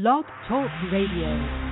Blog Talk Radio.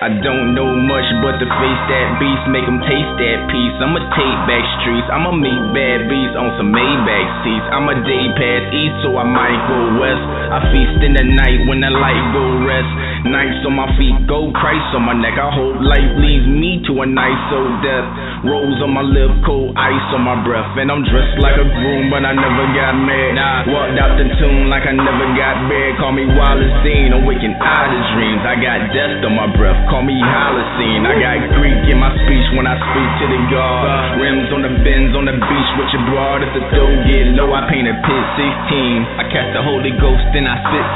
I don't know much but to face that beast, make them taste that piece. I'ma take back streets, I'ma meet bad beats on some Maybach seats. I'm a day pass east, so I might go west. I feast in the night when the light go rest. Nights on my feet, gold Christ on my neck. I hope life leads me to a nice old death. Rose on my lip, cold ice on my breath. And I'm dressed like a groom, but I never got mad. Nah, walked out the tomb like I never got bad. Call me Wallace Dean, I'm waking out of dreams. I got death on my breath, call me Holocene. I got Greek in my speech when I speak to the God. Rims on the bends on the beach with your broad. If the dough get low, I paint a pit 16. I catch the Holy Ghost, and I spit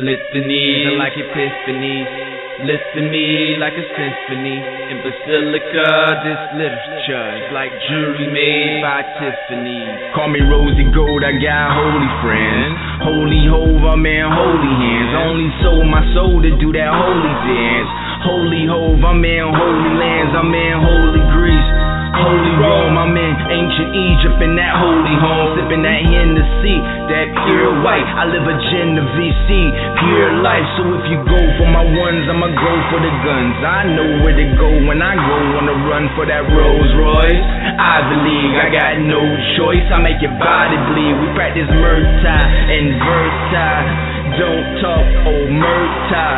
16. Litanies are like epiphanies. Listen to me like a symphony. In Basilica, this literature is like jewelry made by Tiffany. Call me Rosie Gold, I got holy friends. Holy hove, I'm in holy hands. Only sold my soul to do that holy dance. Holy hove, I'm in holy lands. I'm in holy Greece. Holy Rome, I'm in ancient Egypt in that holy home, sipping that Hennessy, that pure white. I live a Genovese, pure life. So if you go for my ones, I'ma go for the guns. I know where to go when I go on the run for that Rolls Royce. Ivy League, I got no choice. I make your body bleed. We practice Murta and Verta. Don't talk, oh Murta.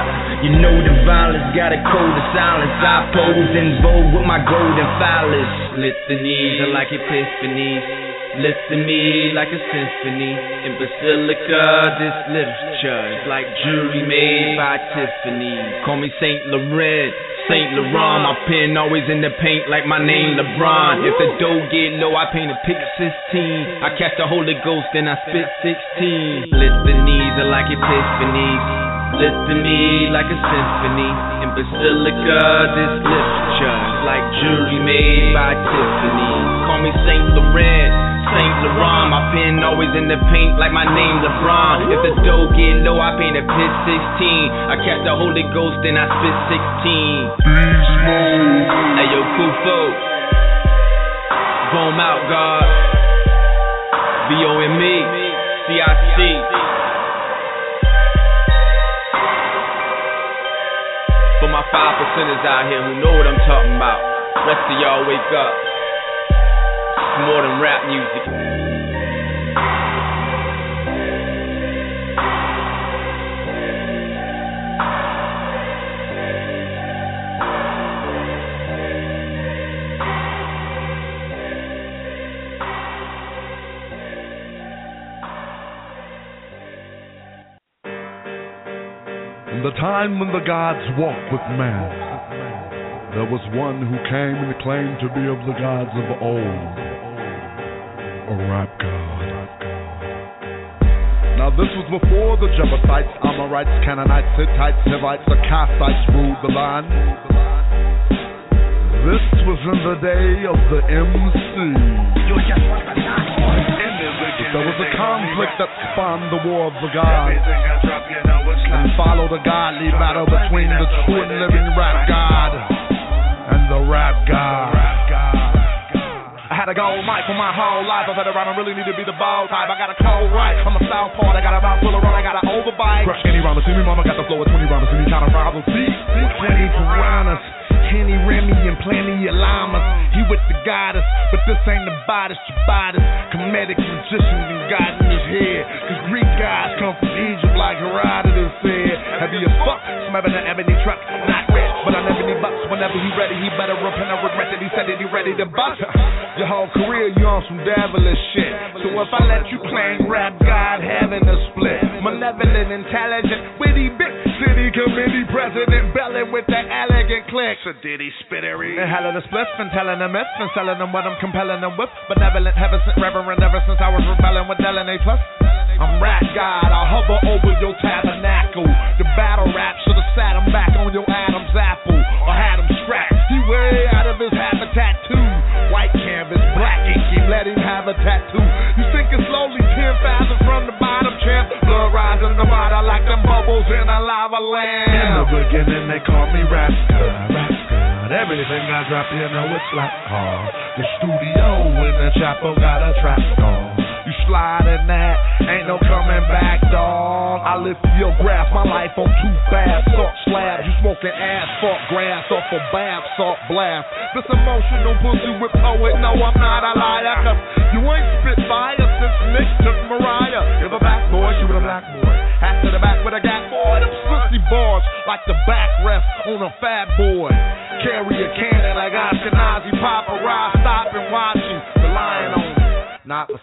You know the violence got a code of silence. I pose in vogue with my golden phallus. Litanies are like epiphanies. Listen me like a symphony. In Basilica, this literature is like jewelry made by Tiffany. Call me Saint Laurent. Saint Laurent, my pen always in the paint like my name LeBron. If the dough get low, I paint a pick 16. I catch the Holy Ghost, and I spit 16. Lift Litanies are like epiphanies. Listen to me like a symphony. In Basilica, this literature is like jewelry made by Tiffany. Call me Saint Laurent. Saint Laurent, my pen always in the paint like my name LeBron. If the dough get low, I paint a pit 16. I catch the Holy Ghost, then I spit 16. Hey yo, Kufo. Boom out, God. B O M E. C I C. For my five percenters out here who know what I'm talking about. Rest of y'all wake up. It's more than rap music. In the time when the gods walked with man, there was one who came and claimed to be of the gods of old, a rap god. Now this was before the Jebusites, Amorites, Canaanites, Hittites, Hivites, the Kassites ruled the land. This was in the day of the MC. There was a conflict that spawned the war of the gods and followed a godly battle between the true and living rap god and the rap god. I had a gold mic for my whole life. I've had around, I really need to be the ball type. I got a cold right. I'm a southpaw. I got a mouth full of run. I got an overbite. Crush any rhyme. See me, mama got the flow of 20 rhymes. Me kind of rival. See, 20 piranhas. Henny Remy and plenty of llamas. He with the goddess, but this ain't the you baddest. Comedic magicians and God in his head. Cause Greek guys come from Egypt like Herodotus said. Heavy as fuck, smelling an ebony truck. Not rich, but I never need bucks. Whenever he ready, he better repent I regret that he said that he ready to bust. Your whole career, you on some devilish shit. So if I let you claim rap God having a split, malevolent, intelligent, witty, big city committee president, belly with the elegant click. So did he spit every? And hell of the spliff and telling them myths and selling them what I'm compelling them with. Benevolent, heaven sent reverend ever since I was rebelling with Ellen A plus. I'm rap God, I hover over your tabernacle. The battle rap should have sat him back on your Adam's apple or had him strapped. He way out of his habitat too. White canvas, black inky, let him have a tattoo. You sinking slowly, 10,000 from the bottom, champ. Blood rising the water like them bubbles in a lava lamp. In the beginning, they called me Rap God. Everything I drop, you know it's like hard. The studio in the chapel got a trap door. Slide in that, ain't no coming back, dog. I lift your graph, my life on too fast. Salt slabs, you smoking asphalt grass off a bath, salt blast. This emotional pussy with poet, no, I'm not a liar. Cause you ain't spit fire since Nick took Mariah. You're the black boy, with a black boy. To the back with a gap boy. Them pussy bars like the back rest on a fat boy. You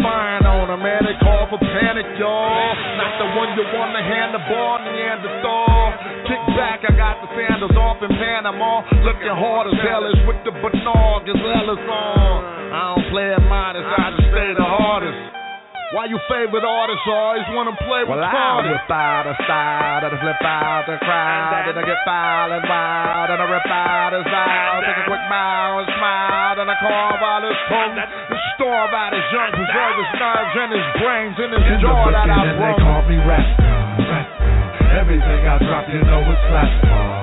firing on a man, they call for panic, y'all. Not the one you want to hand the ball, Neanderthal. Kick back, I got the sandals off in Panama. Looking hard as hell with the Bernard Gazelle is on. I don't play it modest, I just stay the hardest. Why you favorite artists always wanna play Well, I retarded? whip out a style, then I flip out the crowd, then I get foul and wild, then I rip out his out, take a quick bow and smile, then I carve out his tongue, and starve out his young, preserve his nerves and his brains and his In the jaw that I beginning, they call me rap god, rap god. Everything I drop, you know it's slap hard.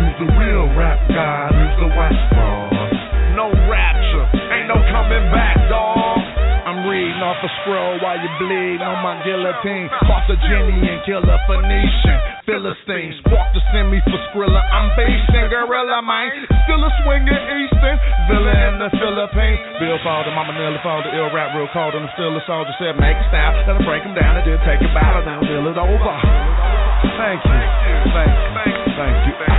Who's the real rap god? Who's the whack fraud? No rapture, ain't no coming back, dog. Reading off a scroll while you bleed on my guillotine. Carthaginian killer Phoenician. Philistine. Spark the semi for Skrilla. I'm basing gorilla man. Still a swinging Eastern. Villa in the Philippines. Bill Falder, Mama Nelly Falder, ill rap real cold, and I'm still a soldier. Said make a style, let him break him down and then take a battle down till it's over. Thank you, thank you, thank you, thank you.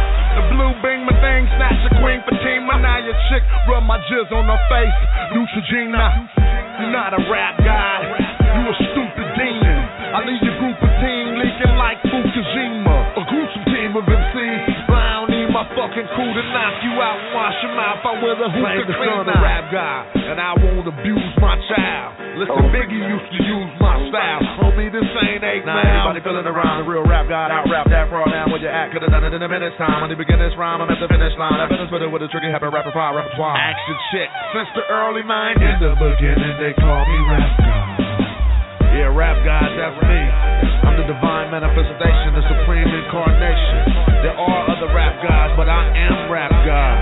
Blue bing my thing, snatch a queen Fatima. Now your chick rub my jizz on her face. Neutrogena, you're not a rap guy, you a stupid demon. I lead your group of team leaking like Fukushima. A gruesome team of fucking crew to knock you out and wash your mouth out with a Claim hookah the son of rap guy, and I won't abuse my child. Listen, oh. Biggie used to use my style. Homie, this ain't eight Now everybody feeling around the real rap god out rap that fraud now where you at could've done it in a minute's time when you begin this rhyme I'm at the finish line I finished with it with a tricky happy rapid fire repertoire Action chick since the early 90s. In the beginning, they call me rap god. Yeah, rap god, that's me. I'm the divine manifestation, the supreme incarnation. There are other rap gods, but I am rap god.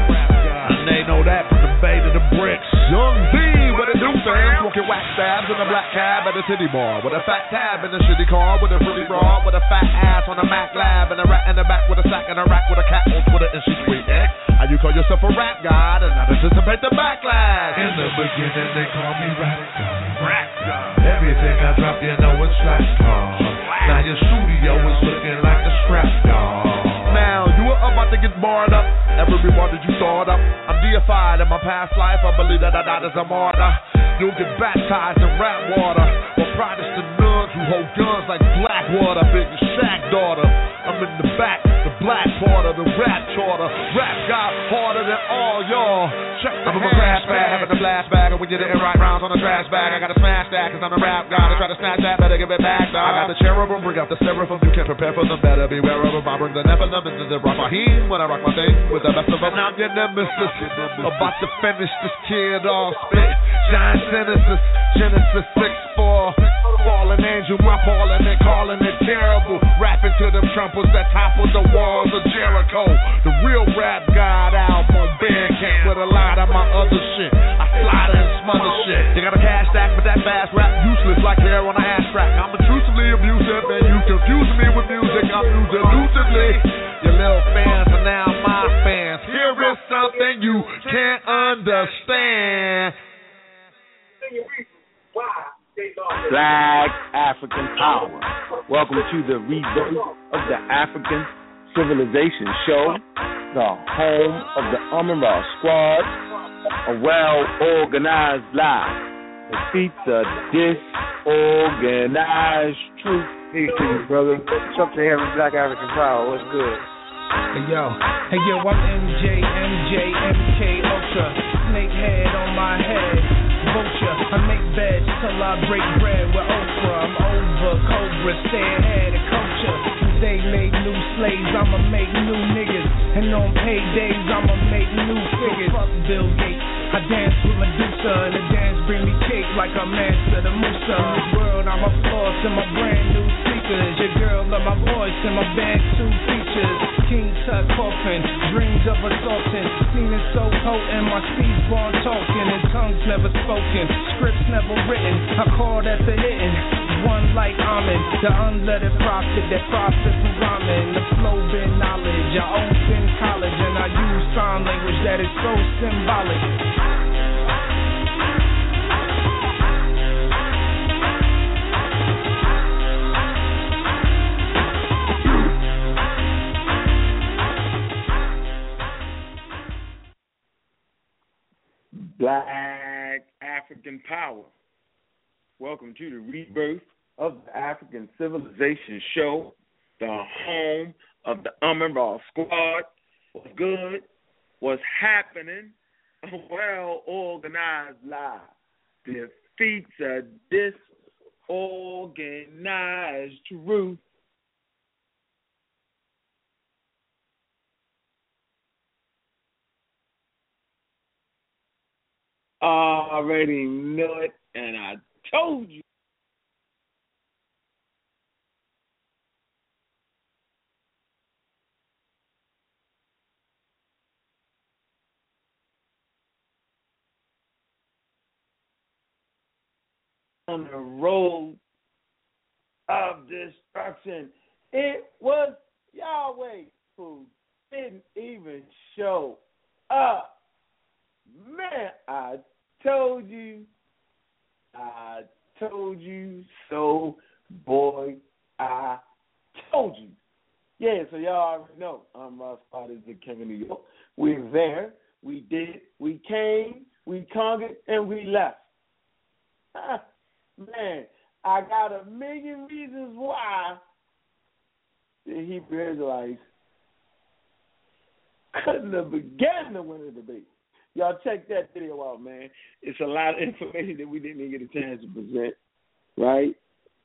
And they know that from the bay to the bricks. Young Z, what it do, fam? Smoking wax stabs in a black cab at a titty bar. With a fat tab in a shitty car. With a fruity bra. With a fat ass on a Mac lab. And a rat in the back with a sack and a rack with a cat on Twitter. And she tweet X. How you call yourself a rap god and not anticipate the backlash? In the beginning, they call me rap god. Rap god. Everything I drop, you know it's slap hard. Now your studio is looking like to get barred up. Everyone that you thought up. I'm deified in my past life. I believe that I died as a martyr. You'll get baptized in rap water. Or Protestant nuns who hold guns like Blackwater. Big Shaq daughter. I'm in the back, black part of the rap charter. Rap got harder than all y'all. Check the I'm a crash bag, having a blast bag. And when you didn't write rounds on a trash bag, I gotta smash that, cause I'm a rap god. I try to snatch that, better give it back, dog. I got the cherubim, bring out the seraphim. You can't prepare for them, better beware of them. I bring the Nephilim into the Rahim when I rock my thing with the best of them. Now I'm your nemesis. About to finish this kid off spit. Giant Genesis, Genesis 6 4. Fallen angel, my falling and calling it terrible. Rapping to them trumpets that topple the walls of Jericho. The real rap god album Bandcamp with a lot of my other shit. I slide and smother shit. You got a cash stack, but that fast rap useless like hair on a ass crack. I'm intrusively abusive and you confuse me with music. I'm used elusively. Your little fans are now my fans. Here is something you can't understand. Black African Power. Welcome to the rebirth of the African Civilization Show, the home of the Amara Squad, a well organized lie defeats a disorganized truth. Peace to you, brother. What's up to having Black African Power? What's good? Hey yo, hey yo, I'm MJ, MJ, MK Ultra, snake head on my head, vulture. I make beds till I break bread with Oprah. I'm over Cobra, stay ahead of culture. They made new slaves, I'ma make new niggas, and on paydays I'ma make new figures. Fuck Bill Gates, I dance with Medusa, and the dance bring me cake like a master the Musa. In this world, I'm a floss in my brand new sneakers. Your girl love my voice and my band two features. King Tut coffin, dreams of assaulting. Seen it so potent, my speech born talking, and tongues never spoken, scripts never written. I call that the hitting. One like the prophet that from rhyming. The flow been knowledge, I open college, and I use sign language that is so symbolic. Black African Power. Welcome to the rebirth of the African Civilization Show, the home of the Ra Squad. What's good? What's happening? A well organized lie defeats a disorganized truth. Already know it, and I told you. On the road of destruction, it was Yahweh who didn't even show up. Man, I told you. I told you so, boy. I told you. Yeah, so y'all already know. I'm Ross Potters, the King of New York. We're there. We did. We came. We conquered, and we left. Ah, man, I got a million reasons why the Hebrew Israelites couldn't have began to win the debate. Y'all check that video out, man. It's a lot of information that we didn't even get a chance to present, right?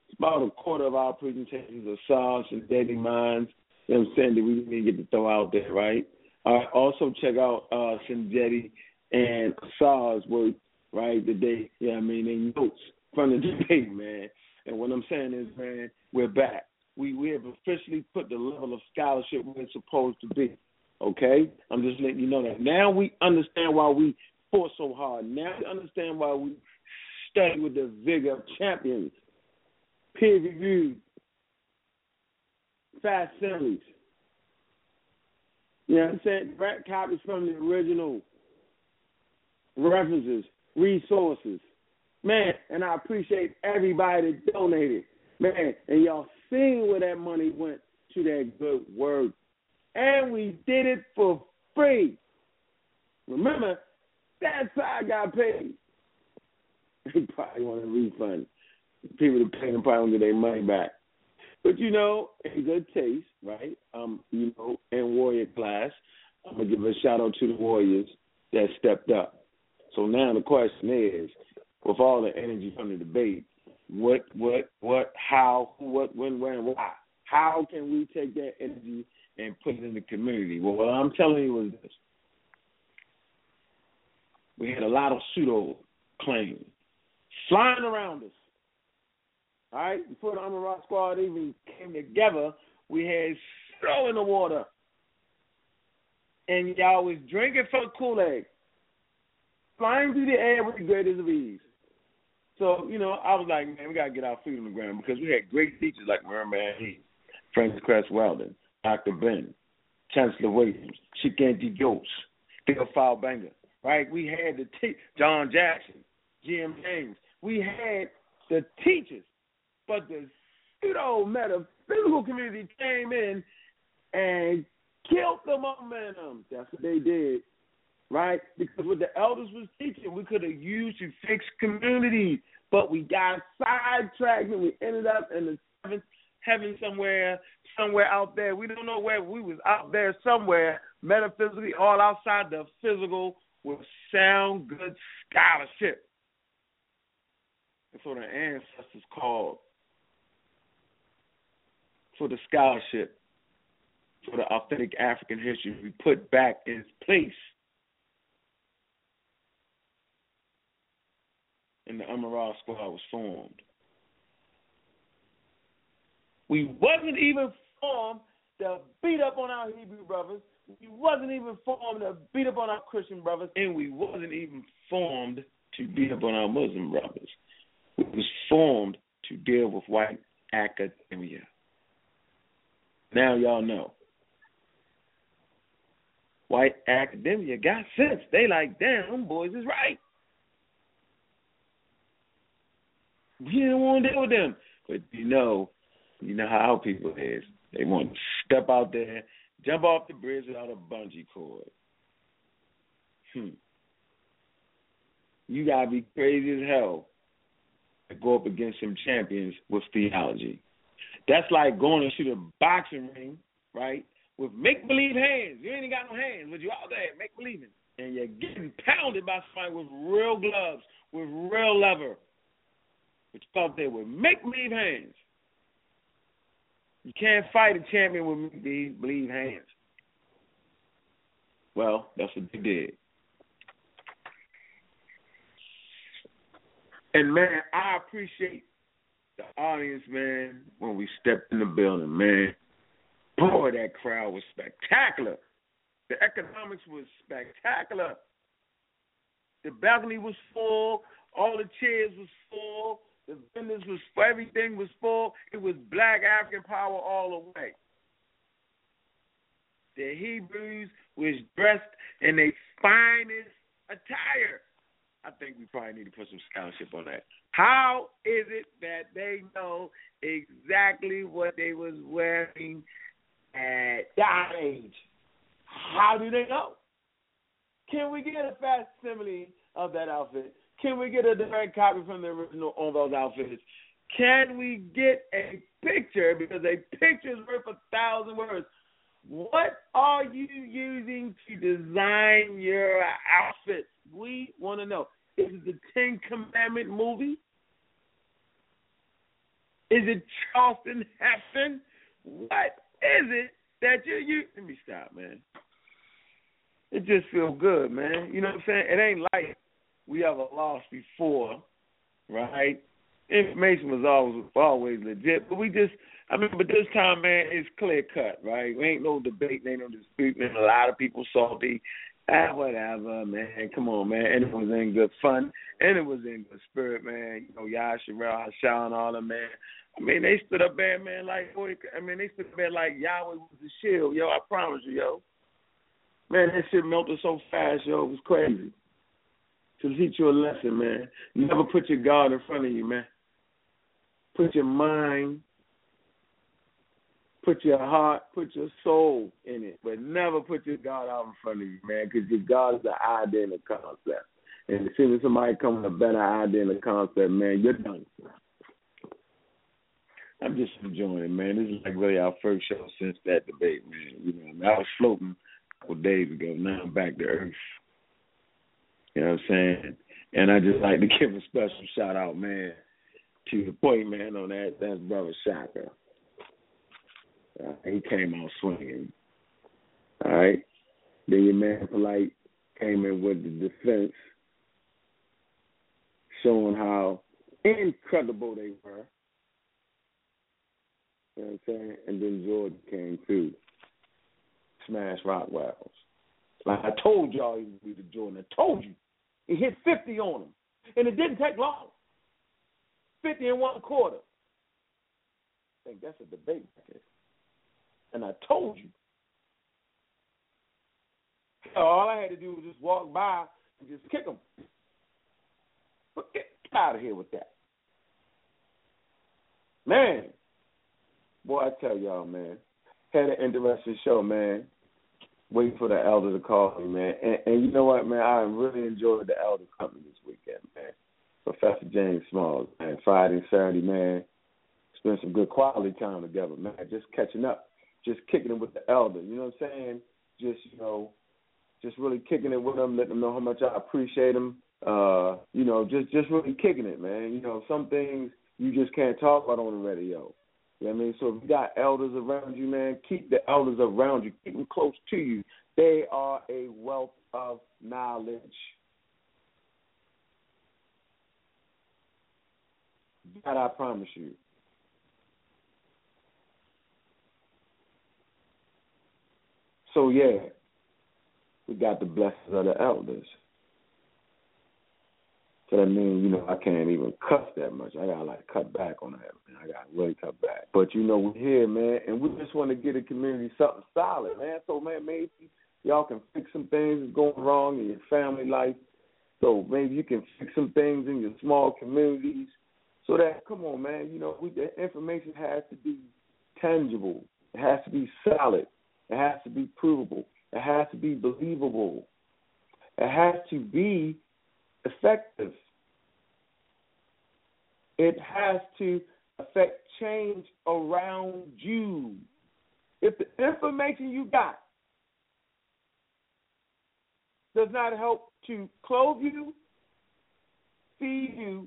It's about a quarter of our presentations are SARS and Deadly Minds, you know what I'm saying, that we didn't even get to throw out there, right? Right, also check out uh Sinjetti and SARS work, right, the day, yeah, I mean, they notes from the debate, man. And what I'm saying is, man, we're back. We we have officially put the level of scholarship where it's supposed to be. Okay? I'm just letting you know that. Now we understand why we fought so hard. Now we understand why we study with the vigor of champions. Peer reviewed. Facsimiles. You know what I'm saying? Direct copies from the original. References, resources. Man, and I appreciate everybody that donated. Man, and y'all seen where that money went to that good work and we did it for free. Remember, that's how I got paid. They probably want a refund. People that pay them probably want their money back. But you know, in good taste, right? Um, you know, in warrior class, I'm gonna give a shout out to the warriors that stepped up. So now the question is, with all the energy from the debate, what, what, what, how, what, when, where, and why? How can we take that energy and put it in the community. Well, what I'm telling you is this. We had a lot of pseudo claims flying around us. All right? Before the Rock Squad even came together, we had pseudo in the water. And y'all was drinking from Kool-Aid. Flying through the air with the greatest of ease. So, you know, I was like, man, we got to get our feet on the ground because we had great teachers like Merman Heath, Frances Cress Welsing, Dr. Ben, Chancellor Williams, Chicanti Ghost, Théophile Obenga, right? We had the te- John Jackson, Jim James. We had the teachers, but the pseudo metaphysical community came in and killed the momentum. That's what they did, right? Because what the elders was teaching, we could have used to fix communities, but we got sidetracked and we ended up in the seventh heaven somewhere, somewhere out there. We don't know where we was out there somewhere, metaphysically, all outside the physical, with sound good scholarship. That's what our ancestors called for the scholarship, for the authentic African history we put back in its place. and the Amaral squad was formed. We wasn't even formed to beat up on our Hebrew brothers. We wasn't even formed to beat up on our Christian brothers, and we wasn't even formed to beat up on our Muslim brothers. We was formed to deal with white academia. Now y'all know. White academia got sense. They like, damn, them boys is right. We didn't want to deal with them. But you know, you know how people is. They want to step out there, jump off the bridge without a bungee cord. Hmm. You gotta be crazy as hell to go up against some champions with theology. That's like going to shoot a boxing ring, right? With make believe hands. You ain't got no hands, but you out there make believing. And you're getting pounded by somebody with real gloves, with real leather. But you out there with make believe hands. You can't fight a champion with these believe hands. Well, that's what they did. And man, I appreciate the audience, man, when we stepped in the building, man. Boy, that crowd was spectacular. The economics was spectacular. The balcony was full. All the chairs was full. The vendors was everything was full. It was black African power all the way. The Hebrews was dressed in their finest attire. I think we probably need to put some scholarship on that. How is it that they know exactly what they was wearing at that age? How do they know? Can we get a facsimile of that outfit? Can we get a direct copy from the original on those outfits? Can we get a picture? Because a picture is worth a thousand words. What are you using to design your outfits? We want to know. Is it the Ten Commandment movie? Is it Charlton Heston? What is it that you use? Let me stop, man. It just feels good, man. You know what I'm saying? It ain't like we ever lost before, right? Information was always always legit, but we just I mean, but this time, man, it's clear cut, right? We ain't no debate, ain't no dispute, man. A lot of people salty. Ah, whatever, man. Come on, man. And it was in good fun, and it was in good spirit, man. You know, Yah Sherelle, Hashal, and all them, man. I mean, they stood up there, man, like, boy, I mean, they stood up there like Yahweh was the shield, yo. I promise you, yo. Man, that shit melted so fast, yo. It was crazy. To teach you a lesson, man. Never put your God in front of you, man. Put your mind put your heart, put your soul in it, but never put your God out in front of you, man, because your God is the idea and the concept. And as soon as somebody comes with a better idea and a concept, man, you're done. I'm just enjoying it, man. This is like really our first show since that debate, man. You know, I was floating a couple days ago. Now I'm back to earth. You know what I'm saying? And I just like to give a special shout out, man, to the point man on that. That's brother Shaka. Uh, he came out swinging. All right. Then your man Polite came in with the defense, showing how incredible they were. You know what I'm saying? And then Jordan came through, smash Rockwells. Like I told y'all he would be the Jordan. I told you. He hit 50 on him. And it didn't take long. 50 in one quarter. I think that's a debate. And I told you. All I had to do was just walk by and just kick him. But get out of here with that. Man. Boy, I tell y'all, man. Had an interesting show, man. Waiting for the elder to call me, man. And, and you know what, man? I really enjoyed the elder company this weekend, man. Professor James Smalls, man. Friday and Saturday, man. Spent some good quality time together, man. Just catching up just kicking it with the elder. You know what I'm saying? Just you know, just really kicking it with them, letting them know how much I appreciate them. Uh, you know, just just really kicking it, man. You know, some things you just can't talk about on the radio. You know what I mean? So if you got elders around you, man, keep the elders around you. Keep them close to you. They are a wealth of knowledge. That I promise you. So yeah, we got the blessings of the elders. So that means, you know, I can't even cuss that much. I gotta like cut back on that. Man. I gotta really cut back. But you know, we're here, man, and we just want to get a community something solid, man. So man, maybe y'all can fix some things that's going wrong in your family life. So maybe you can fix some things in your small communities. So that come on, man, you know, we, the information has to be tangible. It has to be solid. It has to be provable. It has to be believable. It has to be effective. It has to affect change around you. If the information you got does not help to clothe you, feed you,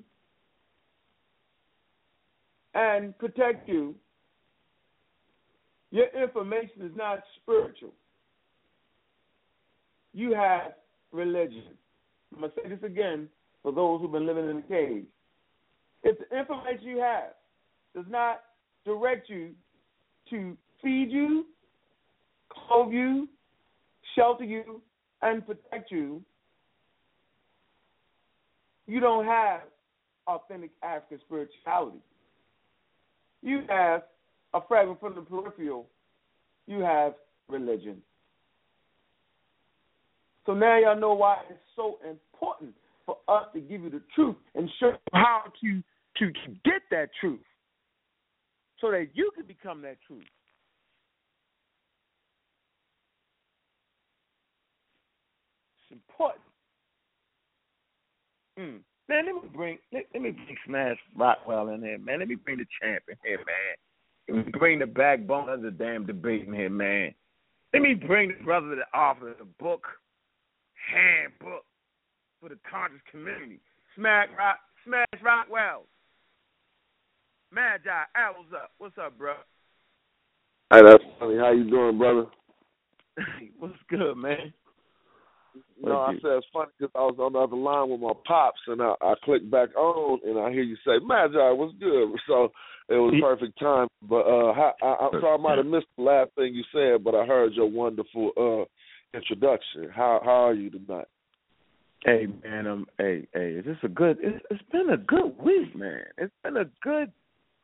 and protect you, your information is not spiritual. You have religion. I'm going to say this again for those who've been living in the cave. If the information you have does not direct you to feed you, clothe you, shelter you, and protect you, you don't have authentic African spirituality. You have a fragment from the peripheral. You have religion. So now y'all know why it's so important for us to give you the truth and show you how to, to, get that truth so that you can become that truth. It's important. Mm. Man, let me bring let, let me bring Smash Rockwell in here, man. Let me bring the champ in here, man. Let me bring the backbone of the damn debate in here, man. Let me bring the brother that authored the book handbook for the conscious community. Smack Rock, Smash Rock Rockwell. Magi, Owls up. What's up, bro? Hey, that's funny. How you doing, brother? What's good, man? You know, I said it's funny because I was on the other line with my pops, and I, I clicked back on, and I hear you say, "Magi, what's good?" So it was perfect time. But uh, I, I, I'm sorry, I might have missed the last thing you said, but I heard your wonderful uh introduction. How how are you tonight? Hey man, um, hey, hey, is this a good? It's, it's been a good week, man. It's been a good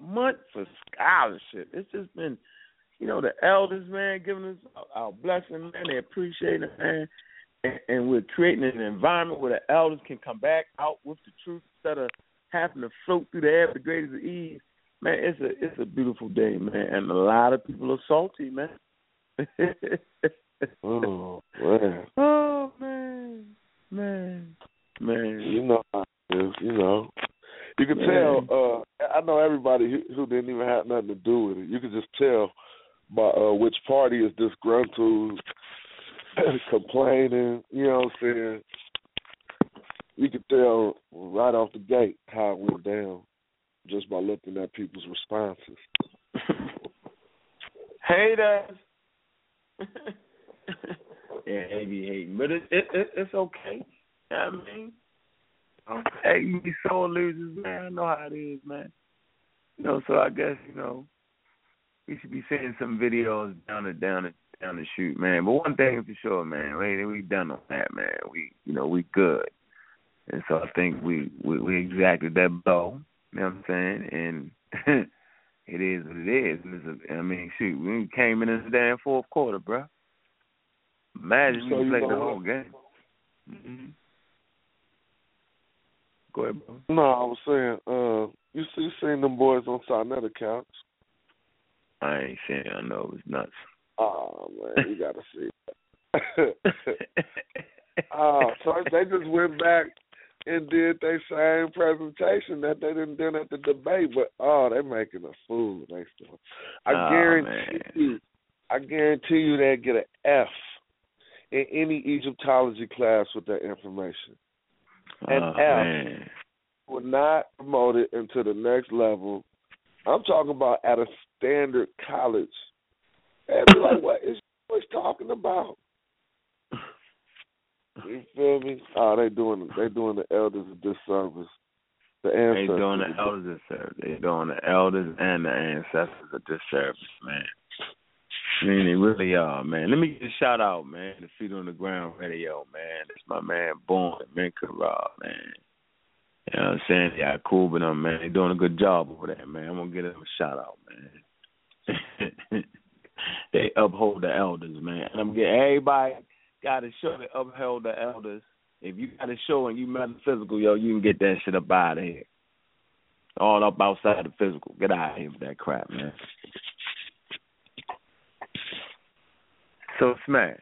month for scholarship. It's just been, you know, the elders, man, giving us our blessing, man. They appreciate it, man. And, and we're creating an environment where the elders can come back out with the truth instead of having to float through the air the greatest of ease. Man, it's a it's a beautiful day, man, and a lot of people are salty, man. oh man. Oh man, man, man. You know how it is. You know, you can tell. uh I know everybody who, who didn't even have nothing to do with it. You can just tell by uh which party is disgruntled, complaining. You know what I'm saying? You can tell right off the gate how it went down just by looking at people's responses. Haters. yeah, they be hating, but it, it, it it's okay. You know what I mean, hey, you be sore losers, man. I know how it is, man. You know, so I guess you know we should be seeing some videos down the down the down the shoot, man. But one thing for sure, man, we we done on that, man. We you know we good, and so I think we we, we exacted that blow. You know what I'm saying? And it is what it is. And it's a, I mean, shoot, we came in this damn fourth quarter, bro. Imagine So you played the whole game. Mm-hmm. Go ahead, bro. No, I was saying, uh, you see, seen them boys on Sarnetta accounts. I ain't saying I know it was nuts. Oh man, you gotta see. Oh, so they just went back and did their same presentation that they didn't do at the debate, but oh, they're making a fool of themselves. I Oh, guarantee man. you, I guarantee you they get an F in any Egyptology class with that information. And oh, F. Will not promote it into the next level. I'm talking about at a standard college. They'd be like, "What is what's talking about?" You feel me? Oh, they doing they doing the elders a disservice. the ancestors. They doing the elders a service. They doing the elders and the ancestors a disservice, man. Mean, they really are, man. Let me get a shout out, man, to Feet on the Ground Radio, man. That's my man, Bourne, Minka Rob, man. You know what I'm saying? Yeah, cool, but um, man, they doing a good job over there, man. I'm gonna give them a shout out, man. they uphold the elders, man. And I'm getting everybody got to show they upheld the elders. If you got a show and you metaphysical, yo, you can get that shit up out of here. All up outside the physical. Get out of here with that crap, man. So Smash.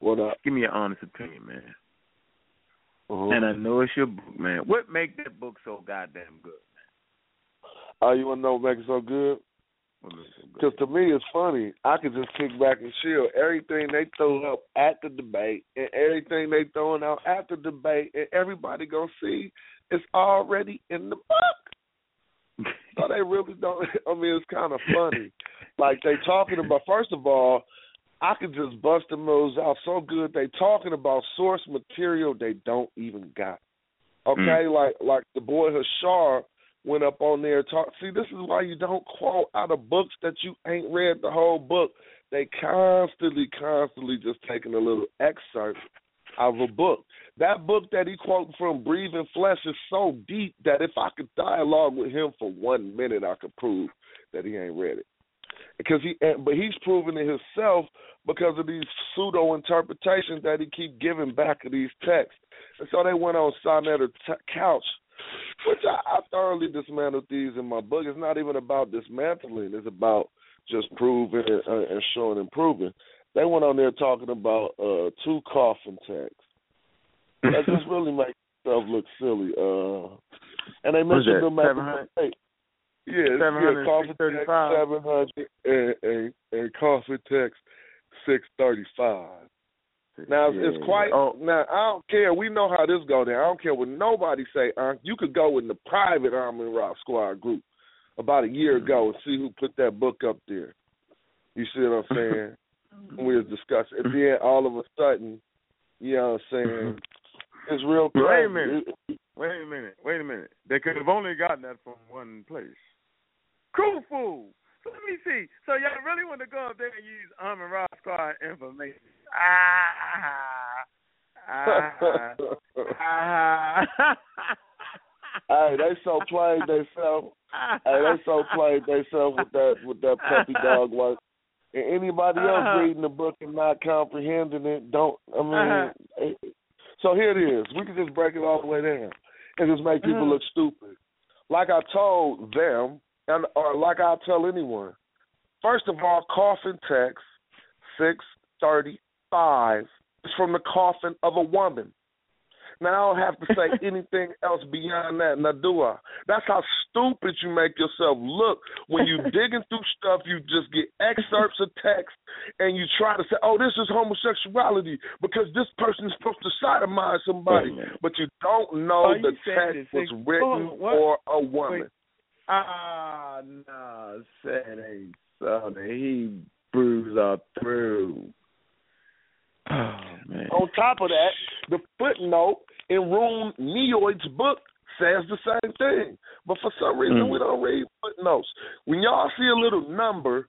What up? Give me your honest opinion, man. Uh-huh. And I know it's your book, man. What make that book so goddamn good, man? Oh, you want to know what makes it so good? Because to me, it's funny. I could just kick back and chill. Everything they throw up at the debate and everything they throwing out after the debate, and everybody gonna see, it's already in the book. so they really don't. I mean, it's kind of funny. Like they talking about. First of all, I could just bust the moves out so good. They talking about source material they don't even got. Okay, mm. like like the boy Hashar went up on there talk. See, this is why you don't quote out of books that you ain't read the whole book. They constantly, constantly just taking a little excerpt out of a book. That book that he quoted from Breathing Flesh is so deep that if I could dialogue with him for one minute, I could prove that he ain't read it. Because he, but he's proven it himself because of these pseudo interpretations that he keep giving back of these texts. And so they went on Sonetta Couch which I, I thoroughly dismantled these in my book. It's not even about dismantling; it's about just proving and, uh, and showing and proving. They went on there talking about uh two coffin texts. That just really makes stuff look silly. Uh, and they mentioned them at the. Yeah, yeah, coffin text seven hundred and, and, and coffin text six thirty five. Now yeah. it's quite. Oh. Now I don't care. We know how this go down. I don't care what nobody say. Uh, you could go in the private Army Rock Squad group about a year mm-hmm. ago and see who put that book up there. You see what I'm saying? we was discussing. And then all of a sudden, you know what I'm saying? Mm-hmm. It's real crazy. Wait a minute. Wait a minute. Wait a minute. They could have only gotten that from one place. Khufu. So let me see. So y'all really want to go up there and use Army Rock Squad information? Ah, ah, ah. ah. hey, they so played themselves. Hey, they so played themselves with that with that puppy dog work. And anybody else uh-huh. reading the book and not comprehending it, don't. I mean, uh-huh. so here it is. We can just break it all the way down and just make people uh-huh. look stupid. Like I told them, and or like I tell anyone. First of all, coffin text six thirty five is from the coffin of a woman. Now I don't have to say anything else beyond that. Now do I? That's how stupid you make yourself look when you digging through stuff. You just get excerpts of text and you try to say, "Oh, this is homosexuality because this person is supposed to sodomize somebody," but you don't know the text was written for a woman. Ah, no, said ain't so. The Hebrews are through. Oh, man. On top of that, the footnote in Rune Nyord's book says the same thing. But for some reason, mm. we don't read footnotes. When y'all see a little number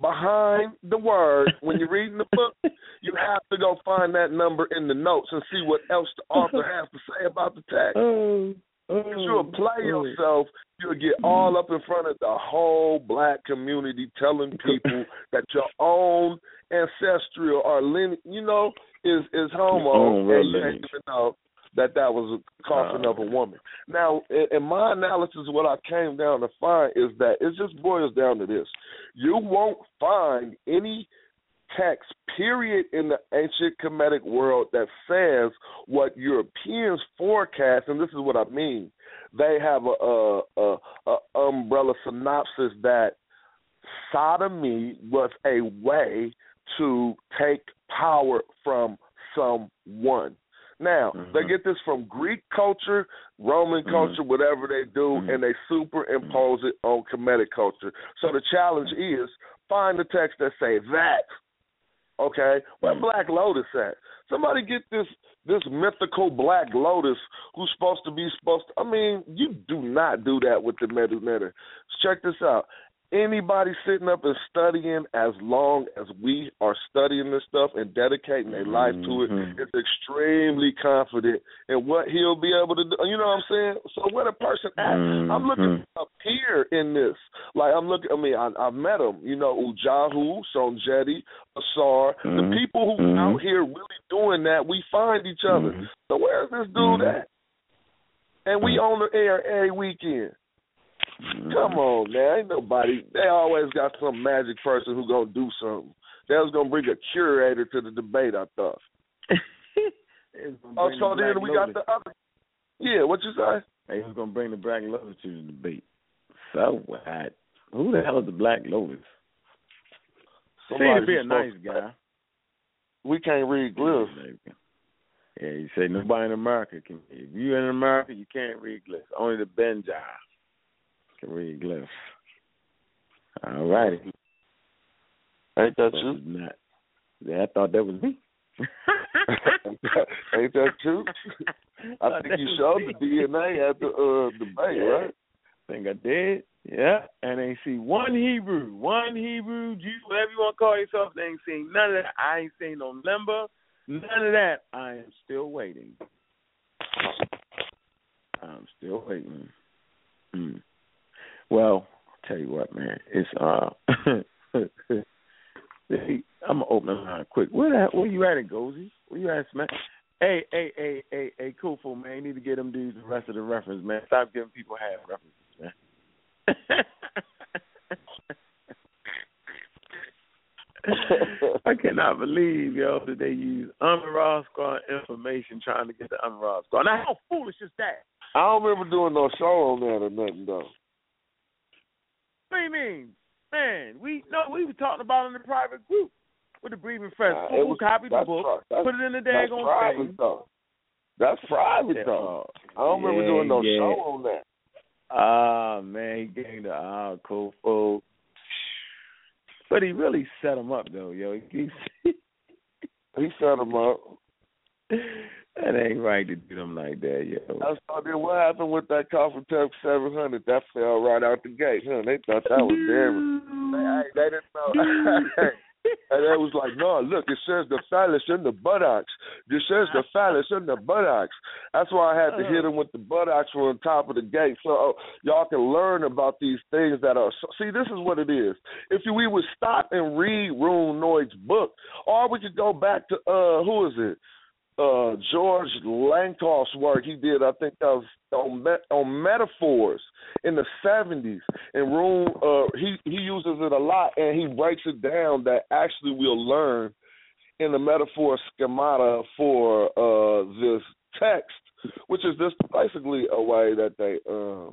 behind the word when you're reading the book, you have to go find that number in the notes and see what else the author has to say about the text. Oh, you'll play oh. yourself, you'll get all up in front of the whole black community telling people that your own ancestral or lineage, you know, is is homo, and you didn't even know that that was a coffin of a woman. Now, in, in my analysis, what I came down to find is that it just boils down to this: you won't find any text, period, in the ancient Kemetic world that says what Europeans forecast, and this is what I mean. They have a, a, a, a umbrella synopsis that sodomy was a way to take power from someone. Now, mm-hmm. they get this from Greek culture, Roman mm-hmm. culture, whatever they do, mm-hmm. and they superimpose it on Kemetic culture. So the challenge is find the text that say that Okay, where mm. Black Lotus at? Somebody get this this mythical Black Lotus who's supposed to be supposed to. I mean, you do not do that with the Medu Neter. Check this out anybody sitting up and studying as long as we are studying this stuff and dedicating their life to it mm-hmm. is extremely confident in what he'll be able to do. You know what I'm saying? So where the person at? Mm-hmm. I'm looking up here in this. Like I'm looking. I mean, I, I've met him. You know, Ujahu, Sonjeti, Asar, mm-hmm. the people who mm-hmm. out here really doing that. We find each other. Mm-hmm. So where's this dude mm-hmm. at? And we on the air every weekend. Come mm-hmm. on, man. Ain't nobody. They always got some magic person who gonna do something. They was gonna bring a curator to the debate. I thought. oh, so the then we got the other. Yeah, what you say? They was gonna bring the Black Lotus to the debate. So what? Who the hell is the Black Lotus? Somebody Seems to be a nice guy. We can't read glyphs. Yeah, you say nobody in America can. If you're in America, you can't read glyphs. Only the Benjai can read glyphs. All righty. Ain't that true? Not. Yeah, I thought that was me. Ain't that true? I think you showed the DNA at the uh, debate, yeah. right? I think I did. Yeah, and they see one Hebrew, one Hebrew Jew, whatever you want to call yourself. They ain't seen none of that. I ain't seen no number, none of that. I am still waiting. I'm still waiting. Hmm. Well, I'll tell you what, man. It's uh I'm gonna open the line quick. Where the, hell, where you at, it, Gozy? Where you at, man? Hey, hey, hey, hey, hey, Kufu, man. You need to get them dudes the rest of the reference, man. Stop giving people half references, man. I cannot believe, yo, that they use Amir Squad information trying to get the Amir Squad. Now, how foolish is that? I don't remember doing no show on that or nothing, though. What do you mean? Man, we no, we were talking about in the private group with the Breathing Fresh. Nah, Who was, copied the book, put it in the daggone thing. Though. That's private though. I don't yeah, remember doing no yeah. show on that. Ah man, he gave the ah cool fool. But he really set him up though, yo. He, he set him up. That ain't right to do them like that, yo. I saw then what happened with that seven hundred? That fell right out the gate, huh? They thought that was damn. They, they didn't know. and they was like, no, look, it says the phallus in the buttocks. It says the phallus in the buttocks. That's why I had to hit them with the buttocks the top of the gate, so uh, y'all can learn about these things that are. See, this is what it is. If we would stop and read Rune Nyord's book, or we could go back to uh, who is it? Uh, George Lakoff's work he did, I think was on on metaphors in the seventies. And Rune, uh, he he uses it a lot, and he breaks it down that actually we'll learn in the metaphor schemata for uh, this text, which is just basically a way that they uh,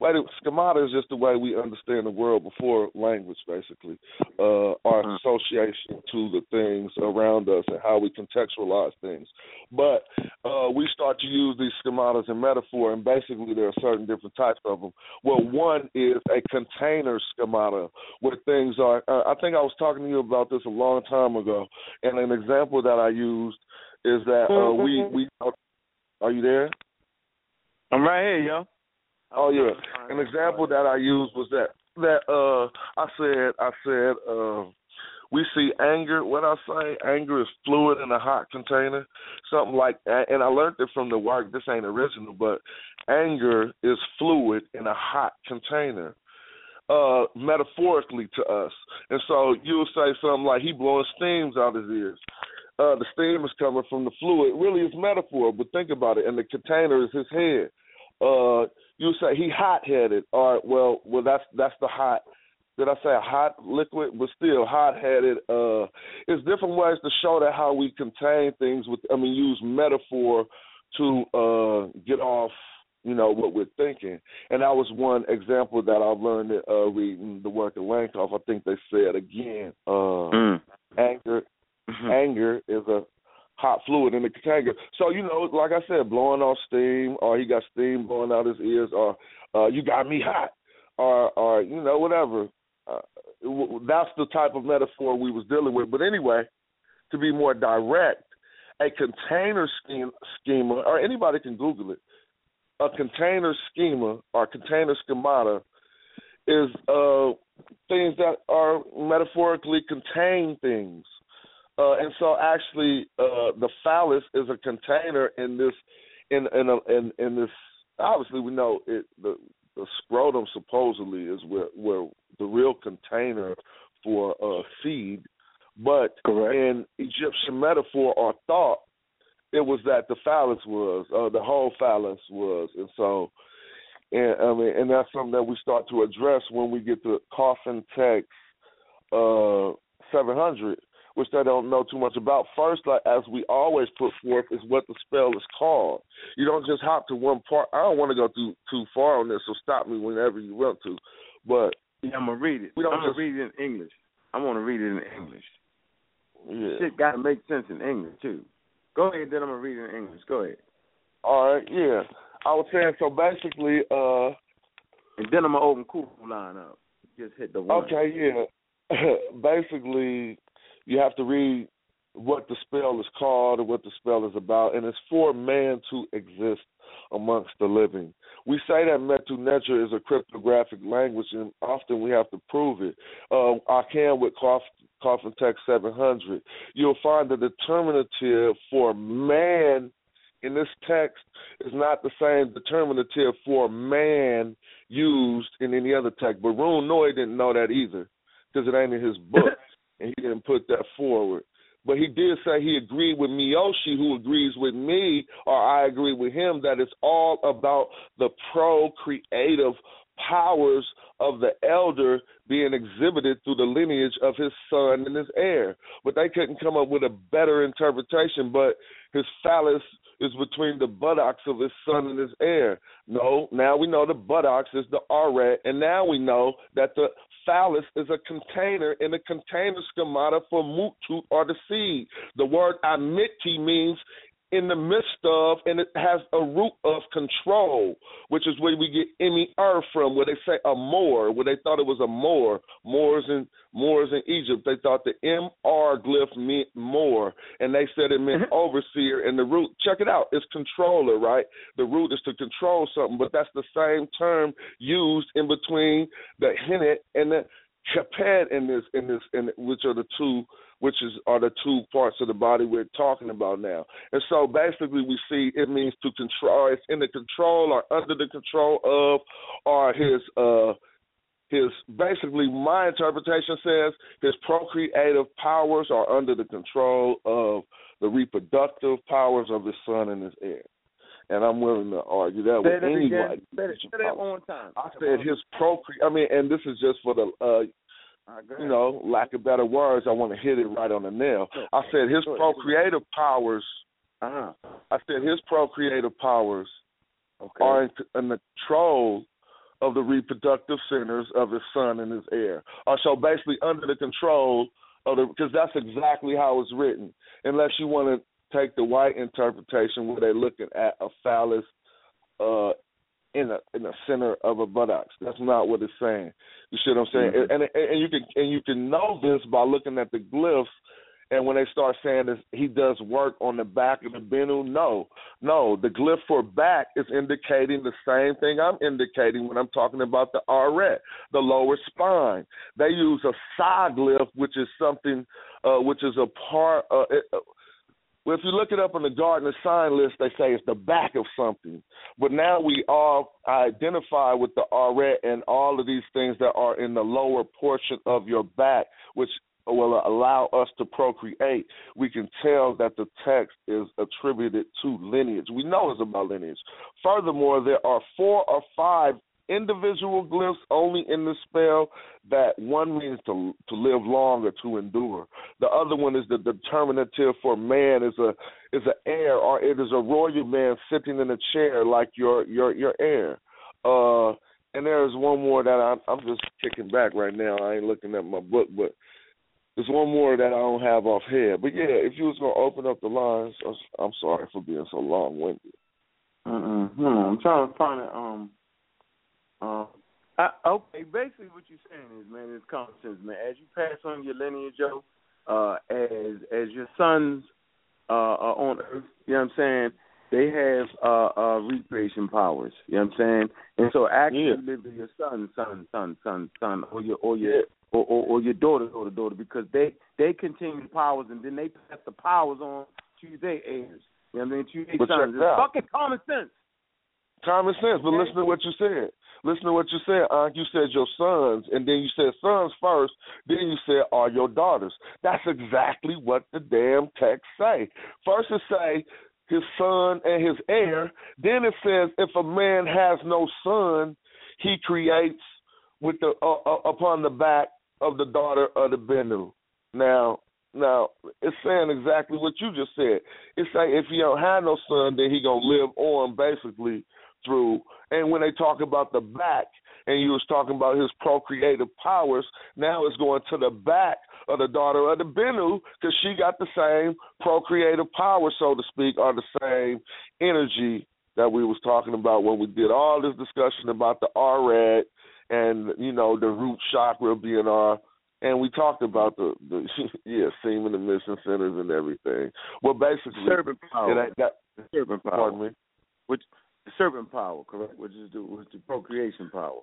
way schemata is just the way we understand the world before language, basically. Uh, our mm-hmm. association to the things around us and how we contextualize things. But uh, we start to use these schematas in metaphor, and basically there are certain different types of them. Well, one is a container schemata, where things are. Uh, I think I was talking to you about this a long time ago, and an example that I used is that uh, we mm-hmm. we. Are you there? I'm right here, yo. Oh yeah. An example that I used was that that uh I said I said uh we see anger. What I say anger is fluid in a hot container. Something like that and I learned it from the work. This ain't original but anger is fluid in a hot container uh metaphorically to us. And so you'll say something like he blowing steams out his ears. Uh the steam is coming from the fluid. Really it's metaphor but think about it. And the container is his head uh you say he hot headed. All right, well, well, that's that's the hot. Did I say a hot liquid? But still, hot headed. Uh, it's different ways to show that how we contain things. With I mean, use metaphor to uh, get off you know what we're thinking. And that was one example that I've learned uh, reading the work of Lakoff. I think they said again, uh, mm. anger, mm-hmm. anger is a hot fluid in the container. So you know, like I said, blowing off steam, or he got steam blowing out his ears, or uh, you got me hot, or or you know whatever. Uh, that's the type of metaphor we was dealing with. But anyway, to be more direct, a container scheme, schema, or anybody can Google it. A container schema or container schemata is uh, things that are metaphorically contain things. Uh, and so, actually, uh, the phallus is a container in this, in in a, in, in this. Obviously, we know it. The the scrotum supposedly is where where the real container for uh, seed, but Correct. in Egyptian metaphor or thought, it was that the phallus was, uh, the whole phallus was, and so, and I mean, and that's something that we start to address when we get to coffin text uh, 700, which I don't know too much about. First, like as we always put forth, is what the spell is called. You don't just hop to one part. I don't want to go too too far on this, so stop me whenever you want to. But yeah, I'm gonna read it. We don't I'm gonna read it in English. I'm gonna read it in English. yeah. Shit gotta make sense in English too. Go ahead, then I'm gonna read it in English. Go ahead, All right, yeah. I was saying so basically, uh and then I'm gonna open cool line up. Just hit the one. okay, yeah. basically you have to read what the spell is called and what the spell is about, and it's for man to exist amongst the living. We say that Metu Neter is a cryptographic language, and often we have to prove it. Um, I can with Coff- Coffin Text 700. You'll find the determinative for man in this text is not the same determinative for man used in any other text. But Rune Nyord didn't know that either because it ain't in his book, and he didn't put that forward. But he did say he agreed with Miyoshi, who agrees with me, or I agree with him, that it's all about the procreative powers of the elder being exhibited through the lineage of his son and his heir. But they couldn't come up with a better interpretation, but his phallus is between the buttocks of his son and his heir. No, now we know the buttocks is the aret, and now we know that the phallus is a container in a container schemata for mutut or the seed. The word amiti means in the midst of, and it has a root of control, which is where we get Emi Er from, where they say a Moor, where they thought it was a Moor. Moors in Moors in Egypt, they thought the M R glyph meant Moor, and they said it meant overseer. And the root, check it out, it's controller, right? The root is to control something, but that's the same term used in between the Hennet and the Capet in this, in this, in which are the two which is are the two parts of the body we're talking about now. And so basically we see it means to control it's in the control or under the control of or his uh his basically my interpretation says his procreative powers are under the control of the reproductive powers of his son and his heir. And I'm willing to argue that Say with that anybody. Say that, say that one more time. I said his procre I mean and this is just for the uh All right, go you know, lack of better words, I want to hit it right on the nail. I said his procreative powers. Uh-huh. I said his procreative powers Okay. are in, in the control of the reproductive centers of his son and his heir. Or so basically under the control of the because that's exactly how it's written. Unless you want to take the white interpretation where they're looking at a phallus uh in a in the center of a buttocks. That's not what it's saying. You see what I'm saying? Mhm. And, and and you can and you can know this by looking at the glyphs. And when they start saying this, he does work on the back of the benu. No, no, the glyph for back is indicating the same thing I'm indicating when I'm talking about the aret, the lower spine. They use a side glyph, which is something, uh, which is a part. Uh, it, uh, well, if you look it up on the Gardiner sign list, they say it's the back of something. But now we all identify with the aret and all of these things that are in the lower portion of your back, which will allow us to procreate. We can tell that the text is attributed to lineage. We know it's about lineage. Furthermore, there are four or five individual glyphs only in the spell that one means to to live long or to endure. The other one is the determinative for man is a is an heir or it is a royal man sitting in a chair like your your your heir. Uh and there's one more that I'm I'm just kicking back right now. I ain't looking at my book, but there's one more that I don't have off head. But yeah, if you was gonna open up the lines, I'm- sorry for being so long winded. Mm-mm. On. I'm trying to find it. Um, uh, Uh, okay, basically what you're saying is, man, it's common sense, man. As you pass on your lineage, Joe, uh, as as your sons uh, are on Earth, you know what I'm saying? They have uh, uh, recreation powers. You know what I'm saying? And so actually yeah. live with your son, son, son, son, son, or your or your or, or, or your daughter, daughter, daughter, because they they continue the powers and then they pass the powers on to their heirs. You know what I mean? To their sons. It's fucking common sense. Common sense, but listen to what you said. Listen to what you said, Unc. You said your sons, and then you said sons first, then you said are your daughters. That's exactly what the damn text say. First it say his son and his heir. Then it says if a man has no son, he creates with the uh, uh, upon the back of the daughter of the Benu. Now, now it's saying exactly what you just said. It's like if he don't have no son, then he gonna live on basically through. And when they talk about the back, and you was talking about his procreative powers, now it's going to the back of the daughter of the Benu because she got the same procreative power, so to speak, or the same energy that we was talking about when we did all this discussion about the aret and you know the root chakra being our and we talked about the, the yeah semen emission centers and everything. Well, basically, serpent power. It, that, serpent power. Pardon me. Which serpent power, correct? Which is the which is the procreation power.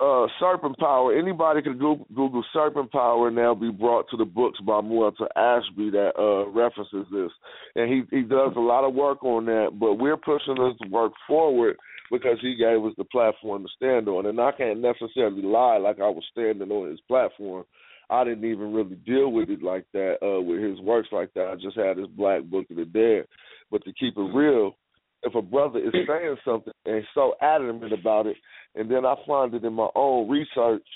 Uh, serpent power. Anybody can Google, Google serpent power and they'll be brought to the books by Muata Ashby that uh, references this, and he he does a lot of work on that. But we're pushing this work forward because he gave us the platform to stand on, and I can't necessarily lie like I was standing on his platform. I didn't even really deal with it like that uh, with his works like that. I just had his Black Book of the Dead. But to keep it real, if a brother is saying something and so adamant about it, and then I find it in my own research,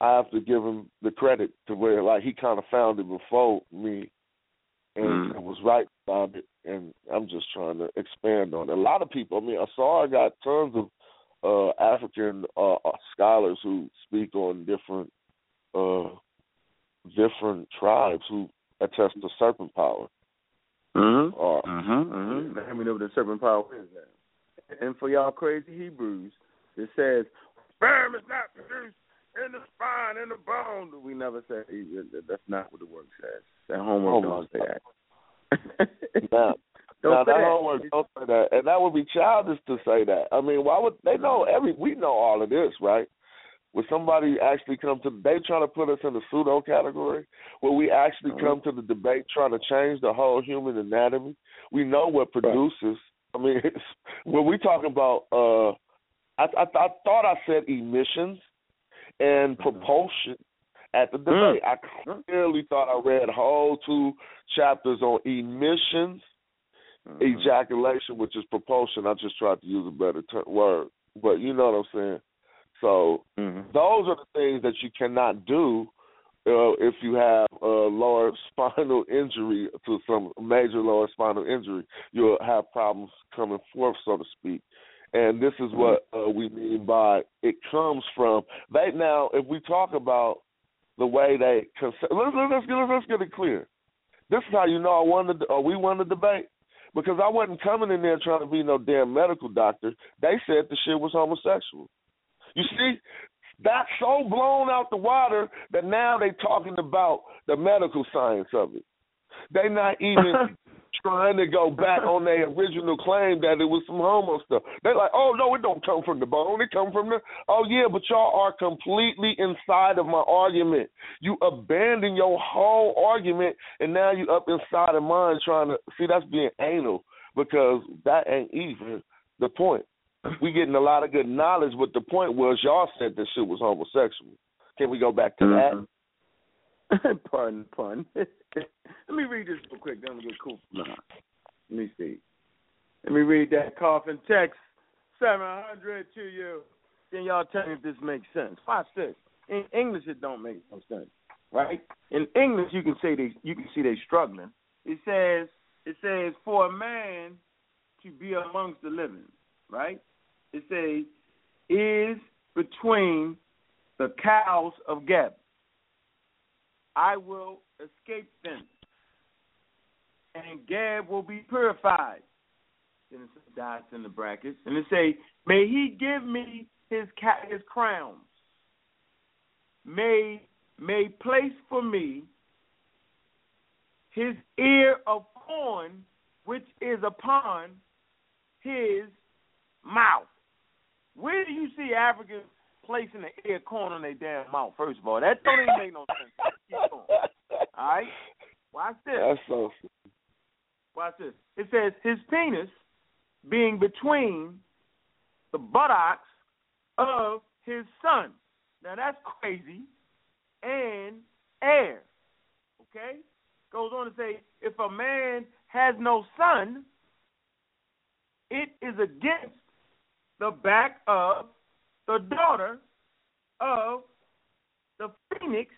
I have to give him the credit to where like he kind of found it before me, and mm. was right about it. And I'm just trying to expand on it. A lot of people. I mean, I saw I got tons of uh African uh, uh scholars who speak on different uh different tribes who attest to serpent power. Mm-hmm. Uh, mm-hmm. Mm-hmm. Let me know what the serpent power is now. And for y'all crazy Hebrews, it says, sperm is not produced in the spine, in the bone. We never say that's not what the word says. That homework oh, don't say that. now, don't now, that, that homework don't say that, and that would be childish to say that. I mean, why would they know every? We know all of this, right? Would somebody actually come to they trying to put us in the pseudo category? Will we actually mm-hmm. come to the debate trying to change the whole human anatomy? We know what produces. Right. I mean, when we talk about, uh, I, I, I thought I said emissions and mm-hmm. propulsion at the debate. Mm-hmm. I clearly thought I read whole two chapters on emissions, mm-hmm. ejaculation, which is propulsion. I just tried to use a better ter- word, but you know what I'm saying. So mm-hmm. those are the things that you cannot do uh, if you have a lower spinal injury to some major lower spinal injury. You'll have problems coming forth, so to speak. And this is what mm-hmm. uh, we mean by it comes from. Right now, if we talk about the way they let's, let's, get, let's get it clear. This is how you know I won the or we won the debate because I wasn't coming in there trying to be no damn medical doctor. They said the shit was homosexual. You see, that's so blown out the water that now they're talking about the medical science of it. They're not even trying to go back on their original claim that it was some homo stuff. They're like, oh no, it don't come from the bone. It come from the. Oh yeah, but y'all are completely inside of my argument. You abandon your whole argument, and now you up inside of mine trying to see that's being anal because that ain't even the point we getting a lot of good knowledge, but the point was y'all said this shit was homosexual. Can we go back to mm-hmm. that? pardon, pun. Let me read this real quick. Then we get cool. Nah. Let me see. Let me read that coffin text seven hundred to you. Then y'all tell me if this makes sense. Watch this. In English, it don't make no sense, right? In English, you can say they, you can see they struggling. It says, it says for a man to be amongst the living, right? It says, is between the cows of Geb. I will escape them, and Geb will be purified. Then it dots in the brackets, and it say, may he give me his ca- his crowns. May may place for me his ear of corn which is upon his mouth. Where do you see Africans placing the air corn on their damn mouth? First of all, that don't even make no sense. Keep going. All right, watch this. That's so. Watch this. It says his penis being between the buttocks of his son. Now that's crazy. And heir. Okay? Goes on to say if a man has no son, it is against the back of the daughter of the phoenix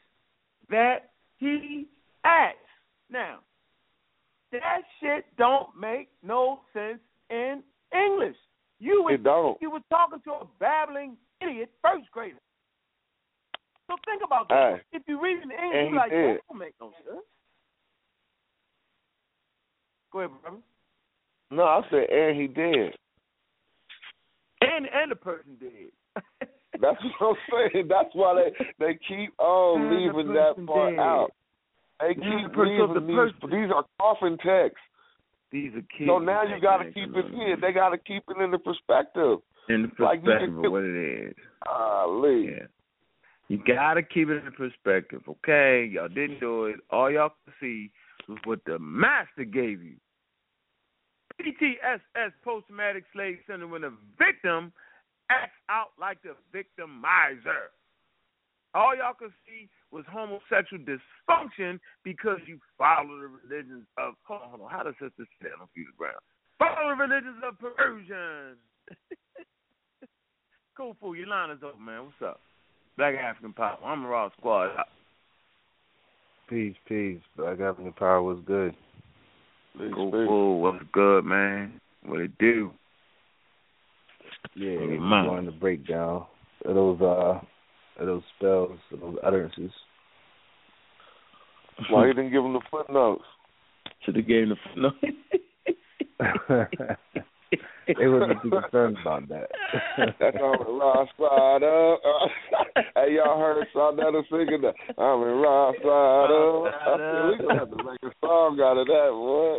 that he acts. Now, that shit don't make no sense in English. You was, It don't. you was talking to a babbling idiot first grader. So think about that. Hey. If you read in English, And you he like, did. that don't make no sense. Go ahead, brother. No, I said, and he did. And and the person did. That's what I'm saying. That's why they they keep on And leaving that person part did. out. They And keep the leaving the these. person- These are coffin texts. These are kids. So now you got to keep it here. They got to keep it in the perspective. in the like you perspective can- of what it is. Ah, Lee. Yeah. You gotta keep it in perspective, okay? Y'all didn't do it. All y'all could see was what the master gave you. PTSS, post traumatic slave syndrome, when the victim acts out like the victimizer. All y'all could see was homosexual dysfunction because you follow the religions of hold on. How does sister say that on Peter Brown? Follow the religions of perversion. cool fool, your line is open, man. What's up? Black African Power. I'm a raw squad. Peace, peace. Black African Power was good. Cool fool, what's good, man? What it do? Yeah, Hey, we man. going to break down those uh those spells, those utterances. Why you didn't give him the footnotes? Should have gave him the no. they wasn't too concerned about that. That's on the raw side up. hey, y'all heard Sardetta singing that? I'm in raw side up. I said, we gonna have to make a song out of that, boy.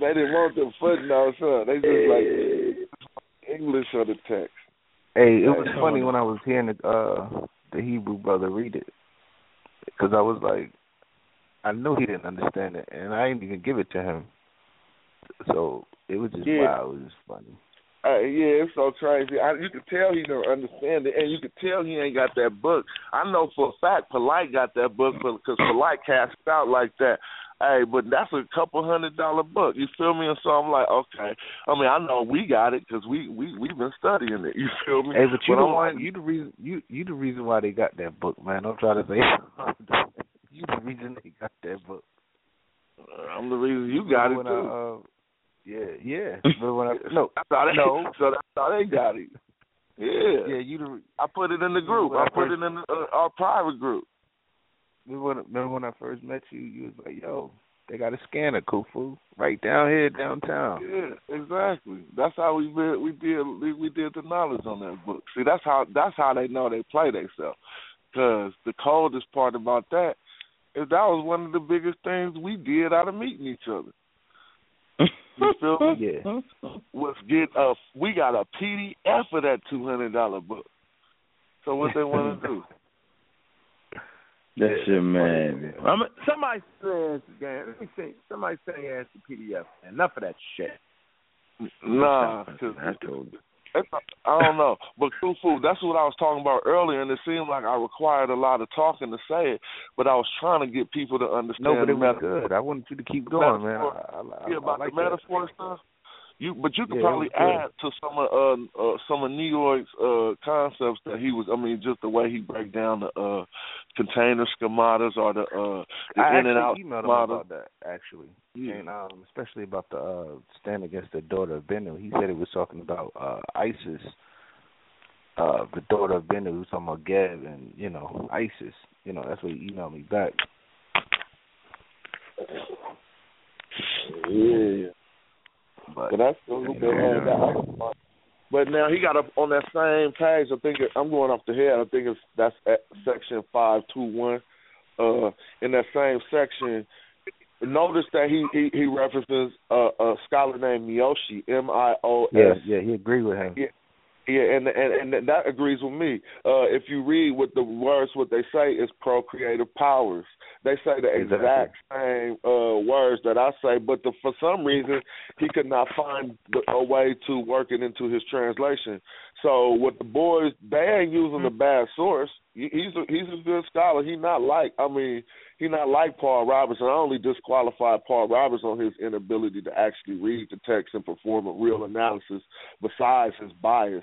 They didn't want the footnotes, huh? They just like English of the text. Hey, it was funny when I was hearing the uh the Hebrew brother read it, because I was like, I knew he didn't understand it, and I didn't even give it to him. So it was just Yeah. wow, it was just funny. Uh, yeah, it's so crazy. I, you could tell he don't understand it, and you could tell he ain't got that book. I know for a fact Polite got that book because Polite cast out like that. Hey, but that's a couple hundred dollar book. You feel me? And so I'm like, okay. I mean, I know we got it because we we we've been studying it. You feel me? Hey, but you the I'm one, like, you the reason, you you the reason why they got that book, man. I'm trying to say you the reason they got that book. I'm the reason you got it too. I, uh, yeah, yeah. But when I no, that's how they, no. So that's how they got it. Yeah. yeah, you the. I put it in the group. I I put first- it in the, uh, our private group. Remember when, remember when I first met you? You was like, "Yo, they got a scanner, Kufu, right down here downtown." Yeah, exactly. That's how we did. We did. We, we did the knowledge on that book. See, that's how. That's how they know they play themselves. Because the coldest part about that is that was one of the biggest things we did out of meeting each other. You feel me? Yeah. Was get a. Uh, we got a PDF of that two hundred dollar book. So what they want to do? That's your man. I'm, somebody says, let me see. Somebody say ask the PDF. Enough of that shit. Nah, 'cause I told you. I don't know, but Kufu, that's what I was talking about earlier, and it seemed like I required a lot of talking to say it, but I was trying to get people to understand. No, but it was good. I wanted you to keep going, man. Metaphor. I, I, I, yeah, about I like the metaphor stuff. You, but you could Yeah, probably was add to some of uh, uh some of Nyord's uh concepts that he was. I mean, just the way he break down the uh container schematas or the uh the I in and out actually emailed him schemata. about that actually, Yeah. and um, especially about the uh, stand against the daughter of Benu. He said he was talking about uh, Isis, uh, the daughter of Benu. He was talking about Geb and you know Isis. You know that's what he emailed me back. Yeah, But but that's what they had. That. But now he got up on that same page. I think it, I'm going off the head. I think it's that's at section five two one. Uh, in that same section, notice that he he, he references a, a scholar named Miyoshi, M I O S. Yeah, yeah, he agreed with him. Yeah, yeah, and and and that agrees with me. Uh, if you read what the words, what they say is procreative powers. They say the Exactly. exact same uh, words that I say, but the, for some reason he could not find the, a way to work it into his translation. So with the boys, ain't using a bad source. He- He's a, he's a good scholar. He not like I mean he not like Paul Robertson. I only disqualified Paul Robertson on his inability to actually read the text and perform a real analysis. Besides his bias,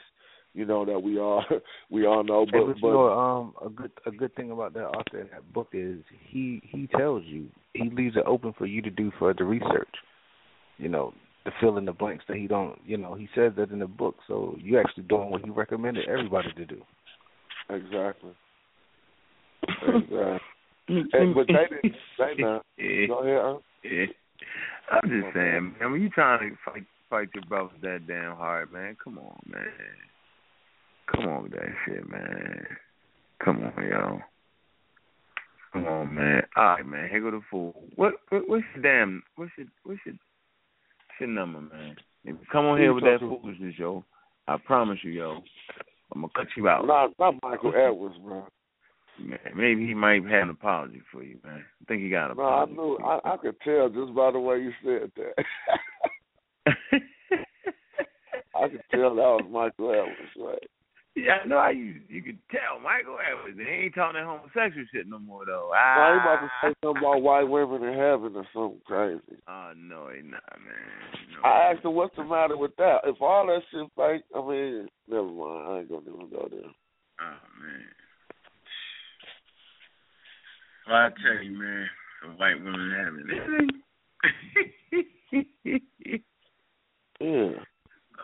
you know that we all we all know. Hey, But but you know, um, a good a good thing about that author in that book is he he tells you he leaves it open for you to do further research. You know, to fill in the blanks that he don't. You know, he says that in the book, so you actually doing what he recommended everybody to do. exactly. exactly. And, but they. They not. Go ahead. Yeah. I'm just saying, man, when you trying to fight fight your brothers that damn hard, man, come on, man. Come on with that shit, man. Come on, yo. Come on, man. All right, man. Here go the fool. What, what what's your damn what's your what's your what's your number, man? If you come on here with that foolishness, yo, I promise you, yo, I'm gonna cut you out. Not not Michael Edwards, bro. Man, maybe he might have an apology for you, man. I think he got an No, I apology. knew. I, I could tell just by the way you said that. I could tell that was Michael Edwards, right? Yeah, I know how you you could tell Michael Edwards. He ain't talking that homosexual shit no more though. No, he Ah, about to say something about white women in heaven or something crazy. oh no, he not, man. No. I asked him what's the matter with that. If all that shit fake, I mean, never mind. I ain't gonna even go there. Oh man. Well, I tell you, man, the white women having it. Yeah.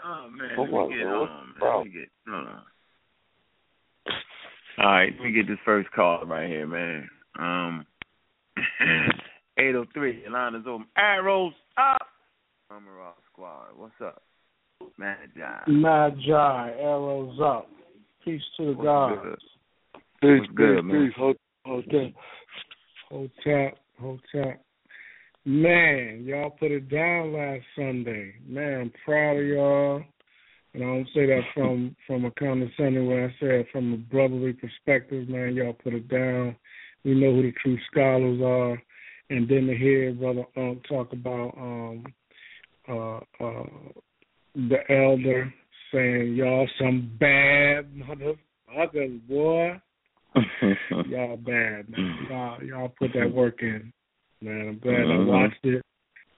oh man, Come let me get on, man. Let me get hold on. All right, let me get this first call right here, man. Um, eight oh three. Your line is open. Arrows up. I'm a raw squad. What's up, Magi? Magi, arrows up. Peace to the What's gods. good? Peace, What's good, man? Hold, hold that. Hold tap, hold tap. Man, y'all put it down last Sunday. Man, I'm proud of y'all. And I don't say that from from a condescending way. I say it from a brotherly perspective. Man, y'all put it down. We know who the true scholars are. And then to hear Brother Unk talk about um uh uh the elder saying y'all some bad motherfuckers, boy. Y'all bad, man. Y'all y'all put that work in. Man, I'm glad. I watched it.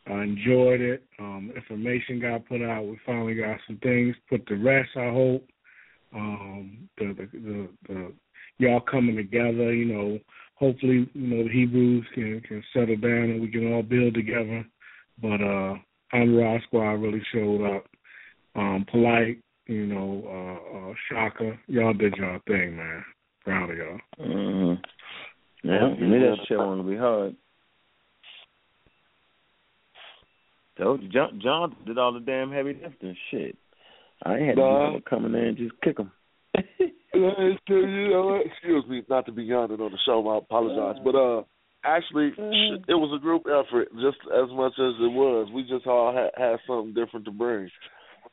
I enjoyed it. Um, information got put out. We finally got some things put to rest. I hope. Um, the, the the the y'all coming together. You know, hopefully, you know the Hebrews can can settle down and we can all build together. But uh, Amra Squad really showed up. Um, polite, you know, uh, uh, Shaka, y'all did y'all thing, man. Proud of y'all. Mm-hmm. Yeah, me that shit wasn't gonna be hard. Told you, John, John did all the damn heavy lifting. Shit, I had to Nah. no coming in and just kick him. You know? Excuse me, not to be yawning on the show. I apologize, but uh, actually, it was a group effort, just as much as it was. We just all had, had something different to bring.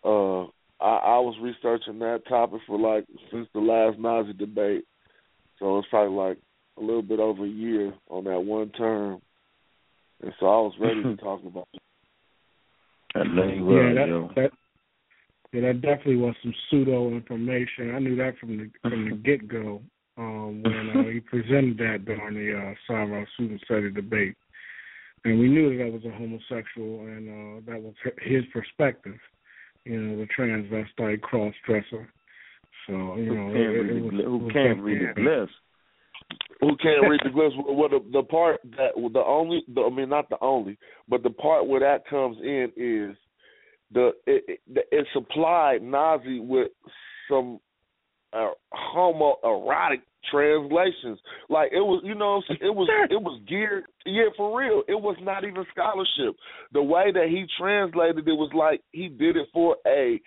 Uh, I, I was researching that topic for like since the last Nazi debate, so it's probably like a little bit over a year on that one term, and so I was ready to talk about it. I know you yeah, that, yo. that yeah, that definitely was some pseudo information. I knew that from the from the get go. Um, when uh, he presented that during the uh, Sarah student study debate, and we knew that that was a homosexual, and uh, that was his perspective. You know, the transvestite cross dresser. So you know, who can't it, read it the was, it who can't read the glyphs? Who can't read the glyphs? Well, the, the part that the only, the, I mean, not the only, but the part where that comes in is the it, it, it's applied Nazi with some uh, homoerotic translations. Like it was, you know, what it was it was geared. Yeah, for real. It was not even scholarship. The way that he translated it was like he did it for a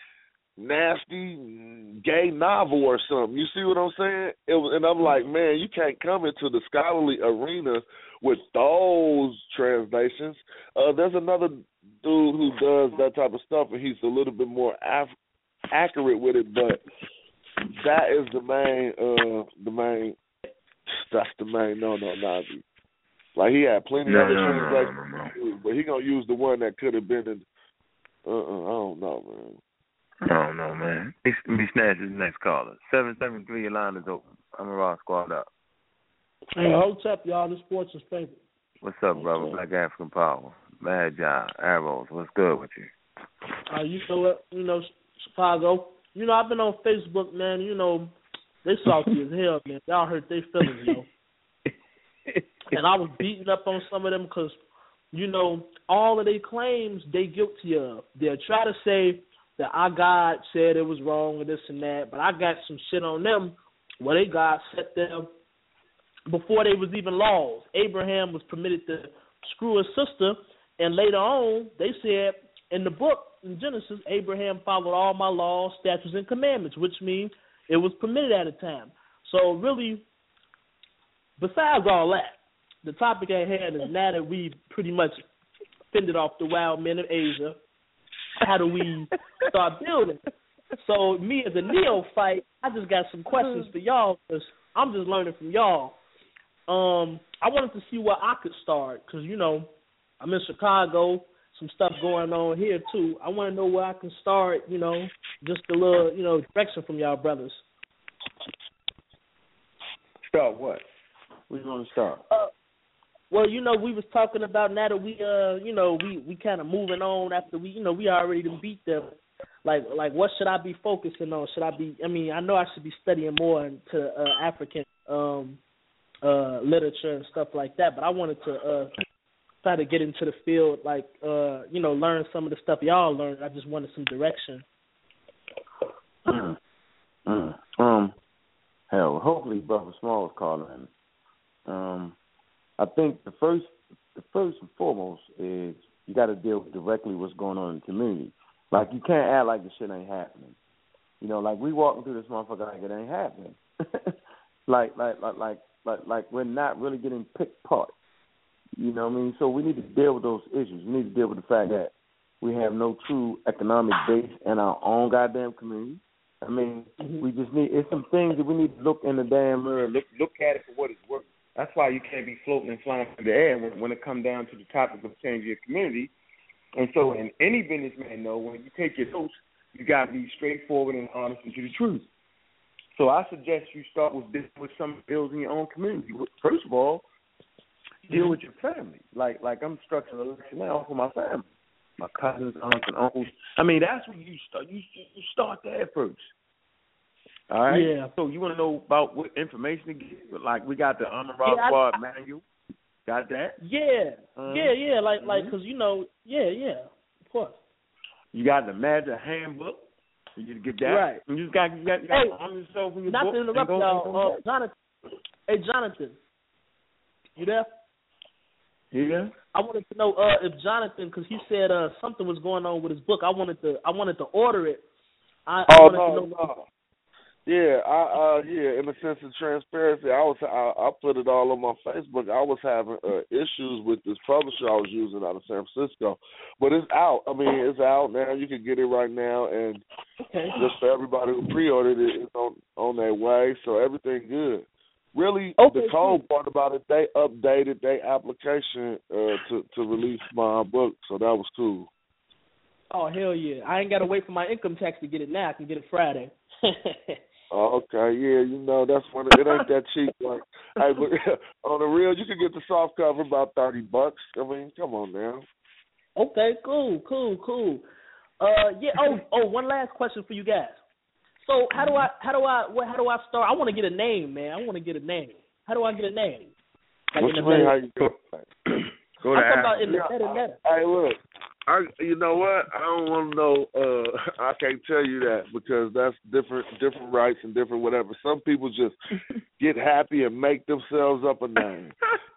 nasty gay novel or something. You see what I'm saying? It was, and I'm like, man, you can't come into the scholarly arena with those translations. Uh, there's another dude who does that type of stuff, and he's a little bit more af- accurate with it. But that is the main, uh, the main. That's the main. No, no, Nazi. Like he had plenty no, of other no, translations, no, no, no. but he gonna use the one that could have been in. Uh, uh I don't know, man. I don't know, man. Let me snatch this next caller. Seven seven three. Your line is open. I'm a raw squad up. Hey, Hotep, y'all. The sports is favorite. What's up, brother? Black African Power. Bad job. Arrows. What's good with you? Uh, you know what? You know Chicago. You know I've been on Facebook, man. You know they salty as hell, man. Y'all hurt their feelings, yo. and I was beating up on some of them because, you know, all of their claims they guilty of. They'll try to say that our God said it was wrong and this and that, but I got some shit on them where they God set them before they was even laws. Abraham was permitted to screw his sister, and later on they said in the book in Genesis, Abraham followed all my laws, statutes, and commandments, which means it was permitted at a time. So really, besides all that, the topic at hand is now that we pretty much fended off the wild men of Asia, how do we start building? So me as a neophyte, I just got some questions for y'all because I'm just learning from y'all. Um, I wanted to see where I could start because you know I'm in Chicago, some stuff going on here too. I want to know where I can start. You know, just a little you know direction from y'all brothers. Start what? Where you want to start? Uh, well, you know, we was talking about now that we uh, you know, we we kind of moving on after we, you know, we already done beat them. Like like what should I be focusing on? Should I be? I mean, I know I should be studying more into uh, African um uh literature and stuff like that, but I wanted to uh try to get into the field, like uh, you know, learn some of the stuff y'all learned. I just wanted some direction. Mm. Mm. Um, hell, hopefully, brother Small is calling. Um, I think the first, the first and foremost is you got to deal directly with directly what's going on in the community. Like you can't act like the shit ain't happening. You know, like we walking through this motherfucker like it ain't happening. like, like, like, like, like, like we're not really getting picked apart. You know what I mean? So we need to deal with those issues. We need to deal with the fact that we have no true economic base in our own goddamn community. I mean, Mm-hmm. we just need it's some things that we need to look in the damn mirror, look look at it for what it's worth. That's why you can't be floating and flying in the air when, when it comes down to the topic of changing your community. And so, and any businessman know when you take your notes, you got to be straightforward and honest and to the truth. So I suggest you start with with some bills in your own community. First of all, deal with your family. Like like I'm structuring a lecture now for my family, my cousins, aunts, and uncles. I mean, that's where you start. You you start there first. All right. Yeah. So you want to know about what information to get? Like we got the Honor Rock Yeah, I- Squad manual. Got that? Yeah, Uh-huh. yeah, yeah. Like like Mhm. because you know, yeah, yeah, of course. You got the Magic Handbook. You get that. Right. You just got you got, you got Hey, to arm yourself in your Not book to interrupt go- y'all, uh. Jonathan. Hey, Jonathan, you there? Yeah. I wanted to know uh, if Jonathan, because he said uh, something was going on with his book. I wanted to, I wanted to order it. I, I Oh wanted no, to know. no. Yeah, I uh yeah, in the sense of transparency, I was I, I put it all on my Facebook. I was having uh, issues with this publisher I was using out of San Francisco, but it's out. I mean, it's out now. You can get it right now, and Okay. just for everybody who pre-ordered it, it's on on their way. So everything good. Really, Okay, the cold part about it, they updated their application uh, to to release my book, so that was cool. Oh hell yeah! I ain't got to wait for my income tax to get it now. I can get it Friday. Oh, okay, yeah, you know that's one. Of, it ain't that cheap. Like, hey, but on the real, you can get the soft cover about thirty bucks. I mean, come on now. okay, cool, cool, cool. Uh, yeah. Oh, oh, one last question for you guys. So how do I, how do I, what, how do I start? I want to get a name, man. I want to get a name. How do I get a name? Like What in you the mean? How you go? Go I'm talking about in the Yeah, meta meta. Hey, look, I you know what? I don't want to know. Uh, I can't tell you that because that's different, different rights and different whatever. Some people just get happy and make themselves up a name.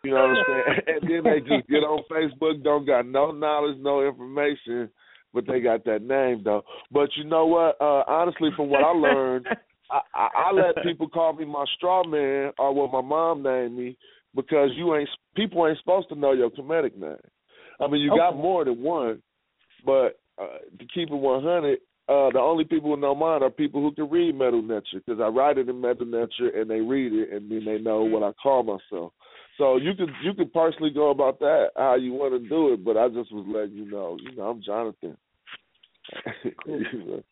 You know what I'm saying? And then they just get on Facebook, don't got no knowledge, no information, but they got that name though. But you know what? Uh, honestly, from what I learned, I, I, I let people call me my straw man or what my mom named me because you ain't people ain't supposed to know your comedic name. I mean, you okay. got more than one, but uh, to keep it 100, uh, the only people who know mine are people who can read Metu Neter because I write it in Metu Neter and they read it and then they know what I call myself. So you could you could personally go about that how you want to do it, but I just was letting you know, you know, I'm Jonathan. Cool.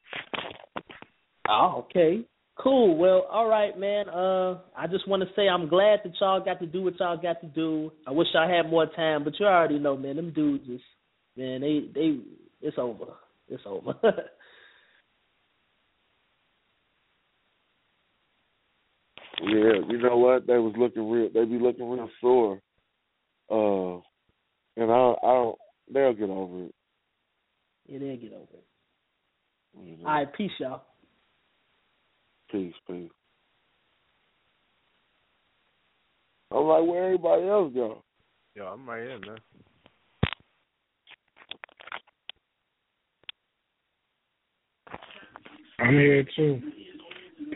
oh, okay. Cool. Well, all right, man. Uh, I just want to say I'm glad that y'all got to do what y'all got to do. I wish I had more time, but you already know, man. Them dudes just, man, they they, it's over. It's over. yeah, you know what? They was looking real. They be looking real sore. Uh, and I, I don't. They'll get over it. Yeah, they'll get over it. Mm-hmm. All right, peace, y'all. Peace, peace. I'm like, where everybody else go? Yo, I'm right here, man. I'm here too.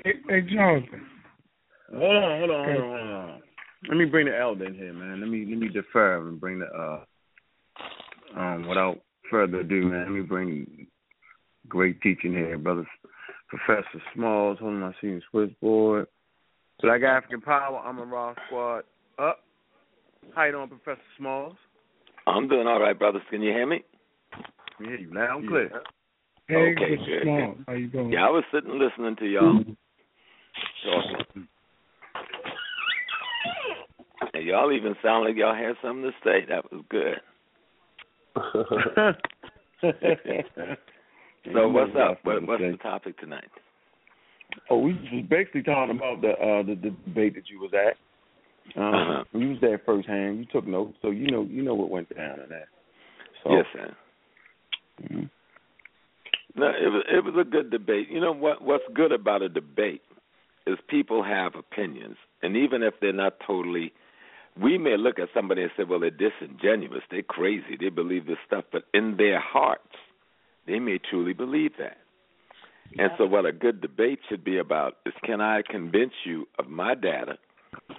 Hey, hey Jonathan. Hold on, hold on, hold on, hold on. Let me bring the elder in here, man. Let me let me defer and bring the uh um without further ado, man. Let me bring great teaching here, brothers. Professor Smalls, holding my senior switchboard. Black African Power, I'm a Raw Squad. Up. How you doing, Professor Smalls? I'm doing all right, brothers. Can you hear me? I hear you loud and clear. Hey, okay, good. Small. How you doing? Yeah, I was sitting listening to y'all talking. And y'all even sound like y'all had something to say. That was good. so what's up? What, what's the topic tonight? Oh, we was basically talking about the uh the, the debate that you was at. Um, uh-huh. You was there firsthand. You took notes, so you know you know what went down in that. So, yes, sir. Mm-hmm. No, it was it was a good debate. You know what what's good about a debate is people have opinions, and even if they're not totally, we may look at somebody and say, "Well, they're disingenuous, they're crazy, they believe this stuff," but in their hearts, they may truly believe that. And so, what a good debate should be about is can I convince you of my data,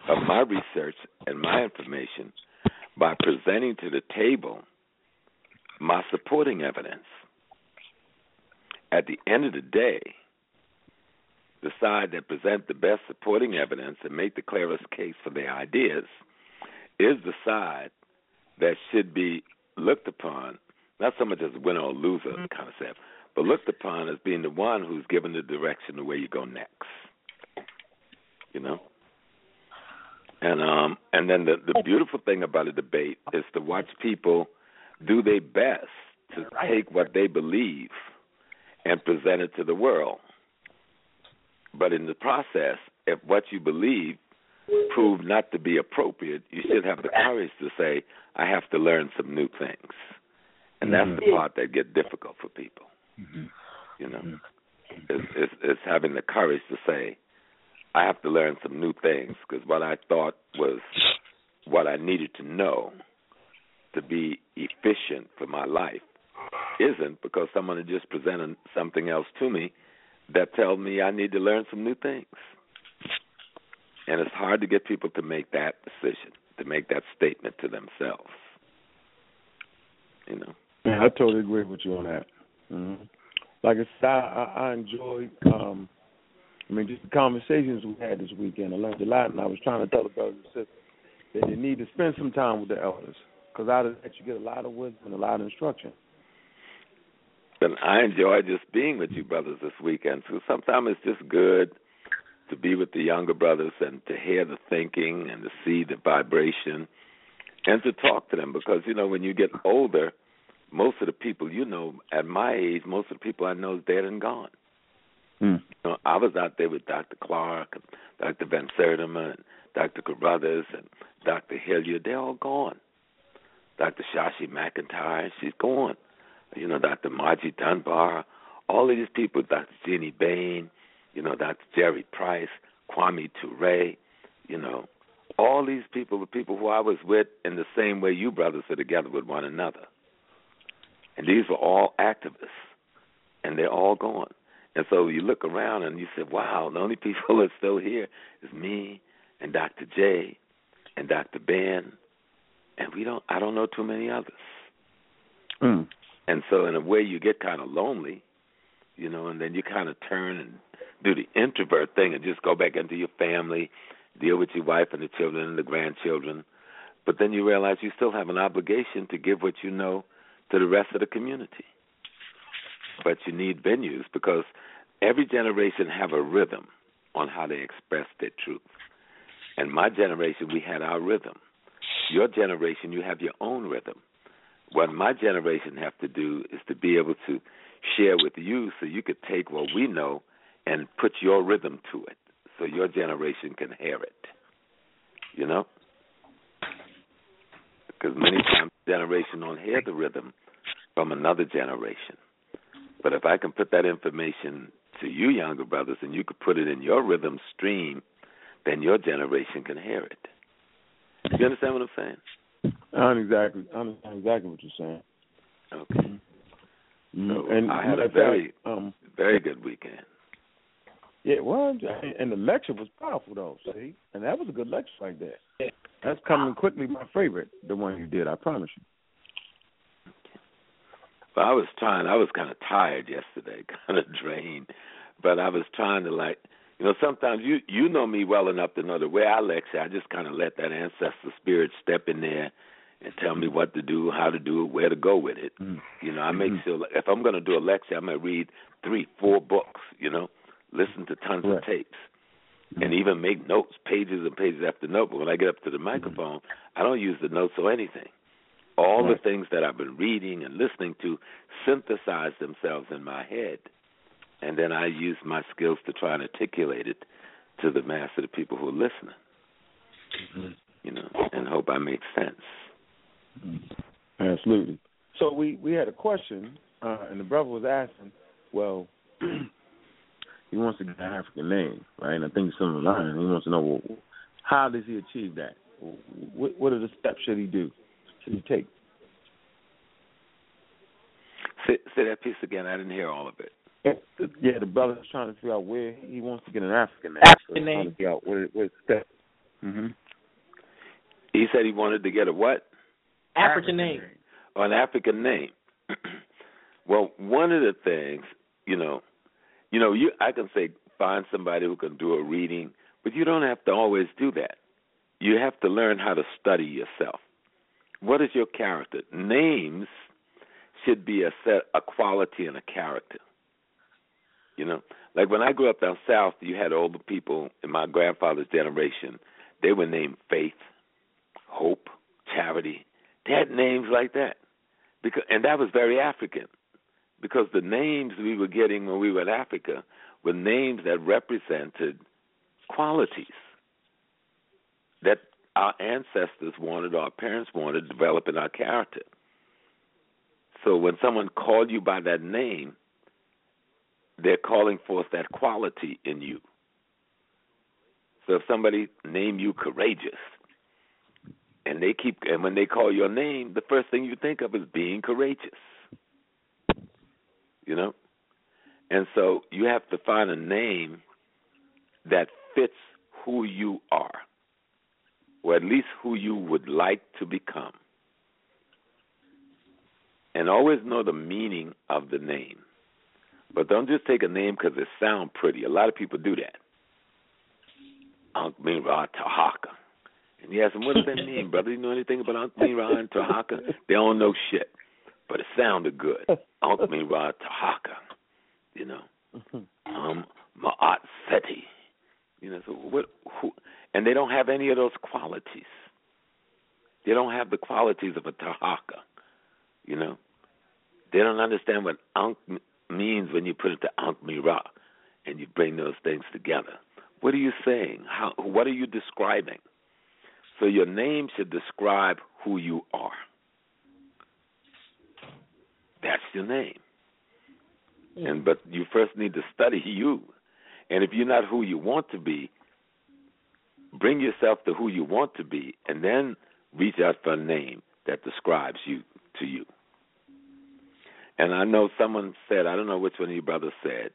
of my research, and my information by presenting to the table my supporting evidence? At the end of the day, the side that presents the best supporting evidence and make the clearest case for their ideas is the side that should be looked upon not so much as a winner or loser mm-hmm. concept, but looked upon as being the one who's given the direction the where you go next. You know? And um and then the the beautiful thing about a debate is to watch people do their best to take what they believe and present it to the world. But in the process, if what you believe prove not to be appropriate, you should have the courage to say, I have to learn some new things. And that's mm-hmm. the part that get difficult for people. Mm-hmm. You know, mm-hmm. is, is is having the courage to say, I have to learn some new things because what I thought was what I needed to know to be efficient for my life isn't because someone had just presented something else to me that tells me I need to learn some new things. And it's hard to get people to make that decision, to make that statement to themselves. You know. Yeah, I totally agree with you on that. Mm-hmm. Like I said, I, I, enjoyed. Um, I mean, just the conversations we had this weekend. I learned a lot, and I was trying to tell the brothers and sisters that they need to spend some time with the elders, because out of that you get a lot of wisdom and a lot of instruction. And I enjoy just being with you brothers this weekend. So sometimes it's just good to be with the younger brothers and to hear the thinking and to see the vibration and to talk to them because you know when you get older most of the people you know at my age, most of the people I know is dead and gone. Mm. You know, I was out there with Dr. Clark, and Dr. Van Sertima, and Dr. Carruthers, and Dr. Hilliard. They're all gone. Dr. Charshee McIntyre, she's gone. You know, Dr. Margie Dunbar, all of these people, Dr. Jeannie Bain, you know, Dr. Jerry Price, Kwame Ture, you know, all these people were people who I was with in the same way you brothers are together with one another. And these were all activists, and they're all gone. And so you look around and you say, wow, the only people that are still here is me and Dr. J and Dr. Ben, and we don't. I don't know too many others. Mm. And so in a way, you get kind of lonely, you know, and then you kind of turn and do the introvert thing and just go back into your family, deal with your wife and the children and the grandchildren. But then you realize you still have an obligation to give what you know to the rest of the community. But you need venues because every generation have a rhythm on how they express their truth. And my generation, we had our rhythm. Your generation, you have your own rhythm. What my generation have to do is to be able to share with you so you could take what we know and put your rhythm to it so your generation can hear it. You know? Because many times generation don't hear the rhythm from another generation. But if I can put that information to you younger brothers and you could put it in your rhythm stream, then your generation can hear it. You understand what I'm saying? I exactly. I understand exactly what you're saying. Okay. Mm, So and I had a very, fact, um, very good weekend. Yeah, well, and the lecture was powerful though. See, and that was a good lecture right there. That's coming quickly. My favorite, the one you did. I promise you. But I was trying. I was kind of tired yesterday, kind of drained. But I was trying to like, you know, sometimes you you know me well enough to know the way I lecture. I just kind of let that ancestor spirit step in there and tell me what to do, how to do it, where to go with it. Mm. You know, I make mm-hmm. sure if I'm going to do a lecture, I'm going to read three, four books. You know, listen to tons of tapes, and even make notes, pages and pages after note. But when I get up to the mm-hmm. microphone, I don't use the notes or anything. All the things that I've been reading and listening to synthesize themselves in my head, and then I use my skills to try and articulate it to the mass of the people who are listening. Mm-hmm. You know, and hope I make sense. Mm-hmm. Absolutely. So we we had a question, uh, and the brother was asking, well, he wants to get an African name, right? And I think it's on the line. He wants to know, well, how does he achieve that? What, what are the steps should he do? Should he take? Say, say that piece again. I didn't hear all of it. Yeah, the brother's trying to figure out where he wants to get an African name. African so he's trying name. to figure out what what step. Mm-hmm. He said he wanted to get a what? African name. Or an African name. well, one of the things, you know, you know, you I can say find somebody who can do a reading, but you don't have to always do that. You have to learn how to study yourself. What is your character? Names should be a set a quality and a character. You know, like when I grew up down south, you had older people in my grandfather's generation. They were named Faith, Hope, Charity. They had names like that, because and that was very African, because the names we were getting when we were in Africa were names that represented qualities that our ancestors wanted, our parents wanted to develop in our character. So when someone called you by that name, they're calling forth that quality in you. So if somebody name you courageous, and they keep and when they call your name, the first thing you think of is being courageous. You know? And so you have to find a name that fits who you are, or at least who you would like to become. And always know the meaning of the name. But don't just take a name because it sounds pretty. A lot of people do that. Ankh Mira Taharqa. And you ask them, what does that mean, brother? Do you know anything about Ankh Mira and Taharqa? They don't know shit. But it sounded good. Ankh Mira Taharqa. You know. Um Ma'at Seti. You know, so what who and they don't have any of those qualities. They don't have the qualities of a Taharqa. You know. They don't understand what Ankh means when you put it to Ankh Mira and you bring those things together. What are you saying? How what are you describing? So your name should describe who you are. That's your name. And but you first need to study you. And if you're not who you want to be, bring yourself to who you want to be and then reach out for a name that describes you to you. And I know someone said, I don't know which one of you brothers said,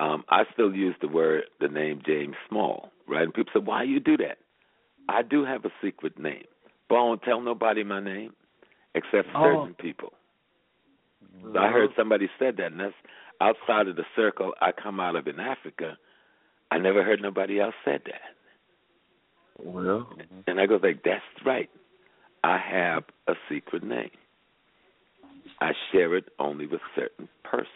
um, I still use the word, the name James Small, right? And people say, why you do that? I do have a secret name, but I won't tell nobody my name except certain Oh. people. So I heard somebody said that, and that's outside of the circle I come out of in Africa. I never heard nobody else said that. Well, And I go like, that's right. I have a secret name. I share it only with certain persons.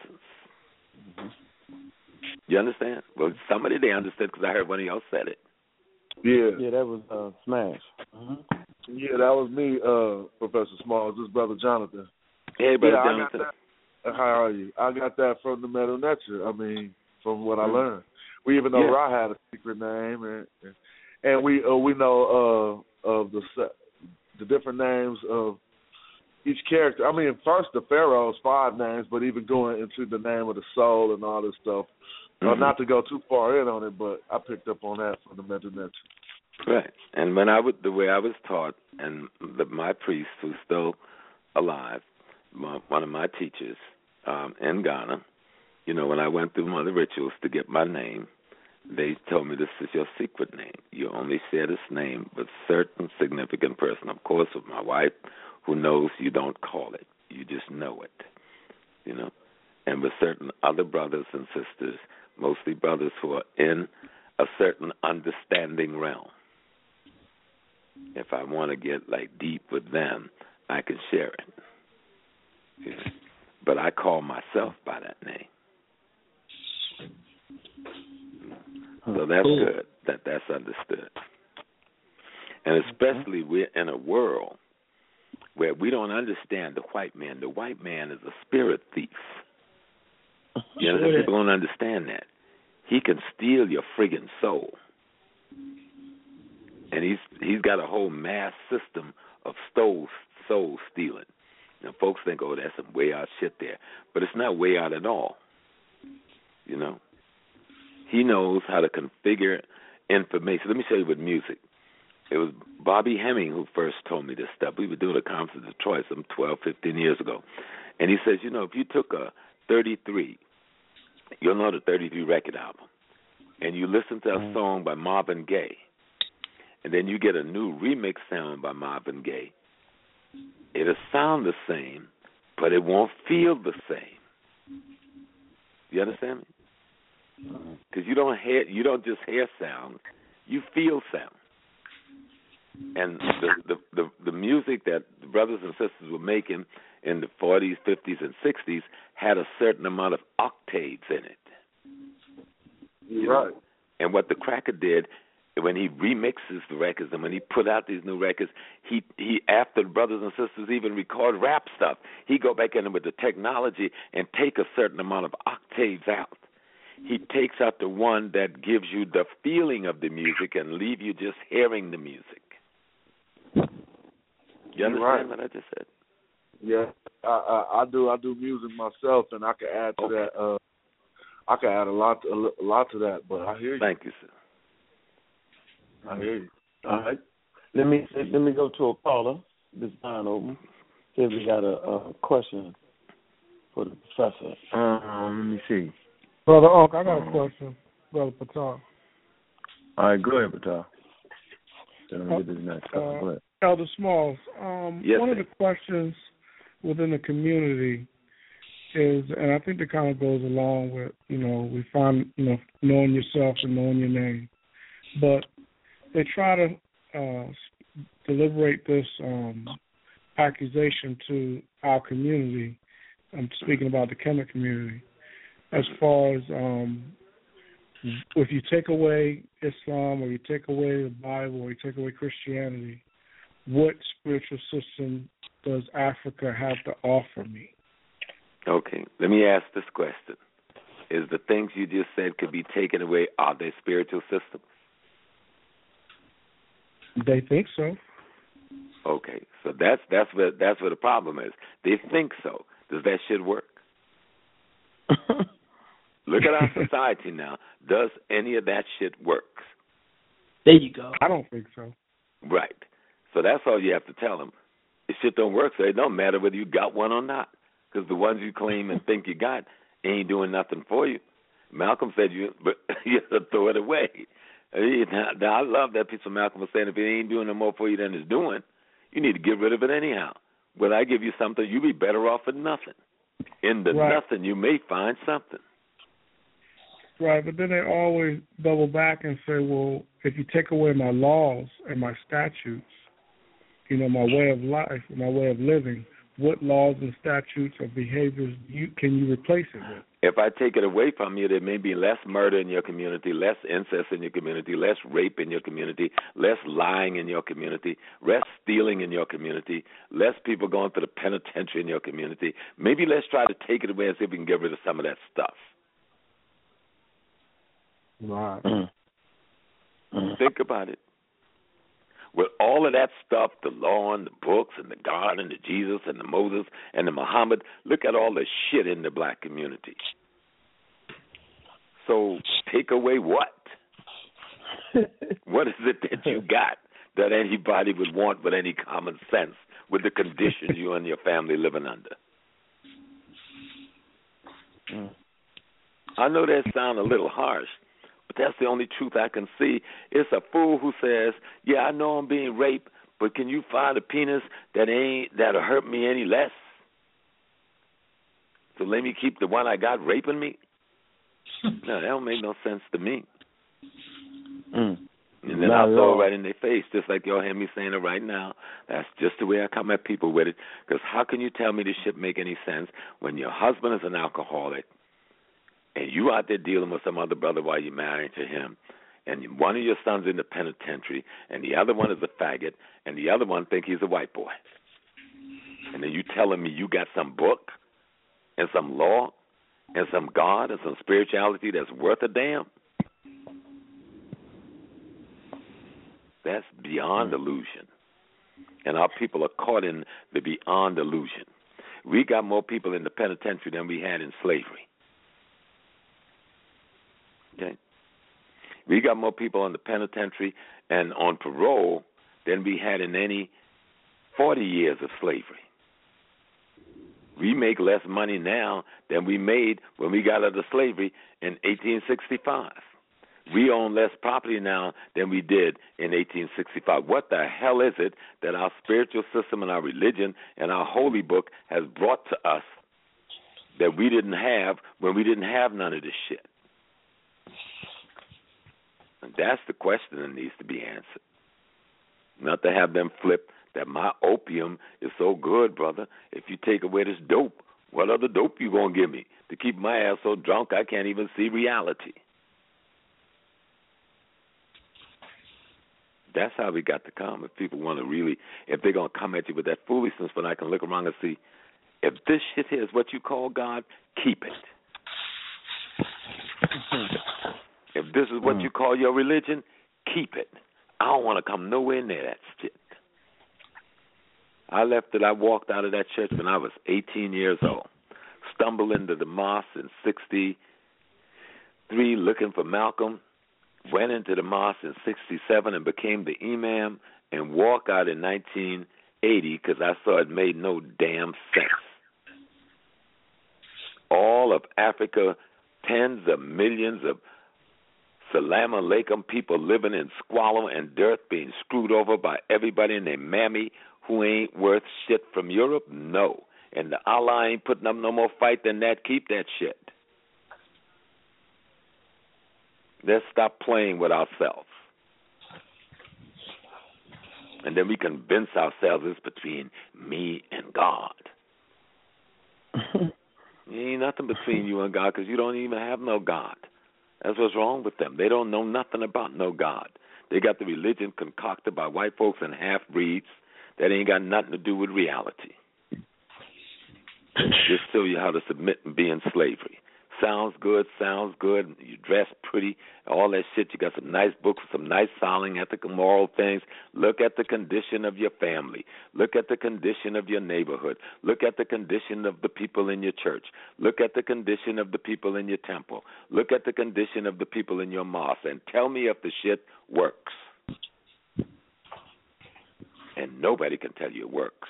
You understand? Well, somebody they understood because I heard one of y'all said it. yeah, Yeah, that was uh, Smash. yeah, that was me, uh, Professor Smalls. This brother Jonathan. Hey, brother yeah, I got that. Uh, How are you? I got that from the Metu Neter. I mean, from what I learned. We even know Yeah. Ra had a secret name, and and, we uh, we know uh, of the the different names of each character. I mean, first the Pharaoh's five names, but even going into the name of the soul and all this stuff. Uh, Mhm. not to go too far in on it, but I picked up on that from the Metu Neter. Right. And when I would, the way I was taught, and the, my priest, who's still alive, my, one of my teachers um, in Ghana, you know, when I went through one of the rituals to get my name, they told me this is your secret name. You only share this name with certain significant person. Of course, with my wife, who knows you don't call it. You just know it. You know, and with certain other brothers and sisters, mostly brothers who are in a certain understanding realm. If I want to get like deep with them, I can share it. But I call myself by that name. So that's Cool. good that that's understood. And especially we're in a world where we don't understand the white man. The white man is a spirit thief. You know, Sure. people don't understand that. He can steal your friggin' soul. And he's he's got a whole mass system of soul soul stealing. And folks think, oh, that's some way out shit there. But it's not way out at all. You know? He knows how to configure information. Let me show you with music. It was Bobby Hemmitt who first told me this stuff. We were doing a conference in Detroit some 12, 15 years ago. And he says, you know, if you took a 33, you'll know the 33 record album, and you listen to a mm. song by Marvin Gaye, and then you get a new remix sound by Marvin Gaye, it'll sound the same, but it won't feel the same. You understand me? Mm-hmm. Because you don't hear, you don't just hear sound, you feel sound. And the, the the the music that the brothers and sisters were making in the 40s, 50s, and 60s had a certain amount of octaves in it. You know? Right. And what the cracker did when he remixes the records and when he put out these new records, he he after the brothers and sisters even record rap stuff, he go back in with the technology and take a certain amount of octaves out. He takes out the one that gives you the feeling of the music and leave you just hearing the music. You understand right. what I just said? Yeah, I, I I do I do music myself, and I can add to that. Uh, I can add a lot a, lo- a lot to that. But I hear you. Thank you, sir. I hear you. All right. Let me let me go to a caller. This line open. See if we got a, a question for the professor. Um, let me see. Brother Oak, I got a question. Brother Patar. All right, go ahead, Patel. Then we get this next. Uh, Go ahead. Elder Smalls, um, Yes, one sir. of the questions within the community is, and I think it kind of goes along with, you know, we find, you know, knowing yourself and knowing your name, but they try to uh, deliberate this um, accusation to our community. I'm speaking about the Kemet community, as far as um, if you take away Islam or you take away the Bible or you take away Christianity, what spiritual system does Africa have to offer me? Okay, let me ask this question: Is the things you just said could be taken away? Are they spiritual systems? They think so. Okay, so that's that's where that's where the problem is. They think so. Does that shit work? Look at our society now. Does any of that shit work? There you go. I don't think so. Right. So that's all you have to tell them. This shit don't work, so it don't matter whether you got one or not. because the ones you claim and think you got ain't doing nothing for you. Malcolm said you, but you have to throw it away. Now, I love that piece of Malcolm was saying if it ain't doing no more for you than it's doing, you need to get rid of it anyhow. When I give you something, you be better off with nothing. In the right. nothing, you may find something. Right, but then they always double back and say, well, if you take away my laws and my statutes, you know, my way of life, my way of living, what laws and statutes or behaviors you can you replace it with? If I take it away from you, there may be less murder in your community, less incest in your community, less rape in your community, less lying in your community, less stealing in your community, less people going to the penitentiary in your community. Maybe let's try to take it away and see if we can get rid of some of that stuff. Right. Mm-hmm. Think about it. With all of that stuff, the law and the books and the God and the Jesus and the Moses and the Muhammad, look at all the shit in the black community. So take away what? what is it that you got that anybody would want with any common sense with the conditions you and your family living under? Mm. I know that sounds a little harsh, that's the only truth I can see. It's a fool who says, "Yeah, I know I'm being raped, but can you find a penis that ain't that'll hurt me any less?" So let me keep the one I got raping me. no, that don't make no sense to me. Mm. And then I'll throw it right in their face, just like y'all hear me saying it right now. That's just the way I come at people with it. Because how can you tell me this shit make any sense when your husband is an alcoholic, and you out there dealing with some other brother while you're married to him, and one of your sons in the penitentiary, and the other one is a faggot, and the other one think he's a white boy, and then you telling me you got some book and some law and some God and some spirituality that's worth a damn? That's beyond mm. illusion. And our people are caught in the beyond illusion. We got more people in the penitentiary than we had in slavery. Okay. We got more people in the penitentiary and on parole than we had in any 40 years of slavery. We make less money now than we made when we got out of slavery in 1865. We own less property now than we did in 1865. What the hell is it that our spiritual system and our religion and our holy book has brought to us that we didn't have when we didn't have none of this shit? And that's the question that needs to be answered. Not to have them flip that my opium is so good, brother. If you take away this dope, what other dope you gonna give me to keep my ass so drunk I can't even see reality? That's how we got to come. If people want to really, if they're gonna come at you with that foolishness, but I can look around and see, if this shit here is what you call God, keep it. If this is what mm. you call your religion, keep it. I don't want to come nowhere near that shit. I left it. I walked out of that church when I was 18 years old. Stumbled into the mosque in '63, looking for Malcolm. Went into the mosque in '67 and became the imam, and walked out in 1980 because I saw it made no damn sense. All of Africa, tens of millions of Salam alaikum people living in squalor and dirt, being screwed over by everybody and their mammy who ain't worth shit from Europe? No. And the Allah ain't putting up no more fight than that. Keep that shit. Let's stop playing with ourselves. And then we convince ourselves it's between me and God. ain't nothing between you and God because you don't even have no God. That's what's wrong with them. They don't know nothing about no God. They got the religion concocted by white folks and half breeds that ain't got nothing to do with reality. Just show you how to submit and be in slavery. Sounds good, sounds good. You dress pretty, all that shit. You got some nice books, some nice sounding ethical, moral things. Look at the condition of your family. Look at the condition of your neighborhood. Look at the condition of the people in your church. Look at the condition of the people in your temple. Look at the condition of the people in your mosque, and tell me if the shit works. And nobody can tell you it works.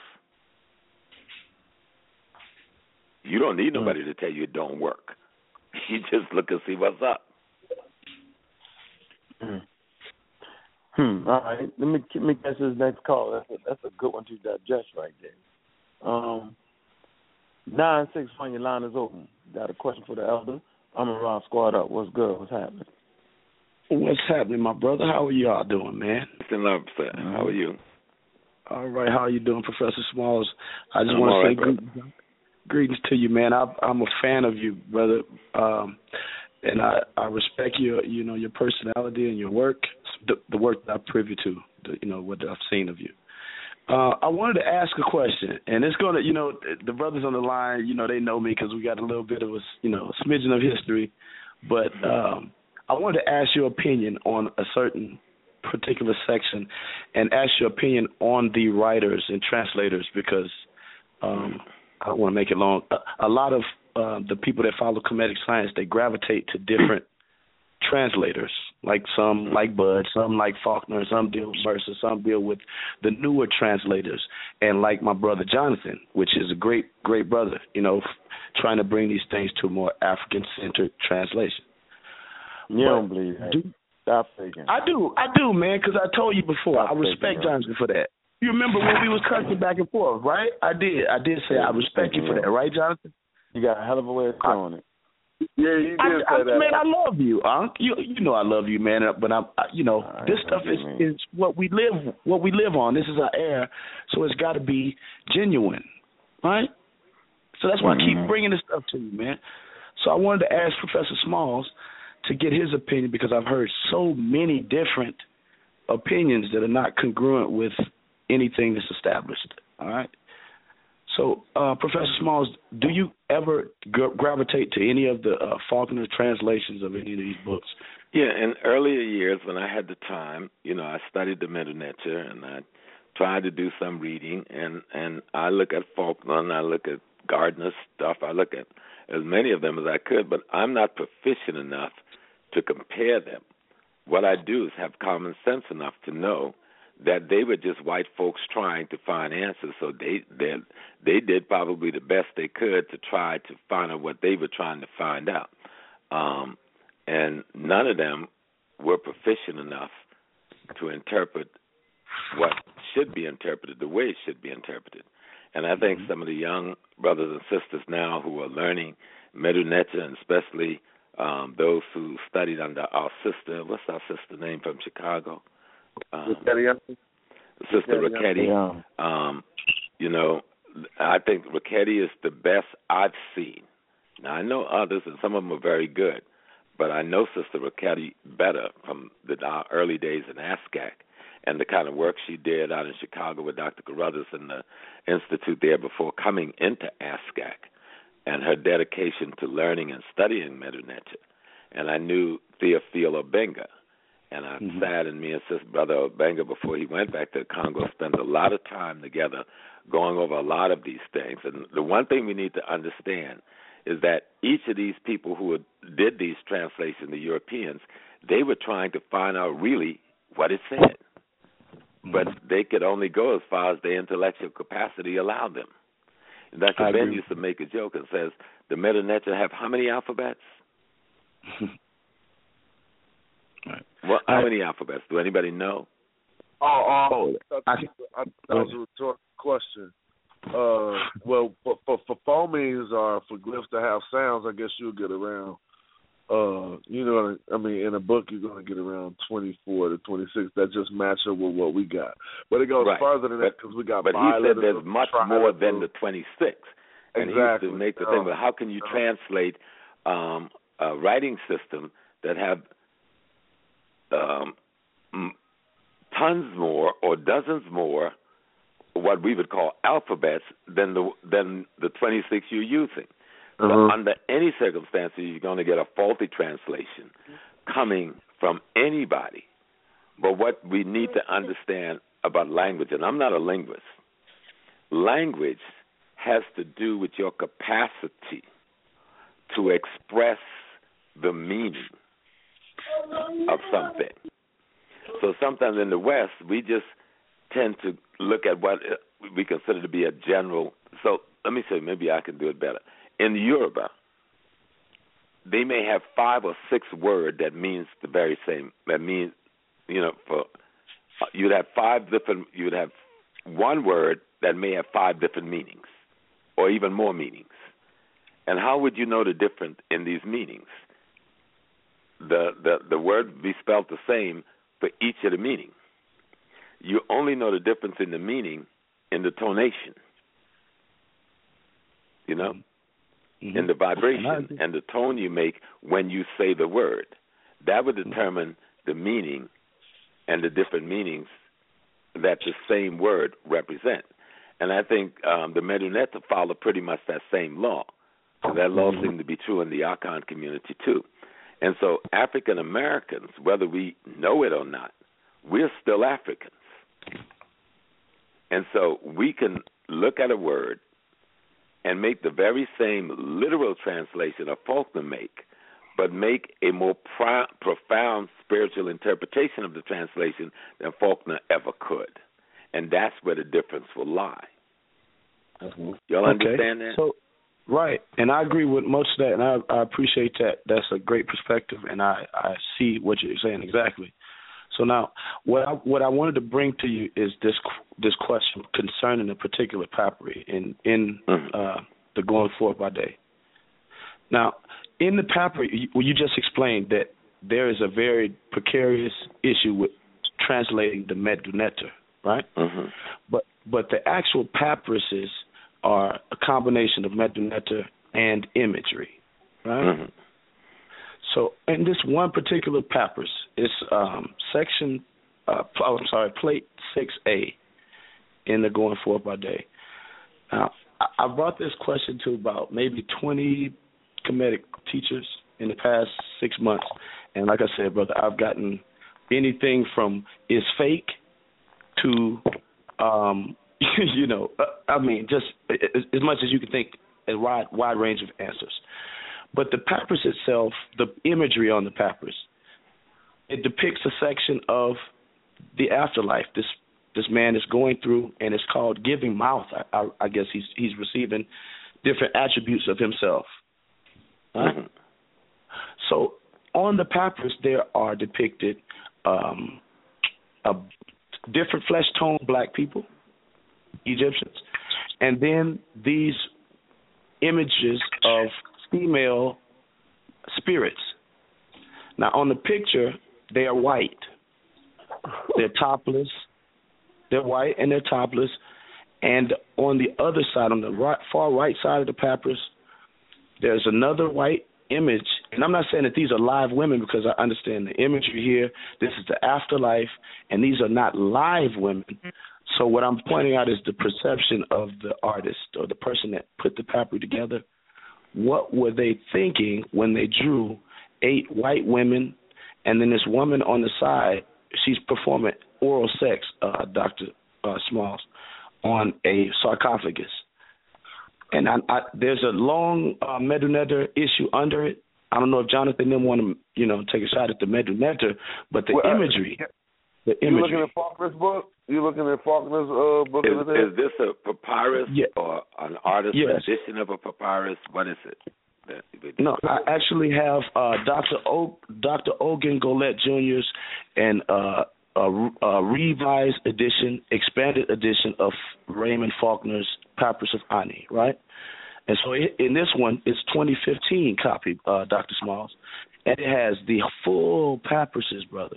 You don't need nobody to tell you it don't work. You just look and see what's up. Hmm. hmm. All right. Let me let me catch this next call. That's a, that's a good one to digest right there. Um, nine six one. Your line is open. Got a question for the elder? I'm around squad up. What's good? What's happening? What's happening, my brother? How are y'all doing, man? In love, sir. How are you? All right. How are you doing, Professor Smalls? I just want all to right, say greetings, to you, man. I, I'm a fan of you, brother, um, and I, I respect your, you know, your personality and your work, the, the work that I'm privy to, the, you know, what I've seen of you. Uh, I wanted to ask a question, and it's to, you know, the brothers on the line, you know, they know me because we got a little bit of a, you know, smidgen of history, but um, I wanted to ask your opinion on a certain particular section, and ask your opinion on the writers and translators because um, I don't want to make it long. A, a lot of uh, the people that follow Kemetic science they gravitate to different translators. Like some like Budge, some like Faulkner, some deal with Mercer, some deal with the newer translators, and like my brother Jonathan, which is a great great brother. You know, trying to bring these things to a more African centered translation. You But don't believe that? do Stop faking. I do, I do, man, because I told you before. I respect Jonathan for that. You remember when we was cussing back and forth, right? I did. I did say I respect you for that, right, Jonathan? You got a hell of a way of throwing it. Yeah, you did I, say I, that. Man, I love you, Unc. You you know I love you, man. But I'm, I, you know, this stuff is is what we live what we live on. This is our air, so it's got to be genuine, right? So that's why I keep mm-hmm. bringing this stuff to you, man. So I wanted to ask Professor Smalls to get his opinion because I've heard so many different opinions that are not congruent with anything that's established. All right. So, uh, Professor Smalls, do you ever gra- gravitate to any of the uh, Faulkner translations of any of these books? Yeah, in earlier years when I had the time, you know, I studied the Metu Neter and I tried to do some reading and and I look at Faulkner and I look at Gardiner's stuff. I look at as many of them as I could, but I'm not proficient enough to compare them. What I do is have common sense enough to know that they were just white folks trying to find answers. So they they they did probably the best they could to try to find out what they were trying to find out. Um, and none of them were proficient enough to interpret what should be interpreted the way it should be interpreted. And I think some of the young brothers and sisters now who are learning Medu Neter, and especially um, those who studied under our sister, what's our sister name from Chicago? Um, Sister Ricketti. Ricketti. Um, you know, I think Ricketti is the best I've seen. Now I know others, and some of them are very good, but I know Sister Ricketti better from the our early days in ASCAC and the kind of work she did out in Chicago with Dr. Carruthers and the institute there before coming into ASCAC, and her dedication to learning and studying Medu And I knew Théophile Obenga, and I Mm-hmm. sat and me and Sister Brother Obenga before he went back to Congo spent a lot of time together going over a lot of these things. And the one thing we need to understand is that each of these people who did these translations, the Europeans, they were trying to find out really what it said. But they could only go as far as their intellectual capacity allowed them. And Dr. Ben used to make a joke and says, the Neter have how many alphabets? Well, how I- many alphabets? Do anybody know? Oh, oh, I- I, I, that was a rhetorical question. Uh, well, for for, for phonemes or for glyphs to have sounds, I guess you'll get around. Uh, you know, I mean, in a book you're going to get around 24 to 26. That just match up with what we got. But it goes Right. further than that because we got. But he said there's much more than the 26. And he used to make the Oh. thing, but how can you translate um, a writing system that have um, tons more or dozens more what we would call alphabets than the than the 26 you're using. So Uh-huh. under any circumstances, you're going to get a faulty translation coming from anybody. But what we need to understand about language, and I'm not a linguist, language has to do with your capacity to express the meaning of something. So sometimes in the West, we just tend to look at what uh, we consider to be a general. So let me say, maybe I can do it better. in Yoruba, they may have five or six word that means the very same. That means, you know, for you'd have five different. You'd have one word that may have five different meanings, or even more meanings. And how would you know the difference in these meanings? The the the word be spelled the same for each of the meanings. You only know the difference in the meaning in the tonation. You know, mm-hmm. in the vibration and the tone you make when you say the word. That would determine the meaning and the different meanings that the same word represent. And I think um, the Metu Neter follow pretty much that same law. That law mm-hmm. seems to be true in the Akan community too. And so African Americans, whether we know it or not, we're still Africans. And so we can look at a word and make the very same literal translation of Faulkner make, but make a more pro- profound spiritual interpretation of the translation than Faulkner ever could. And that's where the difference will lie. Mm-hmm. Y'all okay. understand that? So, right, and I agree with most of that, and I, I appreciate that. That's a great perspective, and I, I see what you're saying exactly. So now, what I, what I wanted to bring to you is this this question concerning a particular papyri in in mm-hmm. uh, the going forth by day. Now, in the papyri, well, you just explained that there is a very precarious issue with translating the Medu right? Mm-hmm. But but the actual papyruses are a combination of Medu and imagery, right? Mm-hmm. So in this one particular papyrus, it's um, section, uh, oh, I'm sorry, plate 6A in the Going Forth by Day. Now, I brought this question to about maybe 20 Kemetic teachers in the past six months. And like I said, brother, I've gotten anything from is fake to, um, you know, uh, I mean, just as, as much as you can think, a wide, wide range of answers. But the papyrus itself, the imagery on the papyrus, it depicts a section of the afterlife. This this man is going through, and it's called giving mouth. I, I, I guess he's he's receiving different attributes of himself. Mm-hmm. So on the papyrus, there are depicted um, a different flesh tone black people, Egyptians, and then these images of female spirits. Now, on the picture, they are white. They're topless. They're white and they're topless. And on the other side, on the right, far right side of the papyrus, there's another white image. And I'm not saying that these are live women because I understand the imagery here. This is the afterlife, and these are not live women. So what I'm pointing out is the perception of the artist or the person that put the papyrus together. What were they thinking when they drew eight white women and then this woman on the side she's performing oral sex uh dr uh, smalls on a sarcophagus. And I, I, there's a long uh, Medu issue under it. I don't know if Jonathan didn't want to, you know, take a shot at the Medu but the well, imagery, uh, the imagery. You looking at Faulkner's book? You looking at Faulkner's uh, book? Is, is this a papyrus yeah. or an artist's yes. edition of a papyrus? What is it? No, I actually have uh, Dr. O, Dr. Ogden Goelet Jr.'s and uh, a, a, revised edition, expanded edition of Raymond Faulkner's Papyrus of Ani, right? And so in this one, it's 2015 copy, uh, Dr. Smalls, and it has the full papyruses, brother.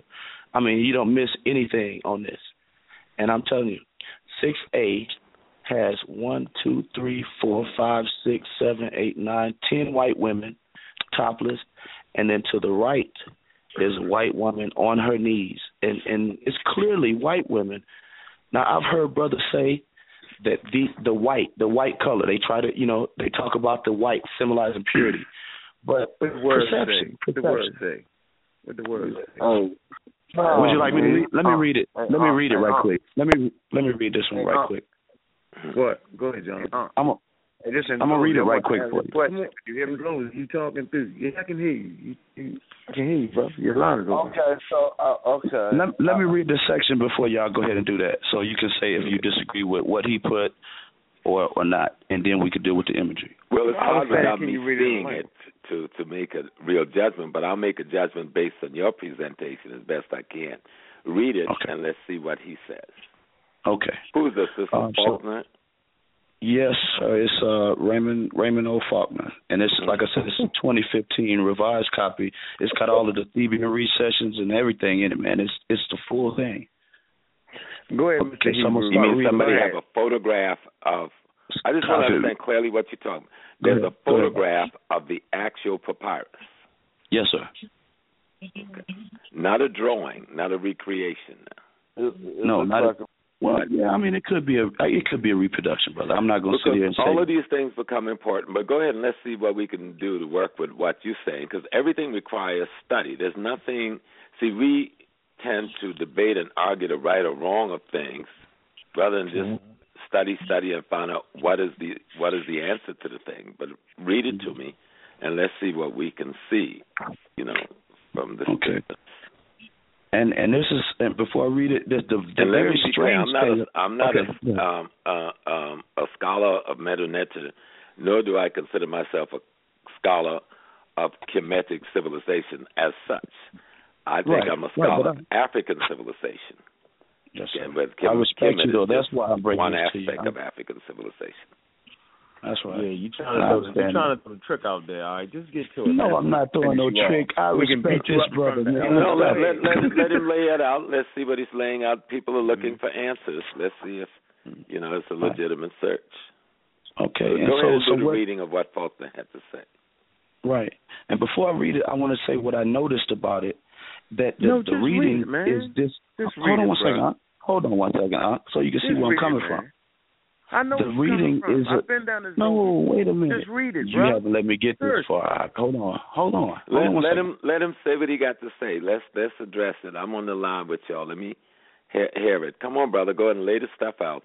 I mean, you don't miss anything on this. And I'm telling you, 6A has one, two, three, four, five, six, seven, eight, nine, ten white women, topless, and then to the right is a white woman on her knees, and and it's clearly white women. Now I've heard brothers say that the the white the white color they try to you know they talk about the white symbolizing purity, but the word perception, say? What the word say? What the word say? Oh, Oh. Would you like me to read? Let me read it. Let me read it right quick. Let me let me read this one right quick. Go ahead. Go ahead, John. Uh, I'm a, hey, listen, I'm gonna read it right quick for you. Question. You hear me, bro? You talking through? Yeah, I can hear you. you, you I can hear you, bro. You're loud Okay, so uh, okay. Let let me read this section before y'all go ahead and do that, so you can say if you disagree with what he put or or not, and then we could deal with the imagery. Well, it's hard without me you seeing in it to to make a real judgment, but I'll make a judgment based on your presentation as best I can. Read it and let's see what he says. Okay. Who's this? This is Um, so- Faulkner. Yes, sir. It's uh, Raymond Raymond O. Faulkner, and it's like I said, it's a 2015 revised copy. It's got all of the Theban recensions and everything in it, man. It's it's the full thing. Go ahead, Okay, Mr. so I'm gonna Hebrew. You mean somebody have a photograph of? I just want to understand clearly what you're talking. about. There's a photograph of the actual papyrus, Yes, sir. not a drawing, not a recreation. No, not a, well. Yeah, I mean, it could be a it could be a reproduction, brother. I'm not going to sit here and Because say all of these things become important. But go ahead and let's see what we can do to work with what you're saying, because everything requires study. There's nothing. See, we tend to debate and argue the right or wrong of things, rather than just mm-hmm. Study, study, and find out what is the what is the answer to the thing. But read it to me, and let's see what we can see. You know, from this. Okay. And and this is and before I read it, the the, the And very me be clear, strange I'm not thing. a, I'm not okay, a um uh, um a scholar of Medu-Neter, nor do I consider myself a scholar of Kemetic civilization as such. I think Right, I'm a scholar but of African civilization. Yes, Okay, sir. but I respect Kemet you though. That's why I'm bringing one this to you. aspect of African civilization. That's right. Yeah, you trying to throw, understand you trying to throw a trick out there. All right, just get to it. No, man. I'm not throwing no Finish you off. trick. I We respect this brother, man. No, let, let, let, let him lay it out. Let's see what he's laying out. People are looking Mm-hmm. for answers. Let's see if you know it's a legitimate search. Okay, So and go so ahead and so do the what? reading of what Faulkner had to say. Right. And before I read it, I want to say what I noticed about it. That the, No, the reading it, man. is this. Just hold read on it, one second. bro. Huh? Hold on one second, huh? so you can see Just where I'm read it, coming from. I know The where you're reading coming is from. a- I've been down this No, road. wait a minute. Just read it, you haven't let me get this Seriously. far. Hold on, hold on. Hold Let, on one let second. him let him say what he got to say. Let's let's address it. I'm on the line with y'all. Let me hear, hear it. Come on, brother. Go ahead and lay the stuff out.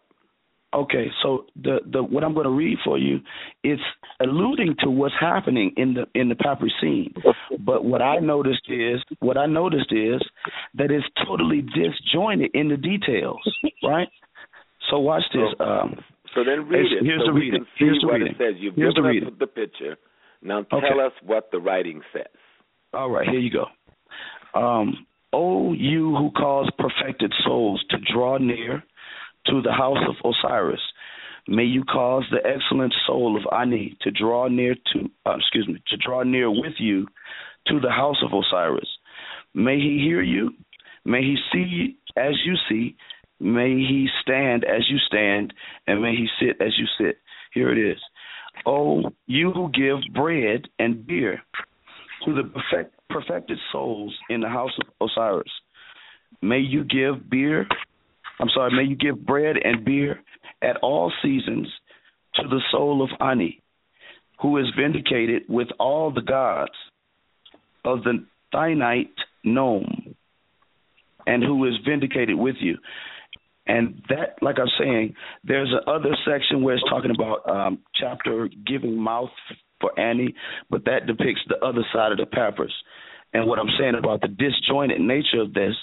Okay, so the the what I'm going to read for you, it's alluding to what's happening in the in the papyrus scene. But what I noticed is what I noticed is that it's totally disjointed in the details, right? So watch this. Um, So then read it. here's so the reading. Here's the what reading. it says. You've Here's the us reading. the picture. Now Okay. tell us what the writing says. All right, here you go. Um, o you who cause perfected souls to draw near to the house of Osiris, may you cause the excellent soul of Ani to draw near to, uh, excuse me, to draw near with you to the house of Osiris. May he hear you. May he see as you see. May he stand as you stand, and may he sit as you sit. Here it is. O you who give bread and beer to the perfect, perfected souls in the house of Osiris. May you give beer, I'm sorry, may you give bread and beer at all seasons to the soul of Ani, who is vindicated with all the gods of the Thinite Nome, and who is vindicated with you. And that, like I'm saying, there's another section where it's talking about um, chapter giving mouth for Ani, but that depicts the other side of the papyrus. And what I'm saying about the disjointed nature of this,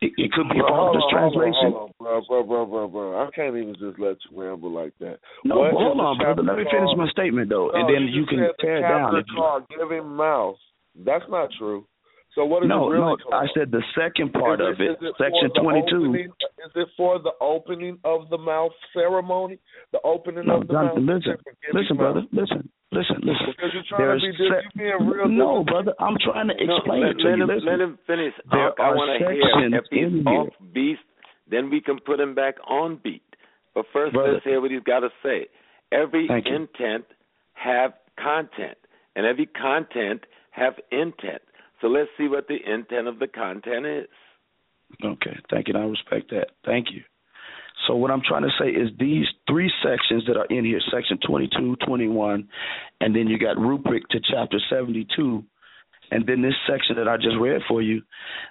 it, it could be a part of this translation. Hold on, bro, bro, bro, bro. I can't even just let you ramble like that. No, hold on, brother. Let me finish my statement though, and then you can tear it down. chapter If you, called Giving Mouth. That's not true. So what is no, it really no, called? I said the second part Is of it, for section 22. opening- Is it for the opening of the mouth ceremony? The opening No, of the Jonathan, mouth? listen, Is it listen, brother, mouth? listen, listen, listen. Because you're trying There's to be, se- you being real no, difficult. brother, I'm trying to No, explain let, it to let you. him listen. let him finish. There I, I want to hear sections if he's in off beat, then we can put him back on beat. But first, Brother. let's hear what he's got to say. Every Thank you. intent have content, and every content have intent. So let's see what the intent of the content is. Okay, thank you. I respect that. Thank you. So what I'm trying to say is these three sections that are in here, section 22, 21, and then you got rubric to chapter 72, and then this section that I just read for you,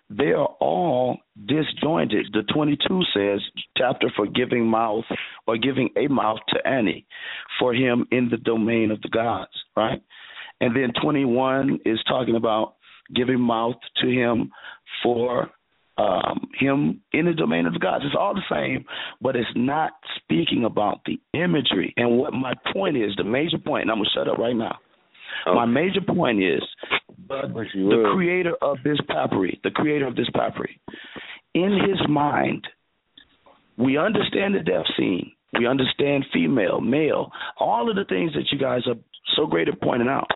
they are all disjointed. The 22 says chapter for giving mouth or giving a mouth to Ani for him in the domain of the gods, right? And then 21 is talking about giving mouth to him for um, him in the domain of the gods. It's all the same, but it's not speaking about the imagery. And what my point is, the major point, and I'm gonna shut up right now. Okay. My major point is the creator of this papyri, the creator of this papyri, in his mind, we understand the death scene. We understand female, male, all of the things that you guys are so great at pointing out.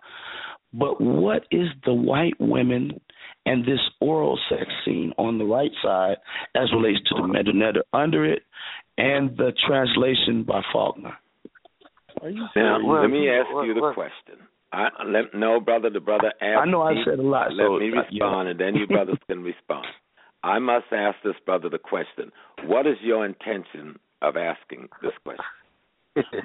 But what is the white women and this oral sex scene on the right side as relates to the Medu under it and the translation by Faulkner? Now, let me ask you the question. I, let, no, brother, the brother asked. I know I said a lot. Let so, me uh, respond, and then you brothers can respond. I must ask this brother the question: What is your intention of asking this question?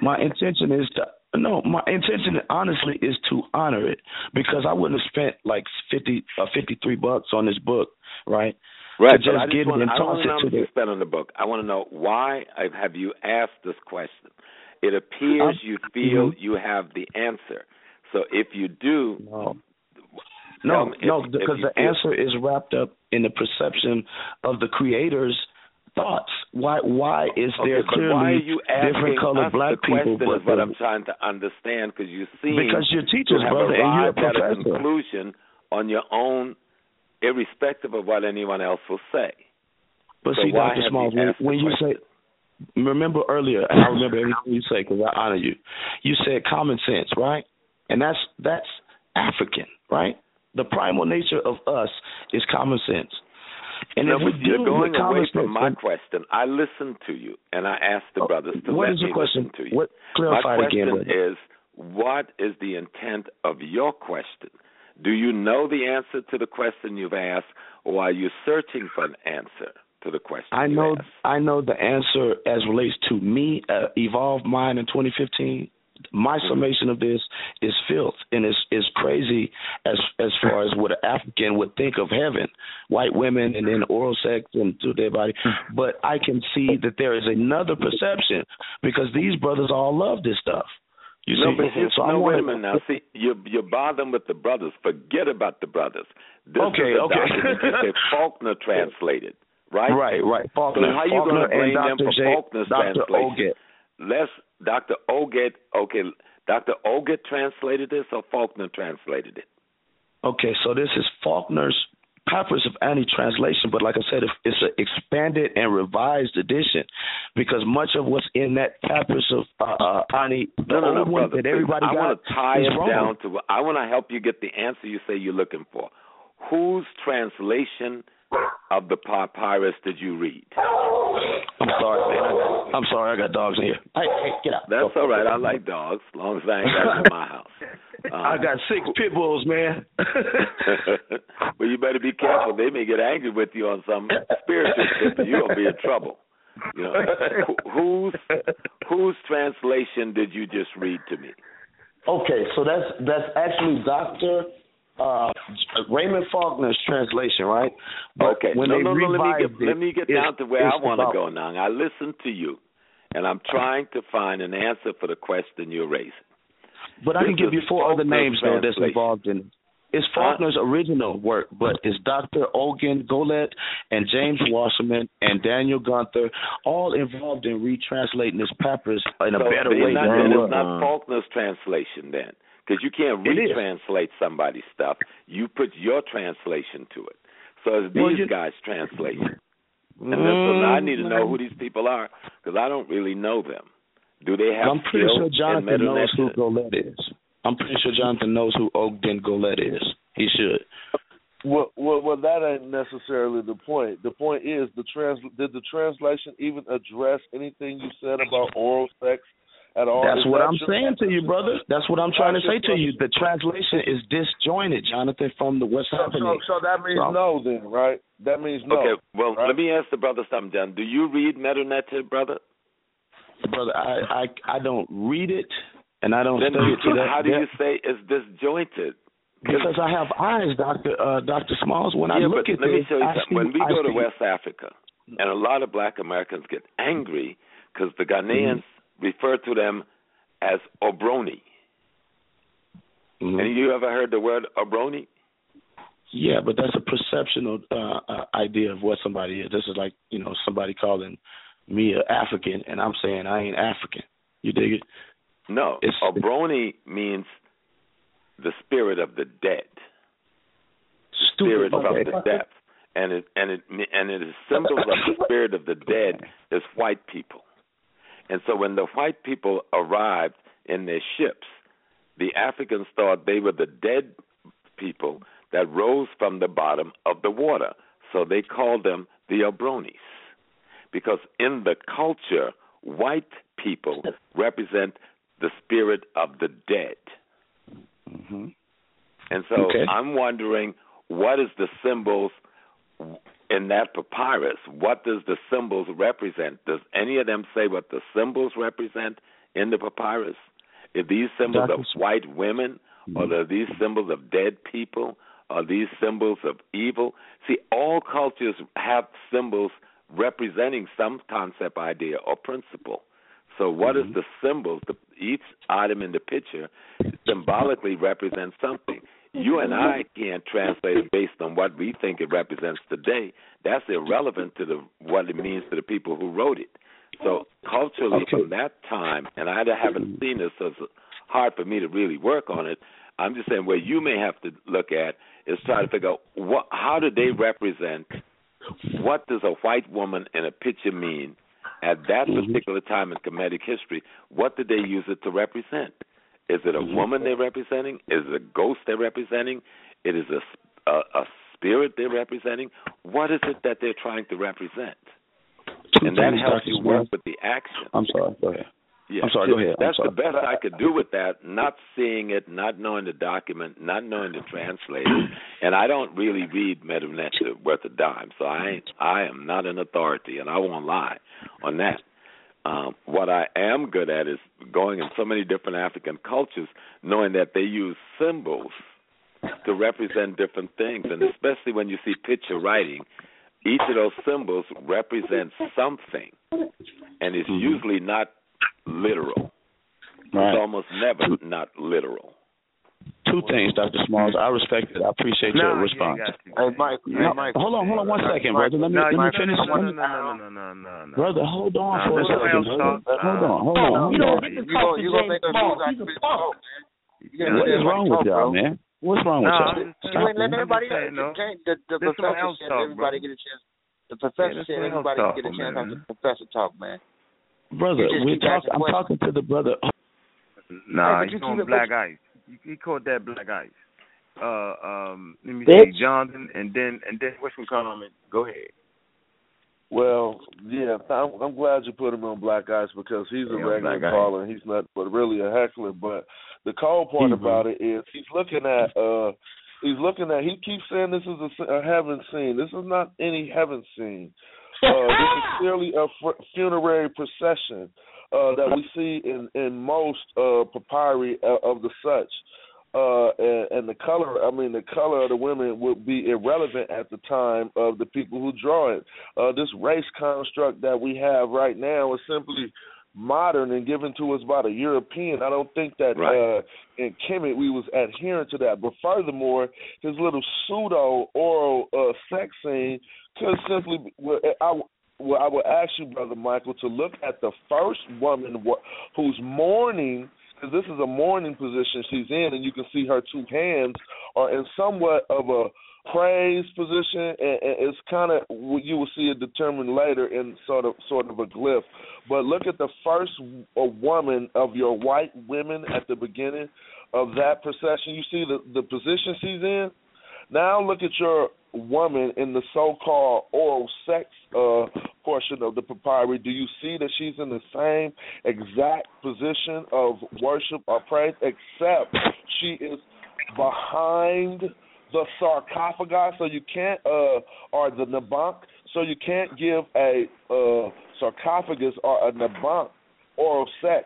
my intention is to no, my intention honestly is to honor it because I wouldn't have spent like fifty uh, fifty three bucks on this book, right? Right. Just I get just want, it and I toss it to the spent on the book. I want to know why have you asked this question? It appears Um, you feel mhm. you have the answer. So if you do, no, no, if- no, because the answer is wrapped up in the perception of the creator's thoughts. Why? Why is Okay, there clearly why are you different colored black people? but is what I'm trying to understand because you seem Because you're teachers, have brother, and you're a arrived at a professor. conclusion on your own, irrespective of what anyone else will say. But So see, Smalls, you when, when you say, remember earlier, and I remember everything you say because I honor you. You said common sense, right? And that's that's African, right? The primal nature of us is common sense. And no, if we you're going away from my question. I listened to you, and I asked the brothers to what let is me question? listen to you. What clarify my it again, question is, what is the intent of your question? Do you know the answer to the question you've asked, or are you searching for an answer to the question I know asked? I know the answer as relates to me, uh, evolved mind in 2015. My mm-hmm. summation of this is filth and is is crazy as as far as what an African would think of heaven, white women and then oral sex and to their body. Mm-hmm. But I can see that there is another perception because these brothers all love this stuff. You no, see, but so no, wait a minute now. See, you're you're bothering with the brothers. Forget about the brothers. This Okay, is a okay. that Faulkner translated, right? Right, right. Faulkner, So how you going to blame them for Faulkner's Dr. translation? Let's Dr. Oget. Okay, Dr. Oget translated this, or Faulkner translated it. Okay, so this is Faulkner's Papyrus of Ani translation, but like I said, it's- an expanded and revised edition because much of what's in that Papyrus of uh, uh, Ani, the No, no, no, brother. that everybody. I want to tie it wrong. down to. I want to help you get the answer you say you're looking for. Whose translation of the papyrus did you read? I'm sorry, man. I got, I'm sorry, I got dogs in here. Hey, hey, get out. That's all right. I like dogs, as long as I ain't got them in my house. Um, I got six pit bulls, man. well, you better be careful. They may get angry with you on some spiritual shit, you're gonna be in trouble. You know, whose whose translation did you just read to me? Okay, so that's that's actually Doctor uh, Raymond Faulkner's translation, right? But Okay, when no, they no, no. Let me get it, let me get down to where I want to go now. I listen to you, and I'm trying to find an answer for the question you're raising. But I can give you four other names though that's involved in it. It's Faulkner's original work, but it's Dr. Ogden Goelet and James Wasserman and Daniel Gunther all involved in retranslating this papyrus in a so better way. Not, than it's not Faulkner's translation then, because you can't It is. retranslate somebody's stuff. You put your translation to it. So it's Well, these you- guys' translation. And then, so now I need to mm, know who these people are because I don't really know them. Do they have I'm pretty sure Jonathan knows who Metonetics? Goelet is. I'm pretty sure Jonathan knows who Ogden Goelet is. He should. Well, well, well, that ain't necessarily the point. The point is the trans. Did the translation even address anything you said about oral sex at all? That's what that I'm saying to you, brother. That's what I'm trying to say to you. The translation is disjointed, Jonathan, from the what's So, happening. so, so that means So- no, then, right? That means no. Okay, well, right? let me ask the brother something, John. Do you read Metonetics, brother? brother. I I I don't read it, and I don't Then study it to that. how do you say it's disjointed? because I have eyes, Doctor uh, Doctor Smalls. When I look at let me this, tell you I something. see, When we I go to West Africa, and a lot of Black Americans get angry because the Ghanaians Mm-hmm. Refer to them as Obroni. Mhm. And you ever heard the word Obroni? Yeah, but that's a perceptional uh, uh, idea of what somebody is. This is like you know somebody calling me an African, and I'm saying I ain't African. You dig it? No, It's- obroni means the spirit of the dead, spirit Stupid. Okay. from the depth, and it and it and it is symbols of the spirit of the dead is white people, and so when the white people arrived in their ships, the Africans thought they were the dead people that rose from the bottom of the water, so they called them the Obronis, because in the culture, white people represent the spirit of the dead. Mm-hmm. And so Okay. I'm wondering what is the symbols in that papyrus? What does the symbols represent? Does any of them say what the symbols represent in the papyrus? Are these symbols of white women or mm-hmm. are these symbols of dead people? Are these symbols of evil? See, all cultures have symbols representing some concept, idea, or principle. So, what is mm-hmm. the symbols? The, each item in the picture symbolically represents something. You and I can't translate it based on what we think it represents today. That's irrelevant to the what it means to the people who wrote it. So culturally, from that time, and I haven't seen this, so it's hard for me to really work on it. I'm just saying where you may have to look at is try to figure out what, how do they represent what does a white woman in a picture mean at that mm-hmm. particular time in Kemetic history? What did they use it to represent? Is it a mm-hmm. woman they're representing? Is it a ghost they're representing? It is a, a, a spirit they're representing? What is it that they're trying to represent? Two and that helps you work with the action. I'm sorry. Go ahead. Yeah. I'm sorry, go ahead. That's sorry. the best I could do with that. Not seeing it, not knowing the document, not knowing the translator, and I don't really read Metanetia worth a dime. So I ain't, I am not an authority, and I won't lie on that. Um, what I am good at is going in so many different African cultures, knowing that they use symbols to represent different things, and especially when you see picture writing, each of those symbols represents something, and it's usually not literal. Right. It's almost never not literal. Two things, Dr. Smalls. I respect it. I appreciate No, your yeah, response. you. Hey, Mike. No, Mike. hold on, hold on one second, brother. Let me No, let me Mike, finish. no, let no, me- no, no, no, no, no, no. Brother, hold on Nah, for a second. else brother. talk. Hold on, hold on, hold You on. gonna you gonna you gonna make us lose our talk, man. You gotta What let is wrong with y'all, man? What's wrong with y'all? I'm You ain't letting everybody saying, no. can't the, the Let professor said everybody bro. get a chance. The professor let said everybody talk, get a chance man. the professor talk, man. Brother, we're talking. I'm talking to the brother. Nah, Hey, but he's you on keep black ice. He, he called that black ice. Uh, um, let me Bitch. see, Johnson, and then and then what's we call him? Go ahead. Well, yeah, I'm, I'm glad you put him on black ice because he's a Yeah, regular caller he's not, but really a heckler. But the cold part Mhm. about it is he's looking at, uh he's looking at. He keeps saying this is a, a heaven scene. This is not any heaven scene. Uh, this is clearly a fr- funerary procession uh, that we see in in most uh, papyri uh, of the such. Uh, and, and the color, I mean, the color of the women would be irrelevant at the time of the people who draw it. Uh, this race construct that we have right now is simply modern and given to us by the European. I don't think that Right. uh, in Kemet we was adherent to that. But furthermore, his little pseudo oral uh, sex scene could simply, be, well, I, well, I would ask you, brother Michael, to look at the first woman wh- who's mourning, because this is a mourning position she's in, and you can see her two hands are in somewhat of a praise position, and, and it's kind of you will see it determined later in sort of sort of a glyph. But look at the first woman of your white women at the beginning of that procession. You see the the position she's in. Now look at your woman in the so-called oral sex uh, portion of the papyri. Do you see that she's in the same exact position of worship or praise, except she is behind the sarcophagus, so you can't, uh, or the nabank, so you can't give a uh, sarcophagus or a nabank oral sex.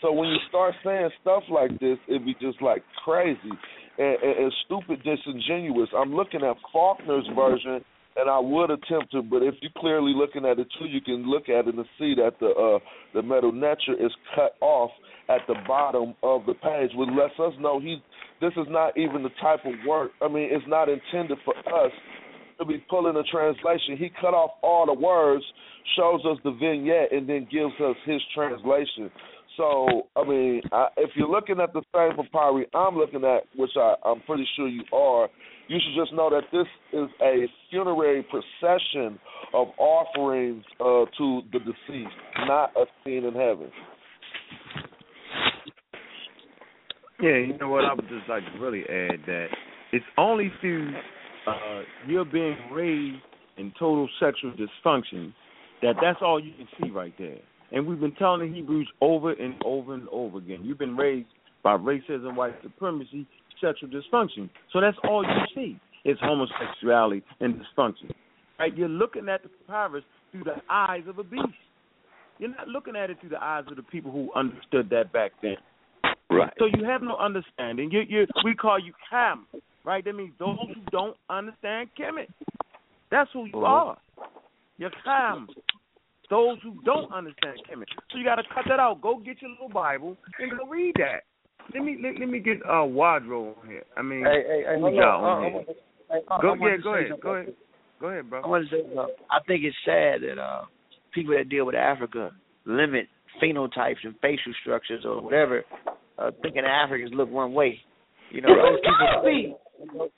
So when you start saying stuff like this, it'd be just like crazy and, and, and stupid, disingenuous. I'm looking at Faulkner's version, and I would attempt to, but if you're clearly looking at it too, you can look at it and see that the uh, the Metu Neter is cut off at the bottom of the page, which lets us know he's this is not even the type of work. I mean, it's not intended for us to be pulling a translation. He cut off all the words, shows us the vignette, and then gives us his translation. So, I mean, I, if you're looking at the same papyri I'm looking at, which I, I'm pretty sure you are, you should just know that this is a funerary procession of offerings uh, to the deceased, not a scene in heaven. Yeah, you know what? I would just like to really add that it's only through uh, you're being raised in total sexual dysfunction that that's all you can see right there. And we've been telling the Hebrews over and over and over again. You've been raised by racism, white supremacy, sexual dysfunction. So that's all you see is homosexuality and dysfunction. Right? You're looking at the papyrus through the eyes of a beast. You're not looking at it through the eyes of the people who understood that back then. Right. So you have no understanding. You, you, we call you Ham, right? That means those who don't understand Kemet. That's who you are. You're Ham. Those who don't understand Kemet. So you got to cut that out. Go get your little Bible and go read that. Let me let, let me get uh Wardrobe here. I mean, hey, hey, hey, hold y'all on. on Uh, here? I, I, Go, I wanted yeah, go ahead, go ahead, go ahead, bro. I want to say something. I think it's sad that uh, people that deal with Africa limit phenotypes and facial structures or whatever, uh, thinking Africans look one way. You know, those people,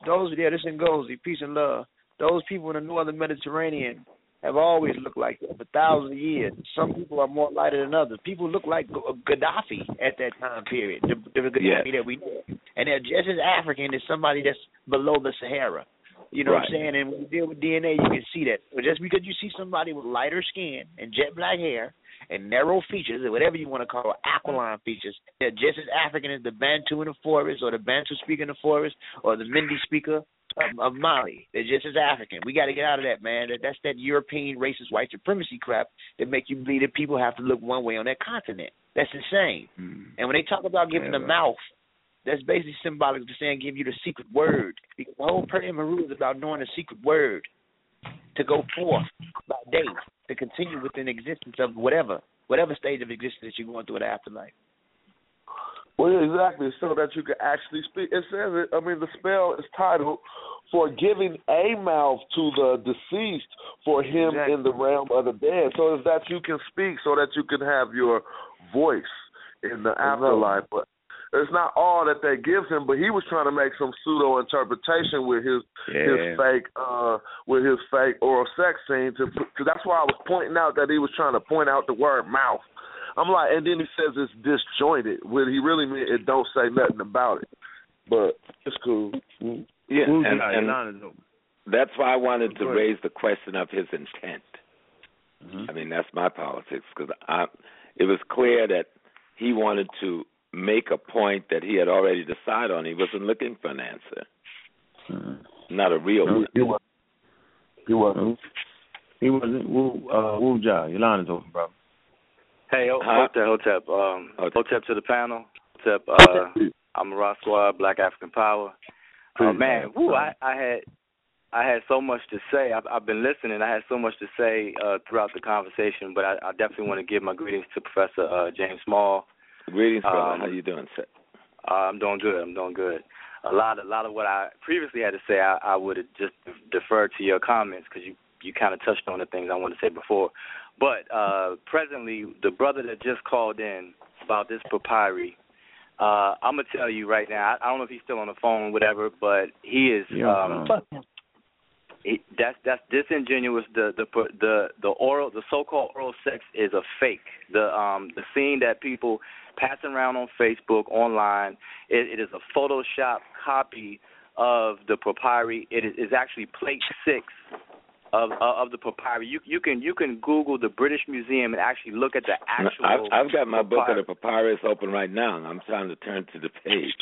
those yeah, this in Ngozi, peace and love. Those people in the northern Mediterranean have always looked like that for thousands of years. Some people are more lighter than others. People look like Gaddafi at that time period, the, the Gaddafi Yeah. that we know. And they're just as African as somebody that's below the Sahara. You know what I'm saying? And when you deal with DNA, you can see that. But just because you see somebody with lighter skin and jet black hair and narrow features, or whatever you want to call it, aquiline features, they're just as African as the Bantu in the forest, or the Bantu speaker in the forest, or the Mande speaker of, of Mali. They're just as African. We got to get out of that, man. That, that's that European racist white supremacy crap that make you believe that people have to look one way on that continent. That's insane. Mm-hmm. And when they talk about giving Yeah, the right. mouth, that's basically symbolic of saying give you the secret word. Because the whole prayer Persian Maru is about knowing the secret word to go forth by day, to continue within existence of whatever, whatever stage of existence you're going through in the afterlife. Well, exactly, so that you can actually speak. It says it. I mean, the spell is titled "For Giving a Mouth to the Deceased for Him Exactly. in the Realm of the Dead." So it's that you can speak, so that you can have your voice in the afterlife. But it's not all that they give him. But he was trying to make some pseudo interpretation with his his fake uh with his fake oral sex scene. To cause that's why I was pointing out that he was trying to point out the word mouth. I'm like, and then he says it's disjointed. When he really meant it don't say nothing about it. But it's cool. Yeah, Who's and, the and Line is open. that's why I wanted to raise the question of his intent. Mm-hmm. I mean, that's my politics because I. It was clear that he wanted to make a point that he had already decided on. He wasn't looking for an answer, Mm-hmm. not a real one. He was. He wasn't. He wasn't. Woo, uh, Woo Ja, your line is open, bro. Hey, Ho- Huh? Hotep, Hotep, um, Hotep. Hotep to the panel. Hotep, uh, I'm a Rock Squad, Black African Power. Uh, man, woo, I, I had, I had so much to say. I've, I've been listening. I had so much to say uh, throughout the conversation, but I, I definitely want to give my greetings to Professor uh, James Small. Greetings, brother. Um, How you doing, sir? Uh, I'm doing good. I'm doing good. A lot, a lot of what I previously had to say, I, I would have just deferred to your comments because you, you kind of touched on the things I wanted to say before. But uh, presently, the brother that just called in about this papyri, uh, I'm gonna tell you right now. I, I don't know if he's still on the phone, or whatever, but he is. Yeah, um, he, that's that's disingenuous. The the the the oral the so-called oral sex is a fake. The um the scene that people passing around on Facebook online it, it is a Photoshop copy of the papyri. It is, is actually plate six of of the papyri. You you can you can Google the British Museum and actually look at the actual. I've, I've got my book of the papyrus open right now, and I'm trying to turn to the page.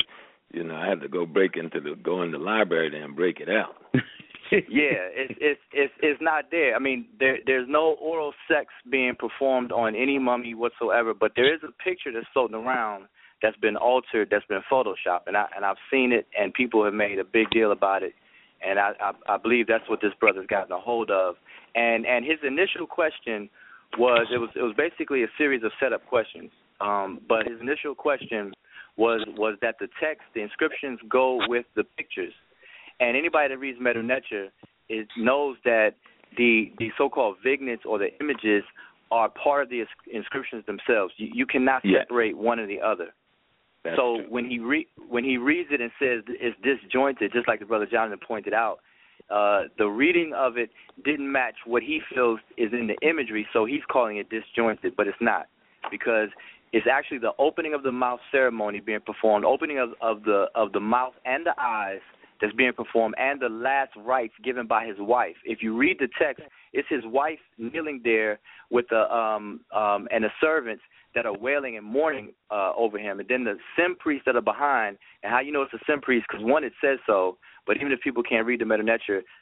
You know, I had to go break into the go in the library there and break it out. yeah, it's it's it's it's not there. I mean, there there's no oral sex being performed on any mummy whatsoever, but there is a picture that's floating around that's been altered, that's been photoshopped, and I and I've seen it, and people have made a big deal about it, and I I, I believe that's what this brother's gotten a hold of, and and his initial question was it was it was basically a series of setup questions, um, but his initial question was was that the text, the inscriptions go with the pictures, and anybody that reads Medu Neter is knows that the the so-called vignettes or the images are part of the inscriptions themselves. You, you cannot separate one or the other. That's so true. when he re- when he reads it and says it's disjointed, just like the brother Jonathan pointed out, uh, the reading of it didn't match what he feels is in the imagery, so he's calling it disjointed, but it's not because it's actually the opening of the mouth ceremony being performed, opening of, of the of the mouth and the eyes that's being performed, and the last rites given by his wife. If you read the text, it's his wife kneeling there with the um um and the servants that are wailing and mourning uh, over him, and then the sem priests that are behind. And how you know it's a sem priest? Because one, it says so. But even if people can't read the Medu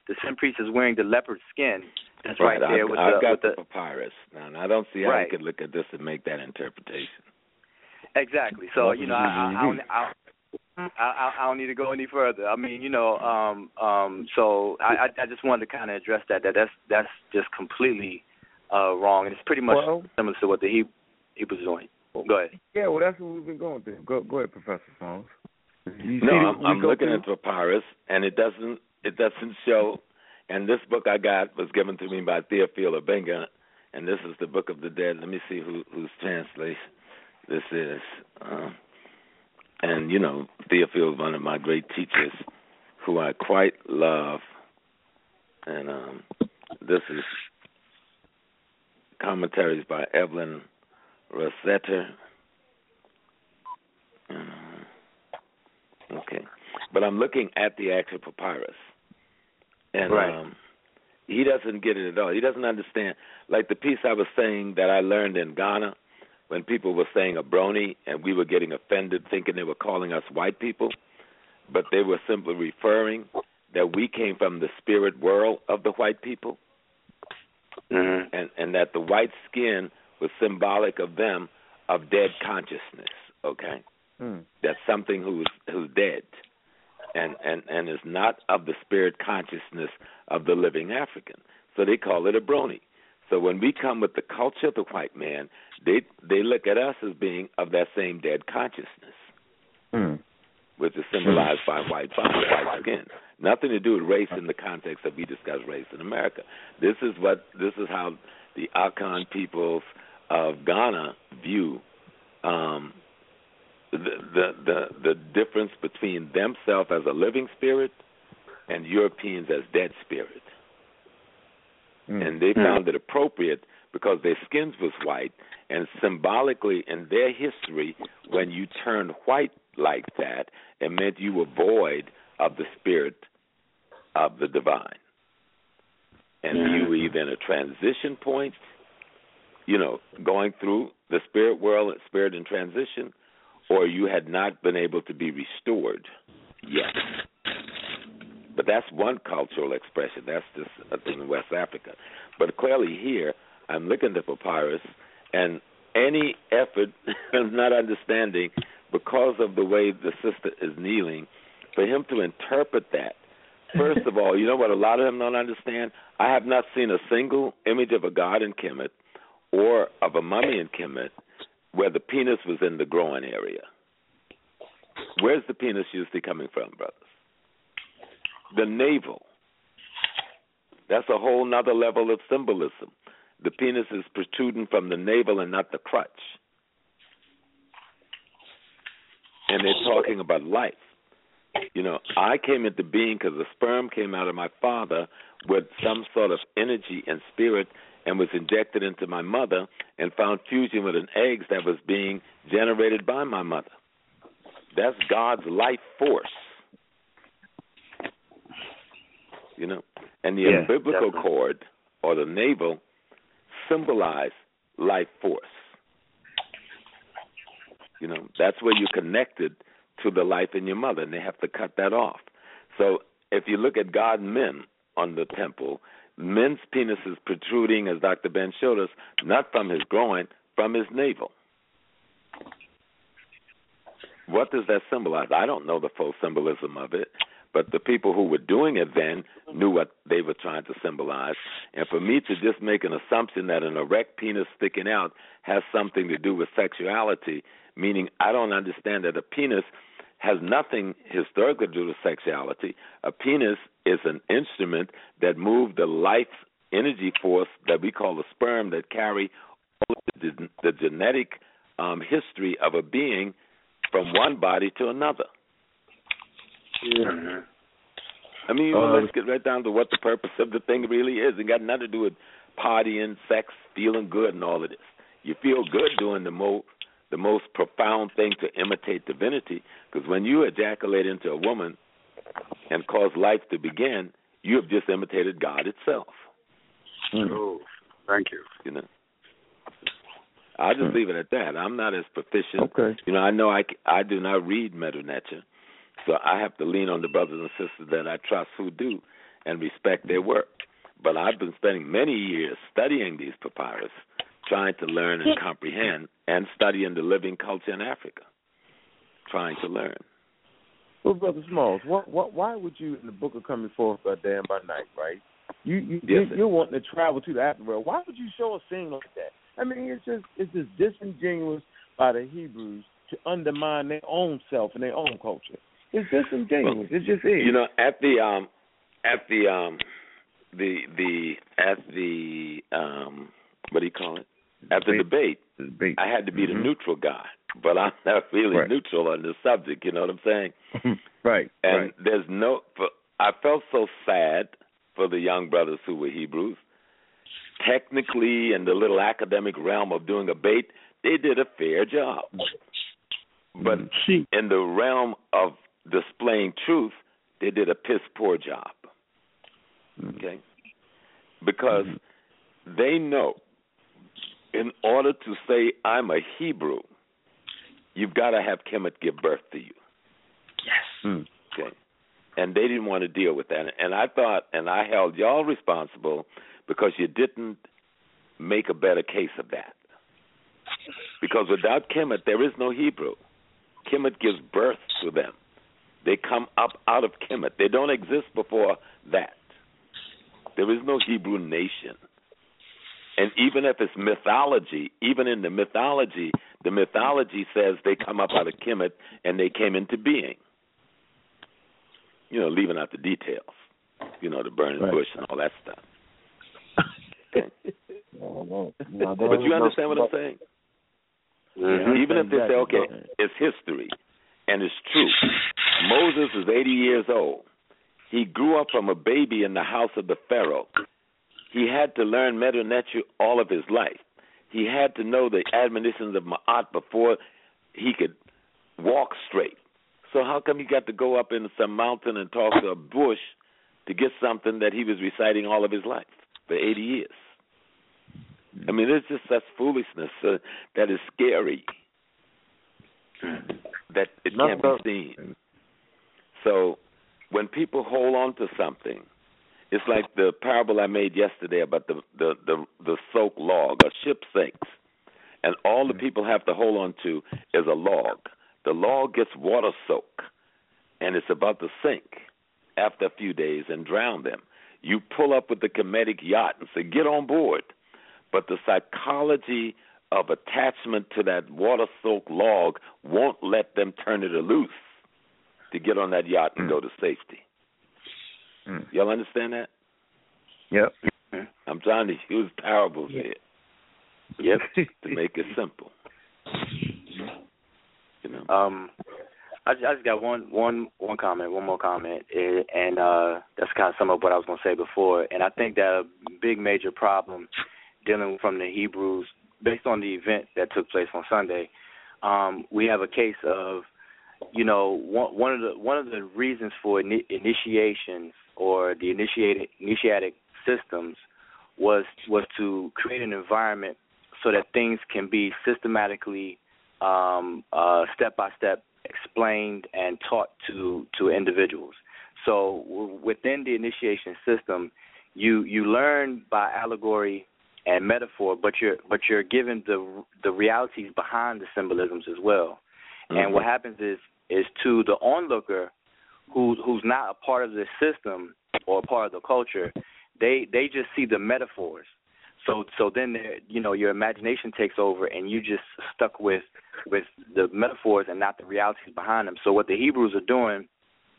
the sem priest is wearing the leopard skin. That's right, there I've, with I've the got with the, the papyrus now, and I don't see how Right. you could look at this and make that interpretation. Exactly. So you know, I, I, I, I, I, I I don't need to go any further. I mean, you know, um, um, so I, I I just wanted to kind of address that. That that's that's just completely uh, wrong, and it's pretty much Well- similar to what the he he was doing. Go ahead. Yeah, well, that's what we've been going through. Go, go ahead, Professor Songs. You no, I'm, I'm looking through- at the papyrus, and it doesn't it doesn't show. And this book I got was given to me by Théophile Obenga, and this is the Book of the Dead. Let me see who whose translation this is. Um, and you know, Theophile is one of my great teachers, who I quite love. And um, this is commentaries by Evelyn Rossiter. And, um, okay, but I'm looking at the actual papyrus, and Right. um, he doesn't get it at all. He doesn't understand. Like the piece I was saying that I learned in Ghana, when people were saying obroni, and we were getting offended, thinking they were calling us white people, but they were simply referring that we came from the spirit world of the white people, Mm-hmm. and and that the white skin was symbolic of them of dead consciousness. Okay Mm. that's something who's who's dead and and and is not of the spirit consciousness of the living african so they call it obroni so when we come with the culture of the white man they they look at us as being of that same dead consciousness Mm. which is symbolized by white body, white skin. Nothing to do with race in the context that we discuss race in America. This is what this is how the Akan peoples of Ghana view um, the, the the the difference between themselves as a living spirit and Europeans as dead spirit. Mm. And they found it appropriate because their skins was white. And symbolically in their history when you turned white like that it meant you were void of the spirit of the divine. And you were either in a transition point you know going through the spirit world spirit in transition or you had not been able to be restored yet but that's one cultural expression. That's just thing in West Africa. But clearly here, I'm looking at the papyrus, and any effort of not understanding, because of the way the sister is kneeling, for him to interpret that. First of all, you know what a lot of them don't understand? I have not seen a single image of a god in Kemet or of a mummy in Kemet where the penis was in the growing area. Where's the penis usually coming from, brothers? The navel. That's a whole nother level of symbolism. The penis is protruding from the navel and not the crutch. And they're talking about life. You know, I came into being because the sperm came out of my father with some sort of energy and spirit and was injected into my mother and found fusion with an egg that was being generated by my mother. That's God's life force you know. And the Yeah, umbilical definitely. cord or the navel symbolize life force. You know, that's where you're connected to the life in your mother, and they have to cut that off. So if you look at God and men on the temple, men's penis is protruding, as Dr. Ben showed us, not from his groin, from his navel. What does that symbolize? I don't know the full symbolism of it, but the people who were doing it then knew what they were trying to symbolize. And for me to just make an assumption that an erect penis sticking out has something to do with sexuality meaning I don't understand that a penis has nothing historically to do with sexuality. A penis is an instrument that moves the life energy force that we call the sperm that carry the, the genetic um, history of a being from one body to another. Yeah. I mean, well, Uh, let's get right down to what the purpose of the thing really is. It got nothing to do with partying, sex, feeling good, and all of this. You feel good doing the most the most profound thing to imitate divinity, because when you ejaculate into a woman and cause life to begin, you have just imitated God itself. Oh, thank you. You know. I'll just leave it at that. I'm not as proficient. Okay. You know, I know I, c- I do not read Metu Neter, so I have to lean on the brothers and sisters that I trust who do and respect their work. But I've been spending many years studying these papyrus, trying to learn and comprehend, and studying the living culture in Africa, trying to learn. Well, brother Smalls, what, what, why would you, in the book of coming forth by day and by night, right? You, you, Yes, you you're wanting to travel to the afterworld. Why would you show a scene like that? I mean, it's just, it's just disingenuous by the Hebrews to undermine their own self and their own culture. It's disingenuous. it just is. You know, at the um, at the um, the the at the um, what do you call it? At the debate, Debate. I had to be the neutral guy, but I'm not really Right. neutral on the subject. You know what I'm saying? right. And right. there's no. For, I felt so sad for the young brothers who were Hebrews. Technically, in the little academic realm of doing a debate, they did a fair job. But in the realm of displaying truth, they did a piss poor job. Mm-hmm. Okay? Because mm-hmm. they know in order to say I'm a Hebrew, you've got to have Kemet give birth to you. Yes. Mm. Okay. And they didn't want to deal with that. And I thought, and I held y'all responsible because you didn't make a better case of that. Because without Kemet, there is no Hebrew. Kemet gives birth to them. They come up out of Kemet. They don't exist before that. There is no Hebrew nation. And even if it's mythology, even in the mythology, the mythology says they come up out of Kemet and they came into being. You know, leaving out the details. You know, the burning Right. bush and all that stuff. Okay. No, But you understand what I'm saying? Mhm. Even if they say, okay, it's history and it's true. Moses is 80 years old. He grew up from a baby in the house of the Pharaoh. He had to learn Metanetru all of his life. He had to know the admonitions of Ma'at before he could walk straight. So how come he got to go up in some mountain and talk to a bush to get something that he was reciting all of his life for 80 years? I mean, it's just such foolishness uh, that is scary. That it can't be seen. So when people hold on to something, it's like the parable I made yesterday about the the the, the soak log. A ship sinks, and all the people have to hold on to is a log. The log gets water soak, and it's about to sink after a few days and drown them. You pull up with the Kemetic yacht and say, "Get on board," but the psychology of attachment to that water soaked log won't let them turn it loose to get on that yacht and go to safety. Y'all understand that? Yep. I'm trying to use parables here. Yep. to make it simple. You know. Um, I just, I just got one one one comment, one more comment, eh, and uh, that's kind of some of what I was going to say before. And I think that a big major problem dealing from the Hebrews, based on the event that took place on Sunday, um, we have a case of, you know, one one of the one of the reasons for ini- initiations or the initiated initiatic systems was was to create an environment so that things can be systematically um, uh, step by step explained and taught to to individuals. So w- within the initiation system, you you learn by allegory and metaphor, but you're but you're given the the realities behind the symbolisms as well. And mm-hmm. what happens is is to the onlooker who who's not a part of the system or a part of the culture, they they just see the metaphors. So so then you know your imagination takes over and you just stuck with with the metaphors and not the realities behind them. So what the Hebrews are doing,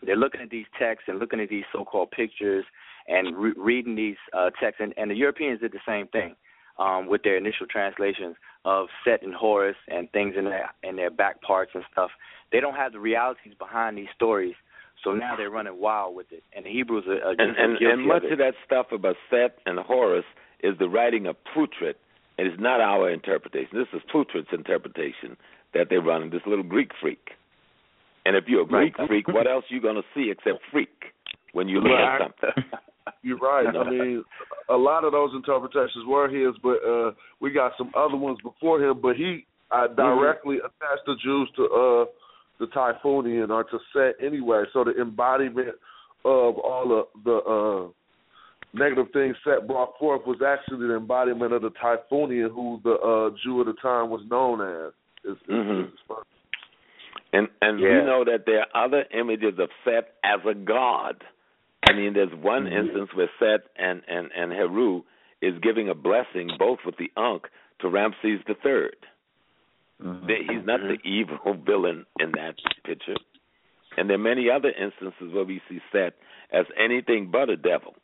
they're looking at these texts and looking at these so-called pictures and re- reading these uh, texts, and, and the Europeans did the same thing um, with their initial translations of Set and Horus and things in their in their back parts and stuff. They don't have the realities behind these stories, so now they're running wild with it. And the Hebrews are, are and and, and much of, of that stuff about Set and Horus is the writing of Plutarch, and it's not our interpretation. This is Plutarch's interpretation that they're running. This little Greek freak. And if you're a Greek right. freak, what else are you going to see except freak when you look at something? You're right. I mean, a lot of those interpretations were his, but uh we got some other ones before him. But he uh, directly attached the Jews to uh the Typhonian or to Set anyway. So the embodiment of all the the uh negative things Set brought forth was actually the embodiment of the Typhonian, who the uh Jew at the time was known as. Is, is, Mhm. is- And and Yeah. we know that there are other images of Set as a god. I mean, there's one Mm-hmm. instance where Set and and and Heru is giving a blessing both with the Ankh to Ramses the 3rd That He's not the evil villain in that picture. And there are many other instances where we see Set as anything but a devil.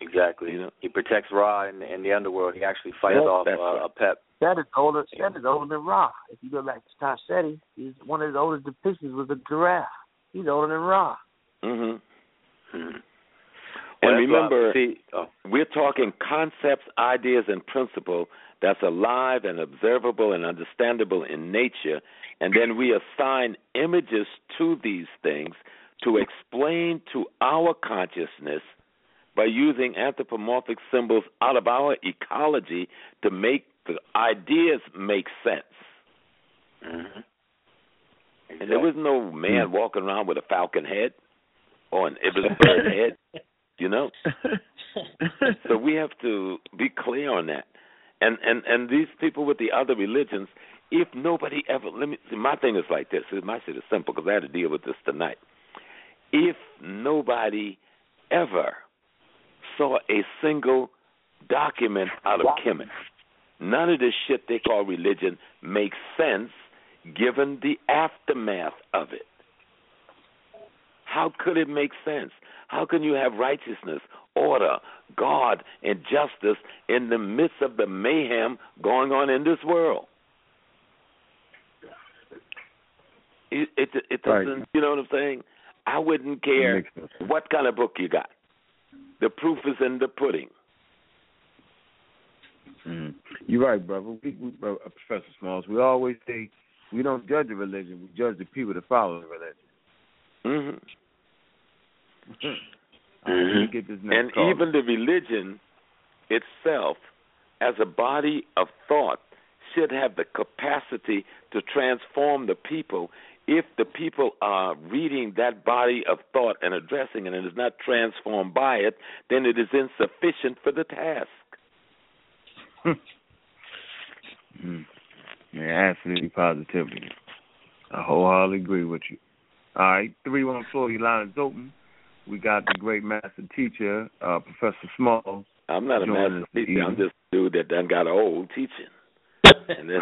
Exactly. He protects Ra in, in the underworld. He actually fights Yeah, off uh, right. Apep. That is older. That is older than Ra. If you go back to Ta-Seti, he's one of his oldest depictions was a giraffe. He's older than Ra. hmm Well, And that's remember, see, oh, we're talking concepts, ideas, and principle that's alive and observable and understandable in nature, and then we assign images to these things to explain to our consciousness by using anthropomorphic symbols out of our ecology to make the ideas make sense. Mm-hmm. And there was no man walking around with a falcon head or an ibis bird head, you know. so we have to be clear on that. And and and these people with the other religions, if nobody ever let me see, my thing is like this. My shit is simple because I had to deal with this tonight. If nobody ever saw a single document out of Kemet, none of this shit they call religion makes sense given the aftermath of it. How could it make sense? How can you have righteousness, order, God, and justice in the midst of the mayhem going on in this world? It it, it doesn't. You know what I'm saying? I wouldn't care Makes no sense. what kind of book you got. The proof is in the pudding. Mhm. You're right, brother. We, we, uh, Professor Smalls. We always say we don't judge a religion; we judge the people that follow the religion. hmm All right, let me get this next And call. even the religion itself, as a body of thought, should have the capacity to transform the people. If the people are reading that body of thought and addressing it and is not transformed by it, then it is insufficient for the task. Mm. Yeah, absolutely, positively. I wholeheartedly agree with you. All right, three one four. Your line is open. We got the great master teacher, uh, Professor Smalls. I'm not a master teacher. I'm just a dude that done got old teaching. and this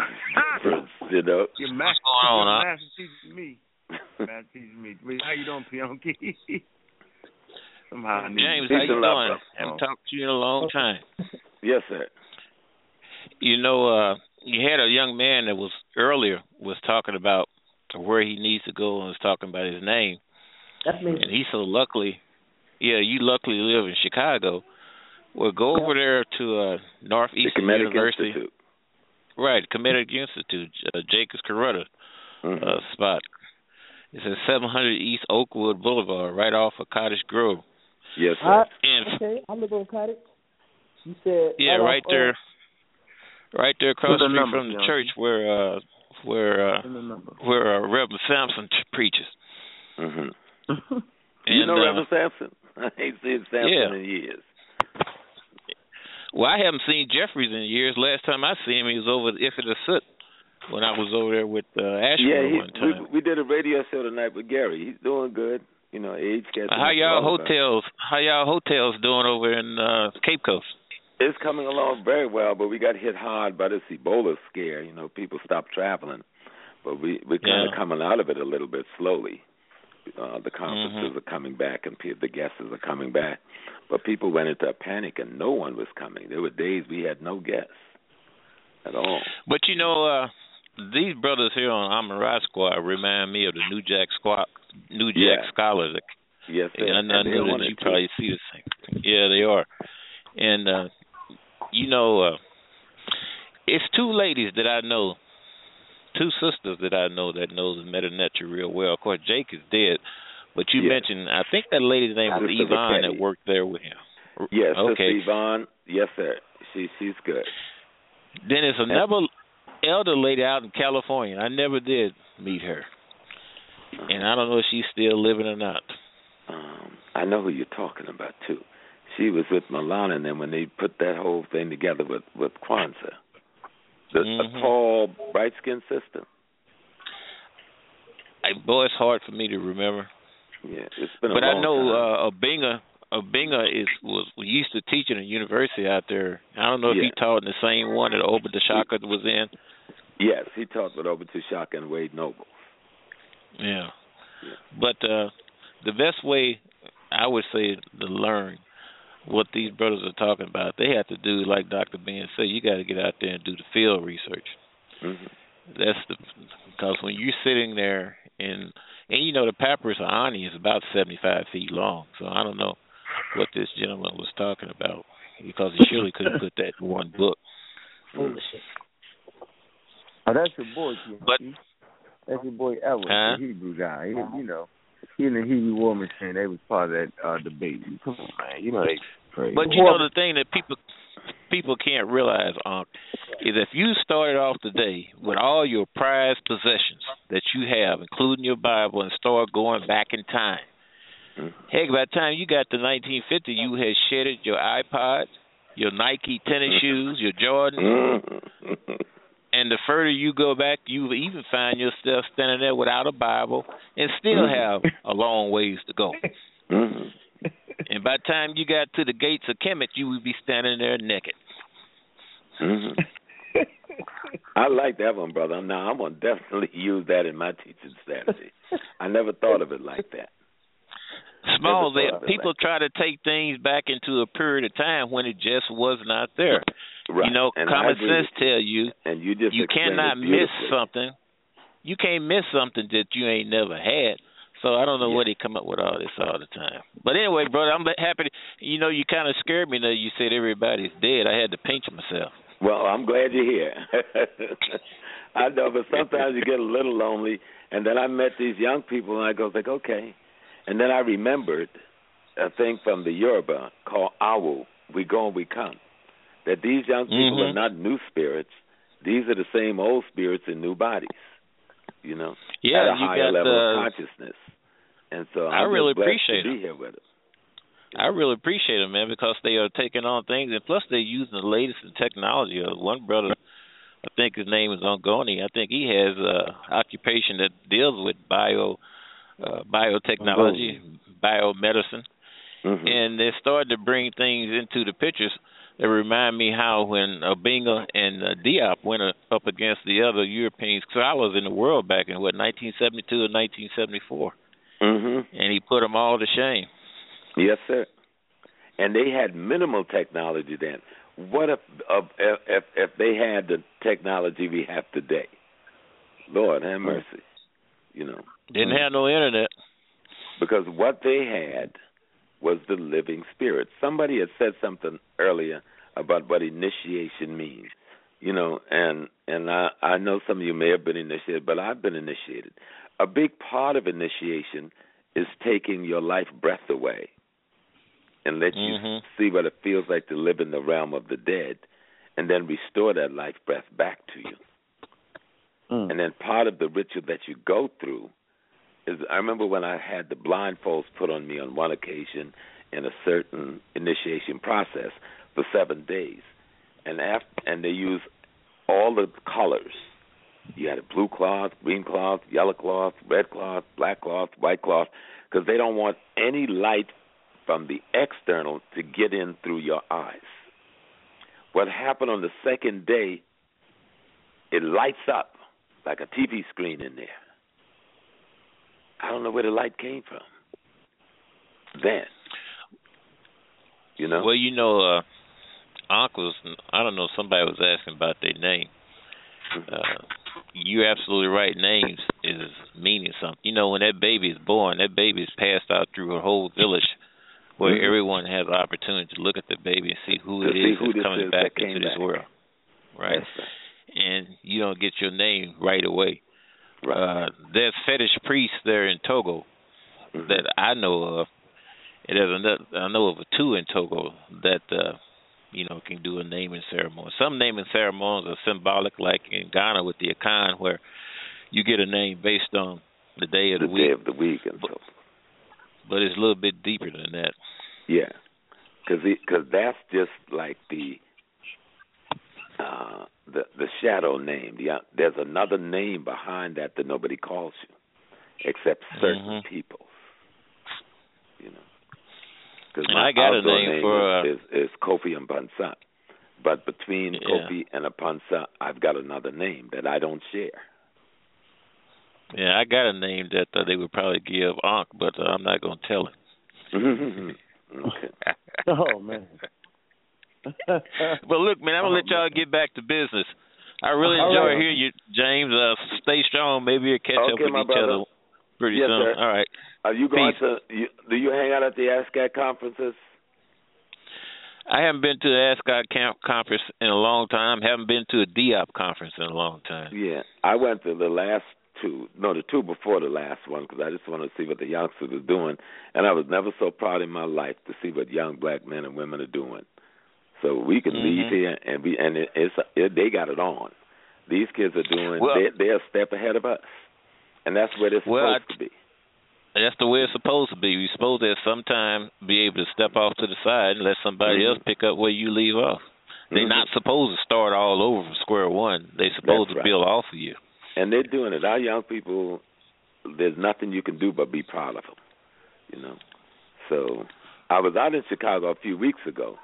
you know. Your master, going on, your huh? master teaches me. master teaches me. How you doing, Pionki? Somehow I need James, how you Peace and love, doing? brother. Haven't talked to you in a long time. Yes, sir. You know, uh you had a young man that was earlier was talking about where he needs to go and was talking about his name. That's me. And he so luckily yeah, you luckily live in Chicago. Well go over there to uh Northeastern Kemetic University. Institute. Right, Kemetic Institute, uh, Jacobs Carruthers Mhm. uh spot. It's at seven hundred East Oakwood Boulevard, right off of Cottage Grove. Yes, All right. And Okay, I live on Cottage. You said Yeah, off, right uh, there, right there across the the street number, from the John. church where uh where uh Send the number. where uh, Reverend Sampson t- preaches. hmm And, you know uh, Reverend Sampson? I ain't seen Sampson Yeah. in years. Well, I haven't seen Jeffries in years. Last time I seen him, he was over at a Soot when I was over there with uh, Ashford yeah, he, one time. we we did a radio show tonight with Gary. He's doing good. You know, age gets. how y'all hotels? How y'all hotels doing over in uh, Cape Coast? It's coming along very well, but we got hit hard by this Ebola scare. You know, people stopped traveling, but we we're kind Yeah. of coming out of it a little bit slowly. Uh, the conferences Mhm. are coming back, and pe- the guests are coming back, but people went into a panic, and no one was coming. There were days we had no guests at all. But you know, uh these brothers here on Amarat Squad remind me of the New Jack Squad, New Jack Yeah. Scholars. Yes, sir. And I And know that you too. probably see the same. Yeah, they are. And uh you know, uh it's two ladies that I know, two sisters that I know that knows Metu Neter real well. Of course, Jake is dead, but you Yeah. mentioned I think that lady's name was Sister Yvonne that worked there with him. Yes, Sister Okay. Yvonne. Yes, sir. She she's good. Then there's another elder lady out in California. I never did meet her, and I don't know if she's still living or not. Um, I know who you're talking about too. She was with Maulana, and then when they put that whole thing together with with Kwanzaa, the Mhm. a tall, bright skinned sister. I, boy, it's hard for me to remember. Yeah, it's been a but I know time. uh, Obenga Obenga is was we used to teach in a university out there. I don't know if Yeah. he taught in the same one that Oba Shaka was in. Yes, he taught with Oba T'Shaka and Wade Noble. Yeah. But uh the best way I would say to learn what these brothers are talking about, they have to do like Dr. Ben said, you got to get out there and do the field research. Mm-hmm. That's the because when you're sitting there and and you know the papyrus of Ani is about 75 feet long, so I don't know what this gentleman was talking about because he surely couldn't put that in one book. Foolishness. Oh, that's your boy, King. But That's your boy Edward, Huh? the Hebrew guy. He, you know, he and the Hebrew war machine, they was part of that uh, debate. Come on, man. You know they crazy. But you know the thing that people people can't realize, Unc, is if you started off the day with all your prized possessions that you have, including your Bible, and start going back in time. Heck, by the time you got to 1950, you had shedded your iPod, your Nike tennis shoes, your Jordans, and the further you go back, you even find yourself standing there without a Bible and still have a long ways to go. And by the time you got to the gates of Kemet, you would be standing there naked. hmm I like that one, brother. Now I'm gonna definitely use that in my teaching strategy. I never thought of it like that. Small, Never they, thought of it people try to take things back into a period of time when it just was not there. Right. You know, And common sense tell you And you just you cannot miss something. You can't miss something that you ain't never had. So I don't know where they come up with all this all the time. But anyway, brother, I'm happy. To, you know, you kind of scared me that you said everybody's dead. I had to pinch myself. Well, I'm glad you're here. I know, but sometimes you get a little lonely. And then I met these young people, and I go like, okay. And then I remembered a thing from the Yoruba called Awu. We go and we come. That these young people Mhm. are not new spirits. These are the same old spirits in new bodies. You know, Yeah, at a you higher level uh, of consciousness. And so I I'm just really appreciate to be here with us. I really appreciate them, man, because they are taking on things, and plus they're using the latest in technology. Uh, one brother, I think his name is Ongoni. I think he has a occupation that deals with bio, uh, biotechnology, biomedicine, Mm-hmm. and they're starting to bring things into the pictures that remind me how when Obenga and uh, Diop went uh, up against the other European scholars in the world back in what 1972 or 1974, Mm-hmm. and he put them all to shame. Yes, sir. And they had minimal technology then. What if uh, if if, if they had the technology we have today? Lord have mercy. You know, Didn't have no internet. because what they had was the living spirit. Somebody had said something earlier about what initiation means. You know, and and I I know some of you may have been initiated, but I've been initiated. A big part of initiation is taking your life breath away and let you Mhm. see what it feels like to live in the realm of the dead and then restore that life breath back to you. And then part of the ritual that you go through is I remember when I had the blindfolds put on me on one occasion in a certain initiation process for seven days. And after, and they use all the colors. You had a blue cloth, green cloth, yellow cloth, red cloth, black cloth, white cloth, because they don't want any light from the external to get in through your eyes. what happened on the second day, it lights up like a TV screen in there. I don't know where the light came from. Then, you know. Well, you know, uh, uncles. I don't know. Somebody was asking about their name. Uh, you're absolutely right. Names is meaning something. You know, when that baby is born, that baby is passed out through a whole village where mm-hmm. everyone has the opportunity to look at the baby and see who to it is that's coming is back that into this back. world. Right. Yes, and you don't get your name right away. Right. Uh, there's fetish priests there in Togo mm-hmm. that I know of. And there's another, I know of two in Togo that uh, you know can do a naming ceremony. Some naming ceremonies are symbolic, like in Ghana with the Akan, where you get a name based on the day of the, the week. day of the week, and but, so. but it's a little bit deeper than that. Yeah, because because that's just like the uh, the the shadow name. The, uh, there's another name behind that that nobody calls you, except certain mm-hmm. people. You know, because And my I got a outdoor name for, uh, is, is, is Kofi and Pansa, but between Yeah. Kofi and Pansa, I've got another name that I don't share. Yeah, I got a name that uh, they would probably give Ankh, but uh, I'm not going to tell it. okay. oh man. But look, man, I'm gonna let y'all get back to business. I really enjoy right. hearing you, James. Uh, stay strong. Maybe we'll catch up with each brother. other pretty Yes, soon. sir. All right. Are you going Peace. to? You, do you hang out at the ASCAC conferences? I haven't been to the ASCOT camp conference in a long time. Haven't been to a DIOP conference in a long time. Yeah, I went to the last two, no, the two before the last one, because I just wanted to see what the youngsters are doing, and I was never so proud in my life to see what young black men and women are doing. So we can leave Mhm. here and be, and it, it's it, they got it on. These kids are doing, Well- they, they're a step ahead of us, and that's where they're Well, supposed to be. That's the way it's supposed to be. You're supposed to at some time be able to step off to the side and let somebody Mhm. else pick up where you leave off. They're Mhm. not supposed to start all over from square one. They're supposed That's to right. build off of you. and they're doing it. Our young people, there's nothing you can do but be proud of them, you know. So I was out in Chicago a few weeks ago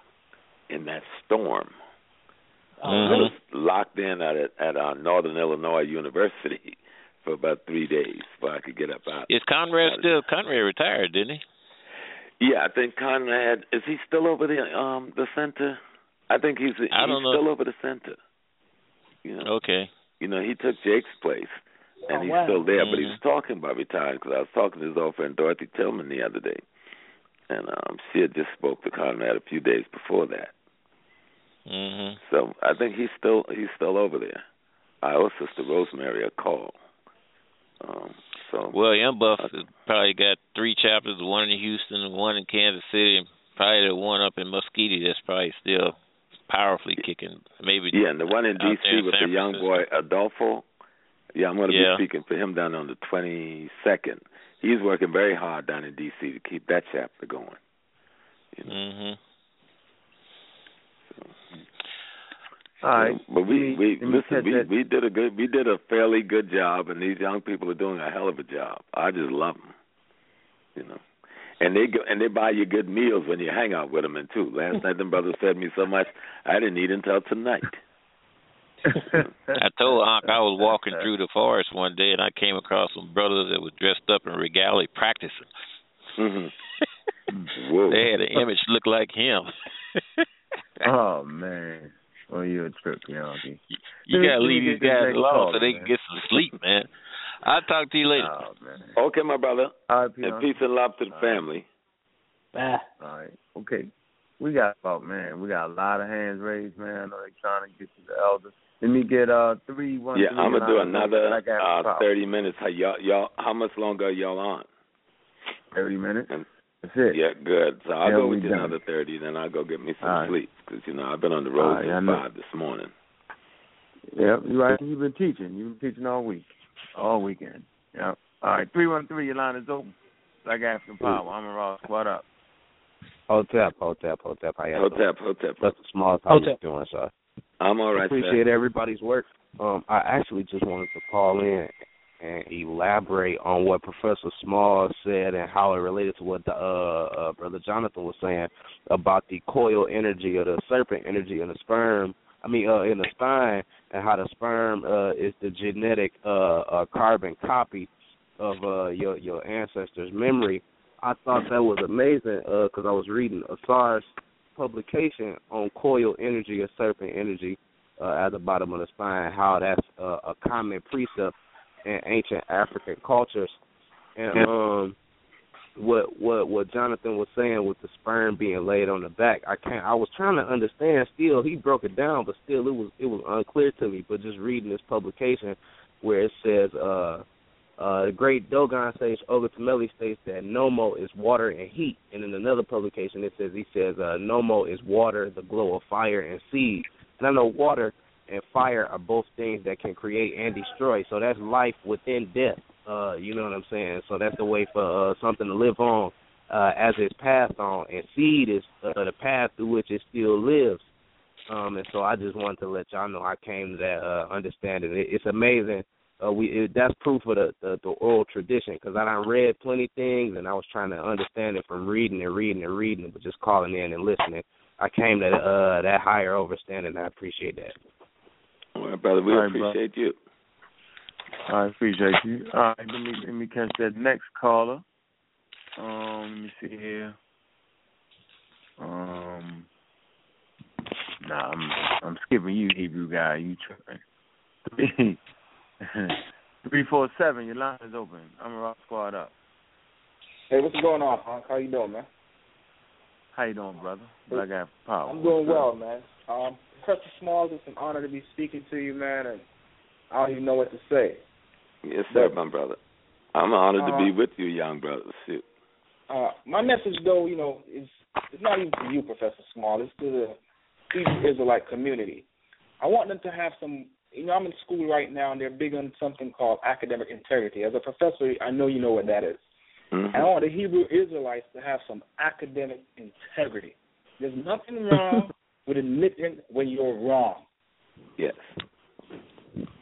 in that storm. I was locked in at a, at uh, Northern Illinois University for about three days before I could get up out. Is Conrad still Conrad retired, didn't he? Yeah, I think Conrad is he still over the um the center? I think he's he's I don't know. still over the center. You know. Okay. You know, he took Jake's place, and Oh, he's wow. still there. But he was talking about retiring because I was talking to his old friend Dorothy Tillman the other day, and um she had just spoke to Conrad a few days before that. Mhm. So I think he's still he's still over there. I owe Sister Rosemary a call. Um, so Well, NBUF has probably got three chapters, one in Houston, one in Kansas City, and probably the one up in Muskegon that's probably still powerfully kicking. Maybe yeah, and the one in D.C. with the San young boy Adolfo. Yeah, I'm going to Yeah. be speaking for him down on the 22nd. He's working very hard down in D.C. to keep that chapter going. Mm Mhm. All right. So, but we me- we let listen. We that. we did a good we did a fairly good job, and these young people are doing a hell of a job. I just love them, you know. And they go and they buy you good meals when you hang out with them, and too. Last night, them brothers fed me so much I didn't eat until tonight. I told Unc I was walking through the forest one day and I came across some brothers that were dressed up in regalia practicing. hmm Whoa. They had an image look like him. oh man. Well, you a trip, Yankee. You gotta leave these guys alone so they man. can get some sleep, man. I'll talk to you later. Oh man. Okay, my brother. All right, And peace and love to the family. Ah. All right. Okay. We got about man, we got a lot of hands raised, man. I know they trying to get to the elders. Let me get uh three one. Yeah, three, I'm gonna do another I got uh, thirty minutes. How y'all, y'all? How much longer are y'all on? Thirty minutes. And- That's it. Yeah, good. So I'll Yeah, go with you done. another thirty, then I'll go get me some All right. sleep 'cause you know I've been on the road right, since five this morning. Yep, you're right. You've been teaching. You've been teaching all week, all weekend. Yep. All right, three one three. Your line is open. Black African Power. I'm a Ross. What up? Hotep, Hotep, Hotep. How y'all doing? Hotep, Hotep. That's the small. How you Hotep. doing, sir? I'm all right. Appreciate sir. everybody's work. Um, I actually just wanted to call in and elaborate on what Professor Small said and how it related to what the, uh, uh, Brother Jonathan was saying about the coil energy or the serpent energy in the sperm. I mean, uh, in the spine, and how the sperm uh, is the genetic uh, uh, carbon copy of uh, your your ancestors' memory. I thought that was amazing because uh, I was reading Asar's publication on coil energy or serpent energy uh, at the bottom of the spine, how that's uh, a common precept in ancient African cultures. And um, what what what Jonathan was saying with the sperm being laid on the back, I can't. I was trying to understand. Still, he broke it down, but still, it was it was unclear to me. But just reading this publication where it says. uh uh, the great Dogon sage Ogotemmeli states that Nommo is water and heat, and in another publication it says he says uh, Nommo is water, the glow of fire and seed. And I know water and fire are both things that can create and destroy. So that's life within death. Uh, you know what I'm saying? So that's the way for uh, something to live on uh, as it's passed on, and seed is uh, the path through which it still lives. Um, and so I just wanted to let y'all know I came to that uh, understanding. It, it's amazing. Uh, we it, that's proof of the, the the oral tradition because I done read plenty things and I was trying to understand it from reading and reading and reading, but just calling in and listening. I came to uh, that higher understanding. I appreciate that. All right, brother. We All right, appreciate brother. you. I appreciate you. All right, let me let me catch that next caller. Um, let me see here. Um, nah, I'm I'm skipping you, Hebrew guy. You tripping? Three four seven. Your line is open. I'm a rock squad up. Hey, what's going on, Punk? How you doing, man? How you doing, brother? Black Guy Power. I'm doing What's well, up? man. Um, Professor Smalls, it's an honor to be speaking to you, man, and I don't even know what to say. Yes, sir, my brother. I'm honored to Uh, be with you, young brother. Shoot. Uh, my message, though, you know, is it's not even to you, Professor Small. It's to the Hebrew Israelite community. I want them to have some. You know, I'm in school right now, and they're big on something called academic integrity. As a professor, I know you know what that is. Mm-hmm. And I want the Hebrew Israelites to have some academic integrity. There's nothing wrong with admitting when you're wrong. Yes.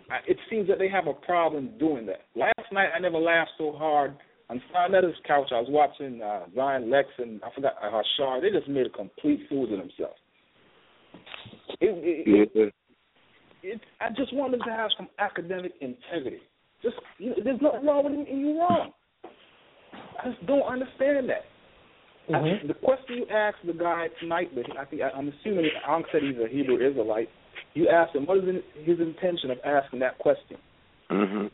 I, it seems that they have a problem doing that. Last night, I never laughed so hard on Sarnetta's couch. I was watching uh, Zion Lex and I forgot uh, Hashar. They just made a complete fool of themselves. It, it, it, it, I just want them to have some academic integrity. Just you know, there's nothing wrong with it, you're wrong. I just don't understand that. I, the question you asked the guy tonight, but I think I'm assuming Ankh said he's a Hebrew Israelite. You asked him what is in, his intention of asking that question, Mm-hmm.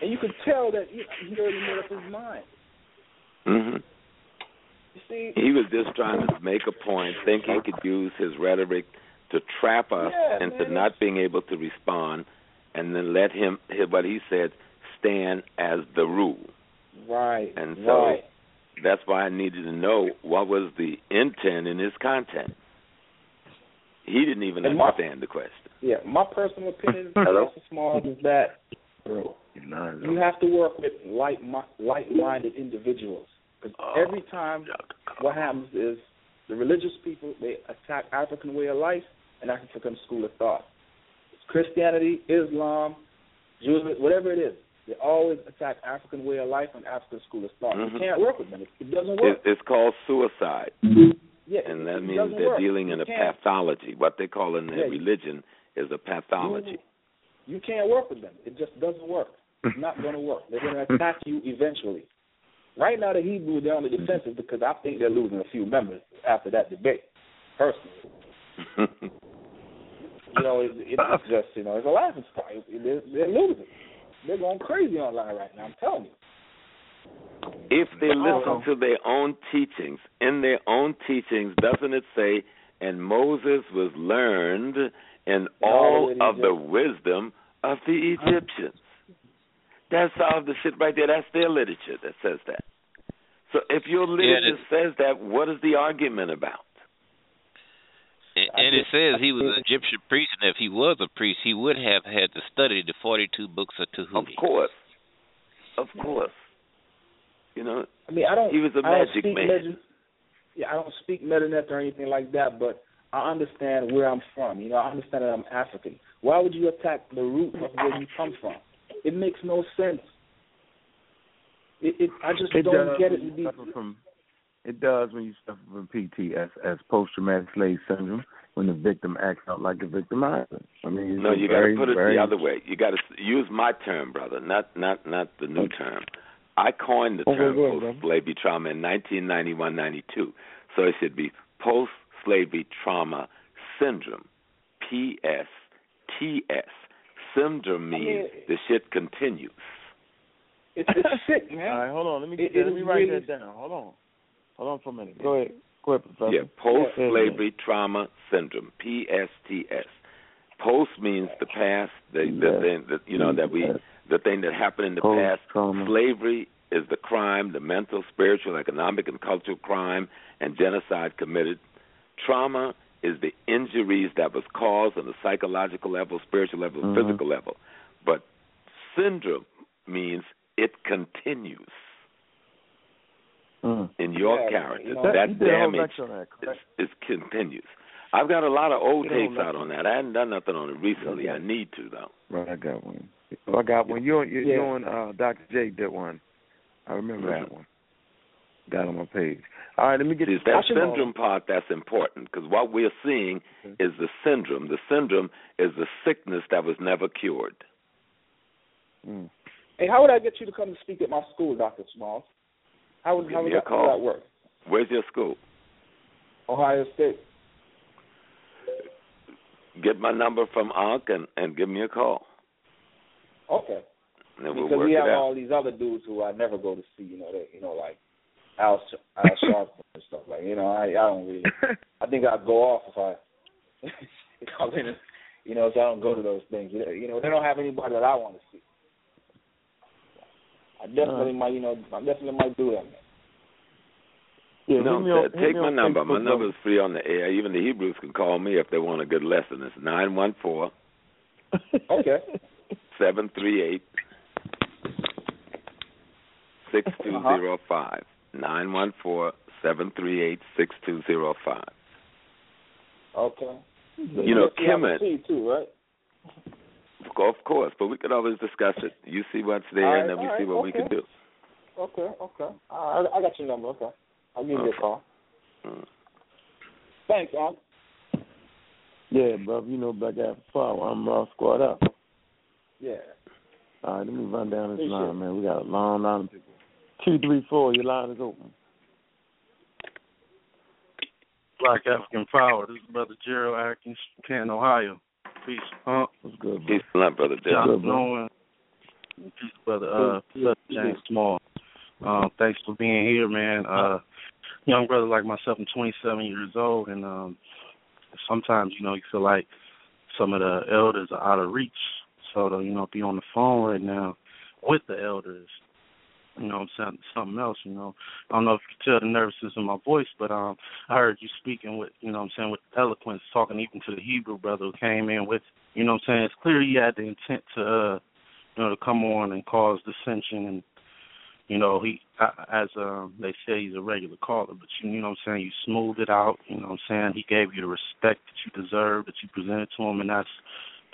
and you could tell that he, he already made up his mind. Mm-hmm. You see, He was just trying to make a point, thinking he could use his rhetoric to trap us Yeah, into man, not being able to respond, and then let him, what he said, stand as the rule. right, And so right. That's why I needed to know what was the intent in his content. He didn't even And my- understand the question. Yeah, my personal opinion, Hello? Professor Smalls, is that you have to work with like like-minded individuals. Because every time, what happens is the religious people they attack African way of life and African school of thought. Christianity, Islam, Judaism, whatever it is, they always attack African way of life and African school of thought. Mhm. You can't work with them. It, it doesn't work. It, it's called suicide. Yeah, and that means they're work. dealing in You a can't. pathology. What they call in their Yeah. religion is a pathology. You can't work with them. It just doesn't work. It's not going to work. They're going to attack you eventually. Right now, the Hebrews they're on the defensive because I think they're losing a few members after that debate. Personally, you know, it, it's just you know, it's a laughing stock. It, it, they're, they're losing. They're going crazy online right now. I'm telling you. if they listen to their own teachings, in their own teachings, doesn't it say, and Moses was learned in all in of the wisdom of the uh-huh. Egyptians? That's all the shit right there. That's their literature that says that. So if your literature says that, what is the argument about? And, and it says he was an Egyptian priest, and if he was a priest, he would have had to study the 42 books of Tahuti. Of course. Of course. You know, I mean, I don't. he was a I don't magic man. Medi- yeah, I don't speak Metu Neter or anything like that, but I understand where I'm from. You know, I understand that I'm African. Why would you attack the root of where you come from? it makes no sense. It, it I just it don't does get it. when you suffer from it does when you suffer from PTS as post traumatic slave syndrome when the victim acts out like a victimizer. I mean, it's No, you got to put it very, the other way. You got to use my term, brother, not not not the new term. I coined the oh, Okay, term go post-slavery trauma in 1991-92, so it should be post-slavery trauma syndrome, PSTS. Syndrome means mean- the shit continues. It's, it's sick, man. All right, hold on. Let me It- let me write really- that down. Hold on. Hold on for a minute. Go ahead. Ahead, Professor. Yeah, post-slavery trauma syndrome, PSTS. Post means the past, the the thing that you know that we Yes. the thing that happened in the Post past. trauma. Slavery is the crime, the mental, spiritual, economic, and cultural crime and genocide committed. Trauma is the injuries that was caused on the psychological level, spiritual level, and Mhm. physical level. But syndrome means it continues Mm. in your Yeah, character. you know, that you did a whole damage that, is, correct? is continues. I've got a lot of old You tapes out on that. I hadn't done nothing on it recently. Okay. I need to though. Right, I got one. Oh, I got one. You you, Yeah. you and uh, Dr. J did one. I remember that Mhm. one. Got on my page. All right, let me get See, this it's that Watch 'em all. syndrome part that's important because what we're seeing is the syndrome. The syndrome is the sickness that was never cured. Mm. Hey, how would I get you to come and speak at my school, Doctor Smalls? How would how would that, call. that work? Where's your school? Ohio State. Get my number from Unc and, and give me a call. Okay. And we'll because we have out. all these other dudes who I never go to see. You know, they, you know, like Al Al Sharpton and stuff like. You know, I I don't really. I think I'd go off if I if I went. You know, so I don't go to those things. You know, they don't have anybody that I want to see. I definitely uh, might, you know, I definitely might do that. Man. Yeah, no, me on- take me my on number. My Facebook, number is free on the air. Even the Hebrews can call me if they want a good lesson. It's nine one four Okay. seven three eight six two zero five. Nine one four seven three eight six two zero five. Okay. You know, You have a Kemet, too, right? Of course, but we could always discuss it. You see what's there, All and then we all see right, what we can do. Okay, okay. I, I got your number. Okay, I'll give you Okay. a call. Mm. Thanks, Unc. Yeah, brother. You know Black Apple Power. I'm Raw Squad up. Yeah. All right, let me run down this Appreciate line, it. man. We got a long line of people. Two, three, four. Your line is open. Black African Power. This is Brother Gerald Atkins, Canton, Ohio. Peace. Huh? What's good, bro? Peace and love, brother. John good, bro. Nolan. Peace, Brother uh, Professor James Small. Um, thanks for being here, man. Uh, young brother like myself, I'm 27 years old, and um, sometimes, you know, you feel like some of the elders are out of reach. So, to, you know, be on the phone right now with the elders you know I'm something else, you know. I don't know if you can tell the nervousness in my voice, but um I heard you speaking with you know I'm saying, with eloquence, talking even to the Hebrew brother who came in with you know I'm saying, it's clear he had the intent to uh you know, to come on and cause dissension and you know, he uh, as um they say he's a regular caller, but you, you know what I'm saying, you smoothed it out, you know what I'm saying, he gave you the respect that you deserve, that you presented to him and that's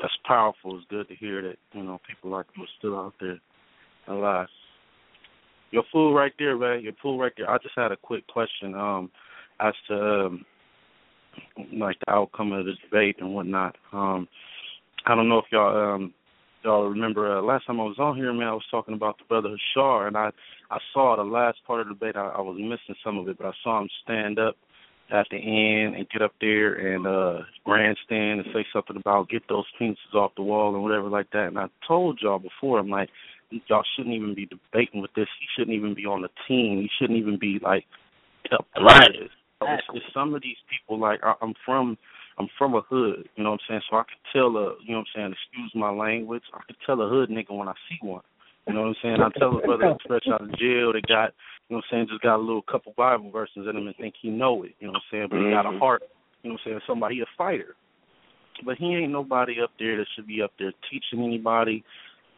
that's powerful. It's good to hear that, you know, people like you are still out there alive. Your food right there, man. Your food right there. I just had a quick question, um, as to um, like the outcome of the debate and whatnot. Um, I don't know if y'all um y'all remember uh, last time I was on here, man. I was talking about the brother Hashar, and I I saw the last part of the debate. I, I was missing some of it, but I saw him stand up at the end and get up there and uh grandstand and say something about get those penises off the wall and whatever like that. And I told y'all before, I'm like, y'all shouldn't even be debating with this. He shouldn't even be on the team. He shouldn't even be like up Right. It's, it's, it's some of these people like I, I'm from I'm from a hood, you know what I'm saying? So I could tell a you know what I'm saying, excuse my language, I could tell a hood nigga when I see one. You know what I'm saying? I tell a brother that's fresh out of jail that got you know what I'm saying, just got a little couple Bible verses in him and think he know it, you know what I'm saying, but he got a Mhm. heart, you know what I'm saying, somebody a fighter. But he ain't nobody up there that should be up there teaching anybody.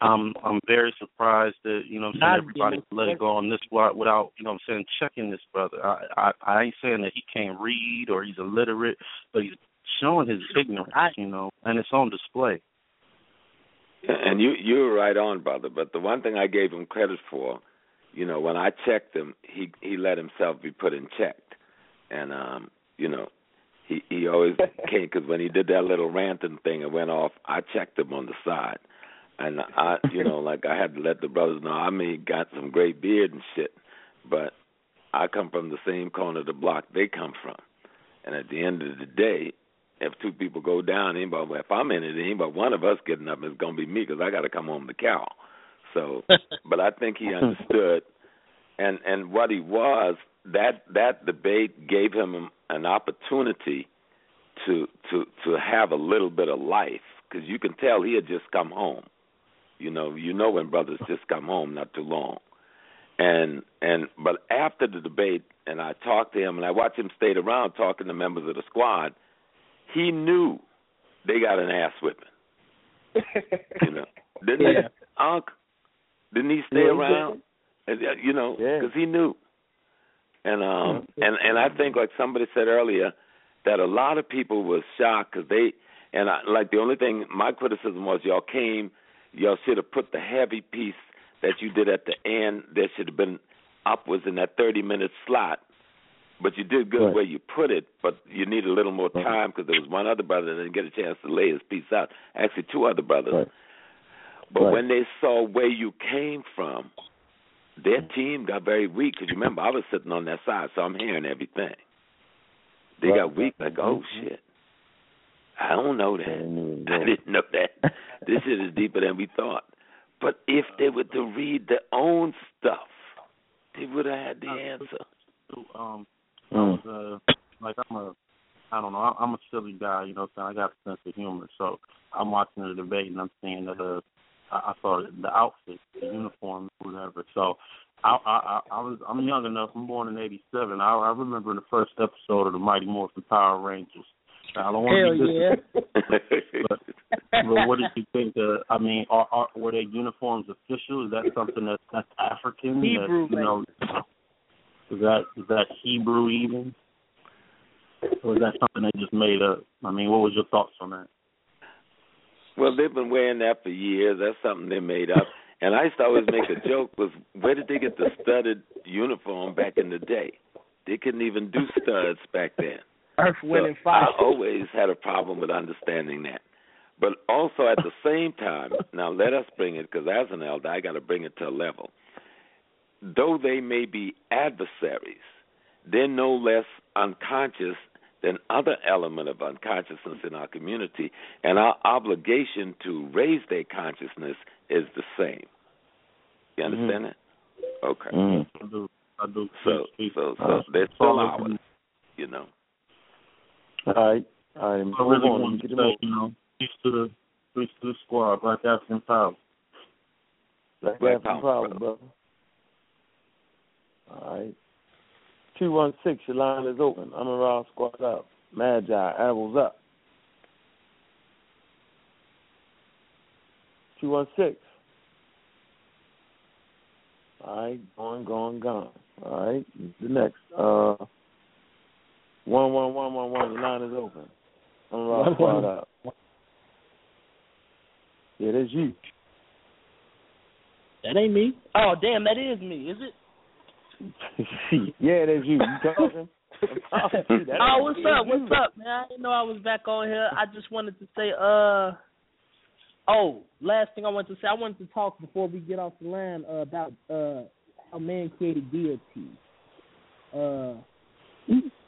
I'm I'm very surprised that you know what I'm saying Not everybody let it go on this route without you know what I'm saying checking this brother. I, I I ain't saying that he can't read or he's illiterate, but he's showing his ignorance, you know, and it's on display. And you you were right on, brother. But the one thing I gave him credit for, you know, when I checked him, he he let himself be put in check, and um, you know, he he always came because when he did that little ranting thing and went off, I checked him on the side, and I you know like I had to let the brothers know. I mean, got some great beard and shit, but I come from the same corner of the block they come from, and at the end of the day, if two people go down, anybody, if I'm in it, anybody, one of us getting up is going to be me because I got to come home to cow. So, but I think he understood, and and what he was that that debate gave him an opportunity to to to have a little bit of life because you can tell he had just come home. You know, you know when brothers just come home not too long, and and but after the debate, and I talked to him and I watched him stay around talking to members of the squad he knew they got an ass whipping. you know, didn't yeah. he, Unc? Didn't he stay yeah, around? And, you know, because yeah. he knew. And um and and I think like somebody said earlier that a lot of people was shocked because they and I, like the only thing my criticism was y'all came y'all should have put the heavy piece that you did at the end. There should have been upwards in that thirty minute slot but you did good right. where you put it, but you need a little more time because there was one other brother that didn't get a chance to lay his piece out. Actually, two other brothers. Right. But right. when they saw where you came from, their mm. team got very weak. Because remember, I was sitting on that side, so I'm hearing everything. They got weak. Like, oh mm-hmm. shit, I don't know that. I didn't know that. this shit is deeper than we thought. But if they were to read their own stuff, they would have had the answer. Um, I was uh, like I'm a I don't know, I'm a silly guy, you know what I'm saying? I got a sense of humor. So I'm watching the debate and I'm seeing that uh I, I saw the outfit, the uniform, whatever. So I, I I was I'm young enough. I'm born in '87. I, I remember in the first episode of the Mighty Morphin Power Rangers. I don't want Hell to be yeah. but, but what did you think? Uh, I mean, are, are were their uniforms official? Is that something that that's African? Hebrew, that, you know, is that is that Hebrew even, or is that something they just made up? I mean, what was your thoughts on that? Well, they've been wearing that for years. That's something they made up. And I used to always make a joke was where did they get the studded uniform back in the day? They couldn't even do studs back then. Earth, so and fire. I always had a problem with understanding that. But also at the same time, now let us bring it because as an elder, I got to bring it to a level though they may be adversaries, they're no less unconscious than other element of unconsciousness in our community, and our obligation to raise their consciousness is the same. You Mm-hmm. understand that? Okay. Mm. I do. I do. So, so, so they're still ours. You know. All right. All right. I really want to say, you know, peace to the peace to the squad, Black African Power. Black, Black African Power, Power, brother. brother. All right. 216, your line is open. I'm around squad up. Magi, apples up. 216. All right, going, going, gone. All right, the next. Uh, one, one, one, one, one. Your line is open. I'm around squad up. Yeah, that's you. That ain't me. Oh damn, that is me. Is it? yeah, that's you. You talking? That oh, what's up? it's What's up, man? I didn't know I was back on here. I just wanted to say, uh, oh, last thing I wanted to say, I wanted to talk before we get off the line uh, about uh how man created deity. Uh,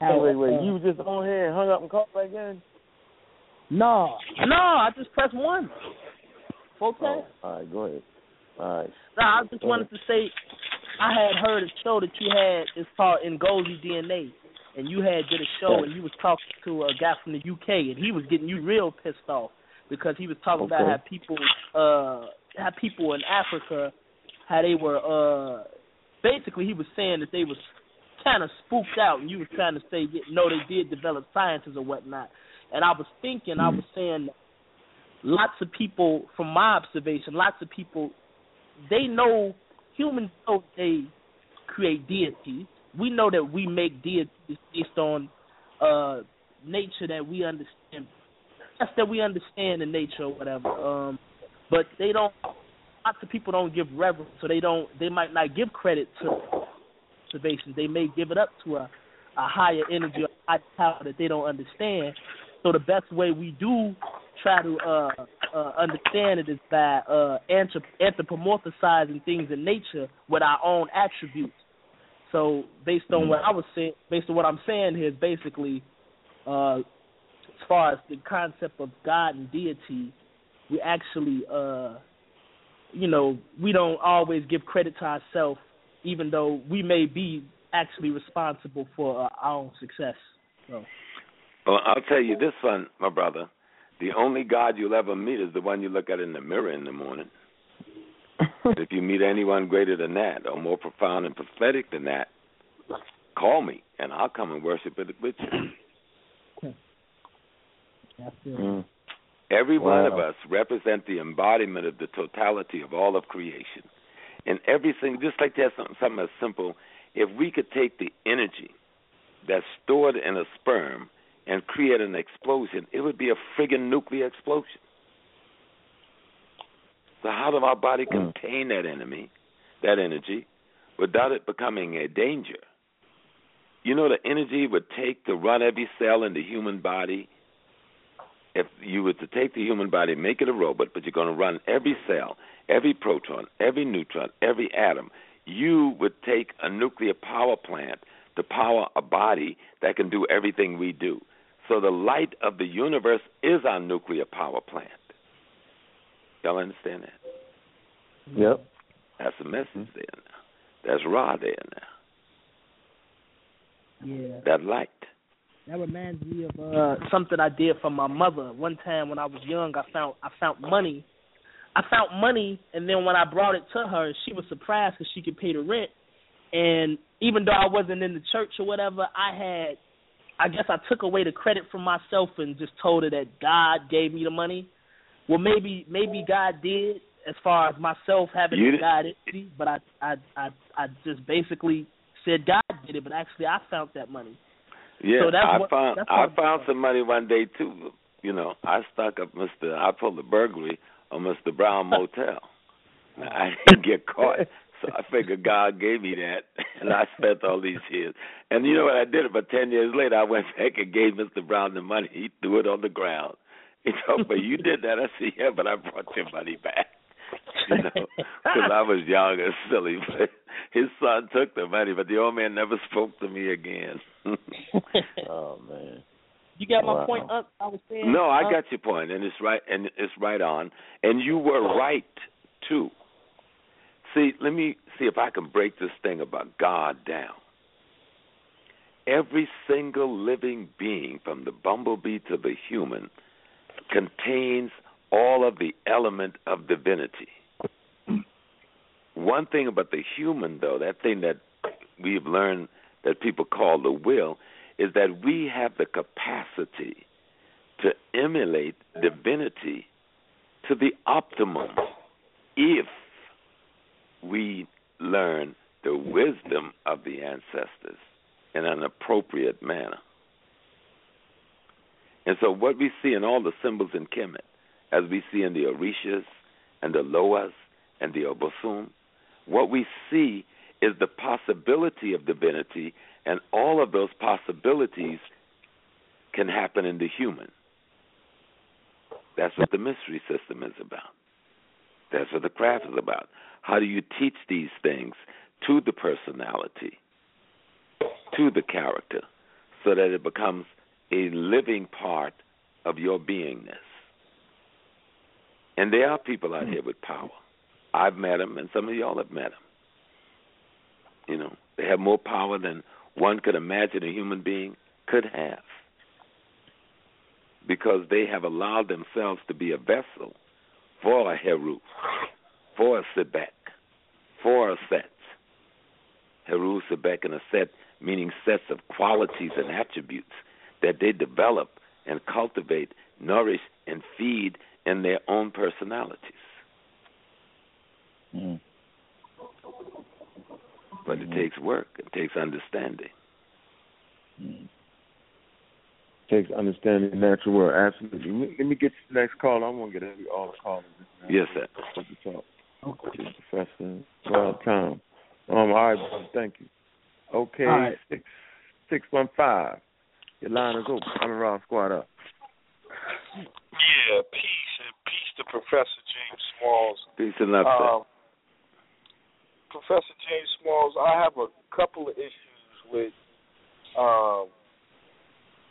how, Wait, wait, wait. You was just on here and hung up and called back in? No, no, I just pressed one. Four Oh, times. all right, go ahead. All right. No, I just wanted to say, I had heard a show that you had. It's called Ngozi DNA, and you had did a show and you was talking to a guy from the UK, and he was getting you real pissed off because he was talking about how people, uh, how people in Africa, how they were, uh, basically he was saying that they was kind of spooked out, and you were trying to say, no, they did develop sciences or whatnot. And I was thinking, I was saying, lots of people, from my observation, lots of people, they know humans know they create deities. We know that we make deities based on uh nature that we understand. Just that we understand the nature or whatever. Um but they don't. Lots of people don't give reverence, so they don't. They might not give credit to They may give it up to a, a higher energy or higher power that they don't understand. So the best way we do try to uh, uh, understand it is by uh, anthropomorphizing things in nature with our own attributes. So based on what I was saying, based on what I'm saying here is basically, uh, as far as the concept of God and deity, we actually, uh, you know, we don't always give credit to ourselves, even though we may be actually responsible for uh, our own success. So. Well, I'll tell you this one, my brother. The only God you'll ever meet is the one you look at in the mirror in the morning. if you meet anyone greater than that, or more profound and prophetic than that, call me, and I'll come and worship it with you. Mm. Every wow. one of us represent the embodiment of the totality of all of creation. And everything, just like that, something, something as simple, if we could take the energy that's stored in a sperm and create an explosion, it would be a friggin' nuclear explosion. So how does our body hmm. contain that enemy, that energy, without it becoming a danger? You know the energy it would take to run every cell in the human body. If you were to take the human body, make it a robot, but you're going to run every cell, every proton, every neutron, every atom, you would take a nuclear power plant to power a body that can do everything we do. So the light of the universe is our nuclear power plant. Y'all understand that? Yep. That's a message there now. That's Ra there now. Yeah. That light. That reminds me of uh something I did for my mother. One time when I was young, I found I found money. I found money, and then when I brought it to her, she was surprised because she could pay the rent. And even though I wasn't in the church or whatever, I had, I guess I took away the credit from myself and just told her that God gave me the money. Well, maybe maybe God did as far as myself having You God entity, but I I I I just basically said God did it, but actually I found that money. Yeah, So that's I what- found I found some money one day too. You know, I stuck up Mister. I pulled a burglary on Mister Brown Motel. Now, I didn't get caught, so I figured God gave me that, and I spent all these years. And you know what I did? About ten years later, I went back and gave Mister Brown the money. He threw it on the ground. He told me, "You did that." I said, "Yeah, but I brought your money back." You know, because I was young and silly. But his son took the money, but the old man never spoke to me again. oh man. You got my Wow. point, Unc? I was saying. No, I Unc? got your point, and it's right, and it's right on. And you were right too. See, let me see if I can break this thing about God down. Every single living being, from the bumblebee to the human, contains all of the element of divinity. One thing about the human, though, that thing that we've learned that people call the will, is that we have the capacity to emulate divinity to the optimum if we learn the wisdom of the ancestors in an appropriate manner. And so, what we see in all the symbols in Kemet, as we see in the Orishas and the Loas and the Abosom, what we see is the possibility of divinity, and all of those possibilities can happen in the human. That's what the mystery system is about. That's what the craft is about. How do you teach these things to the personality, to the character, so that it becomes a living part of your beingness? And there are people out here with power. I've met them, and some of y'all have met them. You know, they have more power than one could imagine a human being could have because they have allowed themselves to be a vessel for a Heru, for a Sebek, for a Set. Heru, Sebek, and a Set meaning sets of qualities and attributes that they develop and cultivate, nourish, and feed in their own personalities. Mm. But it takes work, it takes understanding. Mm. takes understanding the natural world. Absolutely. Let me get to the next call. I want to get every all the callers. Yes, sir. Talk. Okay, Professor. Well, Tom. Um, all right, brother. Thank you. Okay, right. six six one five. Your line is open. I'm around. Squad up. Yeah, peace and peace to Professor James Smalls. Peace and love, sir. Um, Professor James Smalls, I have a couple of issues with um,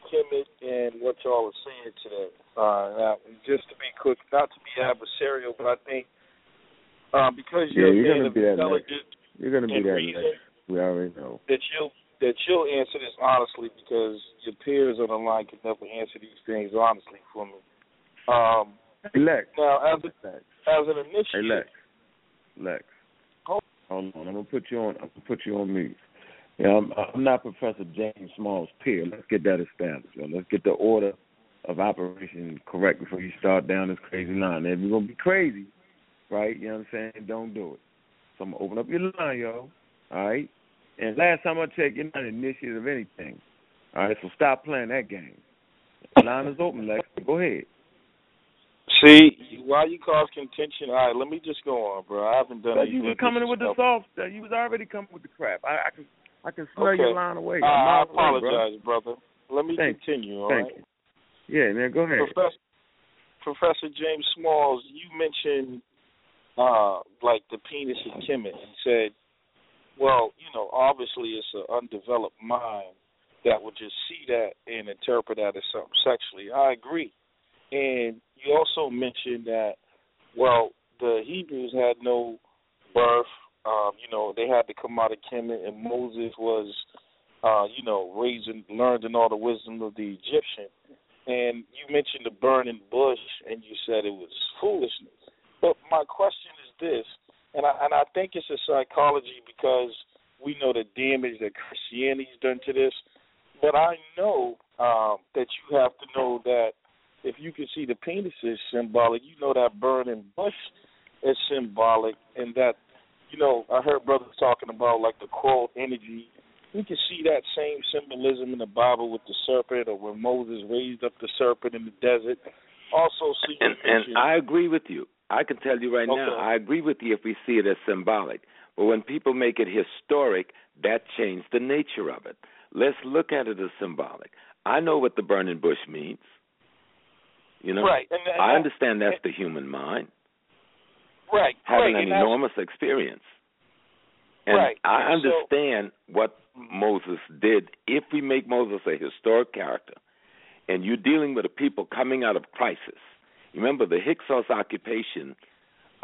Kemet and what y'all are saying today. Uh, now, just to be quick, not to be adversarial, but I think um, because Yeah, you're, you're gonna be that next. You're gonna be that reason, next. We already know. that you'll that you'll answer this honestly because your peers on the line can never answer these things honestly for me. Um, Hey, Lex. now, as a, as an Hey, Lex. Lex. Hold on. I'm gonna put you on. I'm gonna put you on mute. Yeah, I'm, I'm not Professor James Small's peer. Let's get that established. Let's get the order of operation correct before you start down this crazy line. If you're gonna be crazy, right? You know what I'm saying? Don't do it. So I'm gonna open up your line, yo. All right. And last time I checked, you're not an initiative of anything. All right. So stop playing that game. Line is open, Lex. Go ahead. See why you cause contention. All right, let me just go on, bro. I haven't done But you anything. was coming in with the stuff. soft stuff. You was already coming with the crap. I, I can I can smell Okay. your line away. Uh, I'm I miles away, bro. apologize, brother. Let me Thank continue. All Thank right. you. Yeah, man, go ahead. Professor Professor James Smalls, you mentioned uh like the penis of Kemet and said, well, you know, obviously it's an undeveloped mind that would just see that and interpret that as something sexually. I agree. And you also mentioned that well, the Hebrews had no birth. Um, you know, they had to come out of Kemet and Moses was uh, you know, raising learned in all the wisdom of the Egyptian and you mentioned the burning bush, and you said it was foolishness. But my question is this, and I and I think it's a psychology because we know the damage that Christianity's done to this. But I know um, that you have to know that if you can see the penis is symbolic, you know that burning bush is symbolic, and that you know I heard brothers talking about like the cold energy we can see that same symbolism in the Bible with the serpent, or when Moses raised up the serpent in the desert. Also, see And and I agree with you. I can tell you right now, I agree with you if we see it as symbolic. But when people make it historic, that changed the nature of it. Let's look at it as symbolic. I know what the burning bush means. You know, Right, and- and I understand that's the human mind right, having right, an enormous experience. And Right, I and so- understand what Moses did. If we make Moses a historic character, and you're dealing with a people coming out of crisis, remember the Hyksos occupation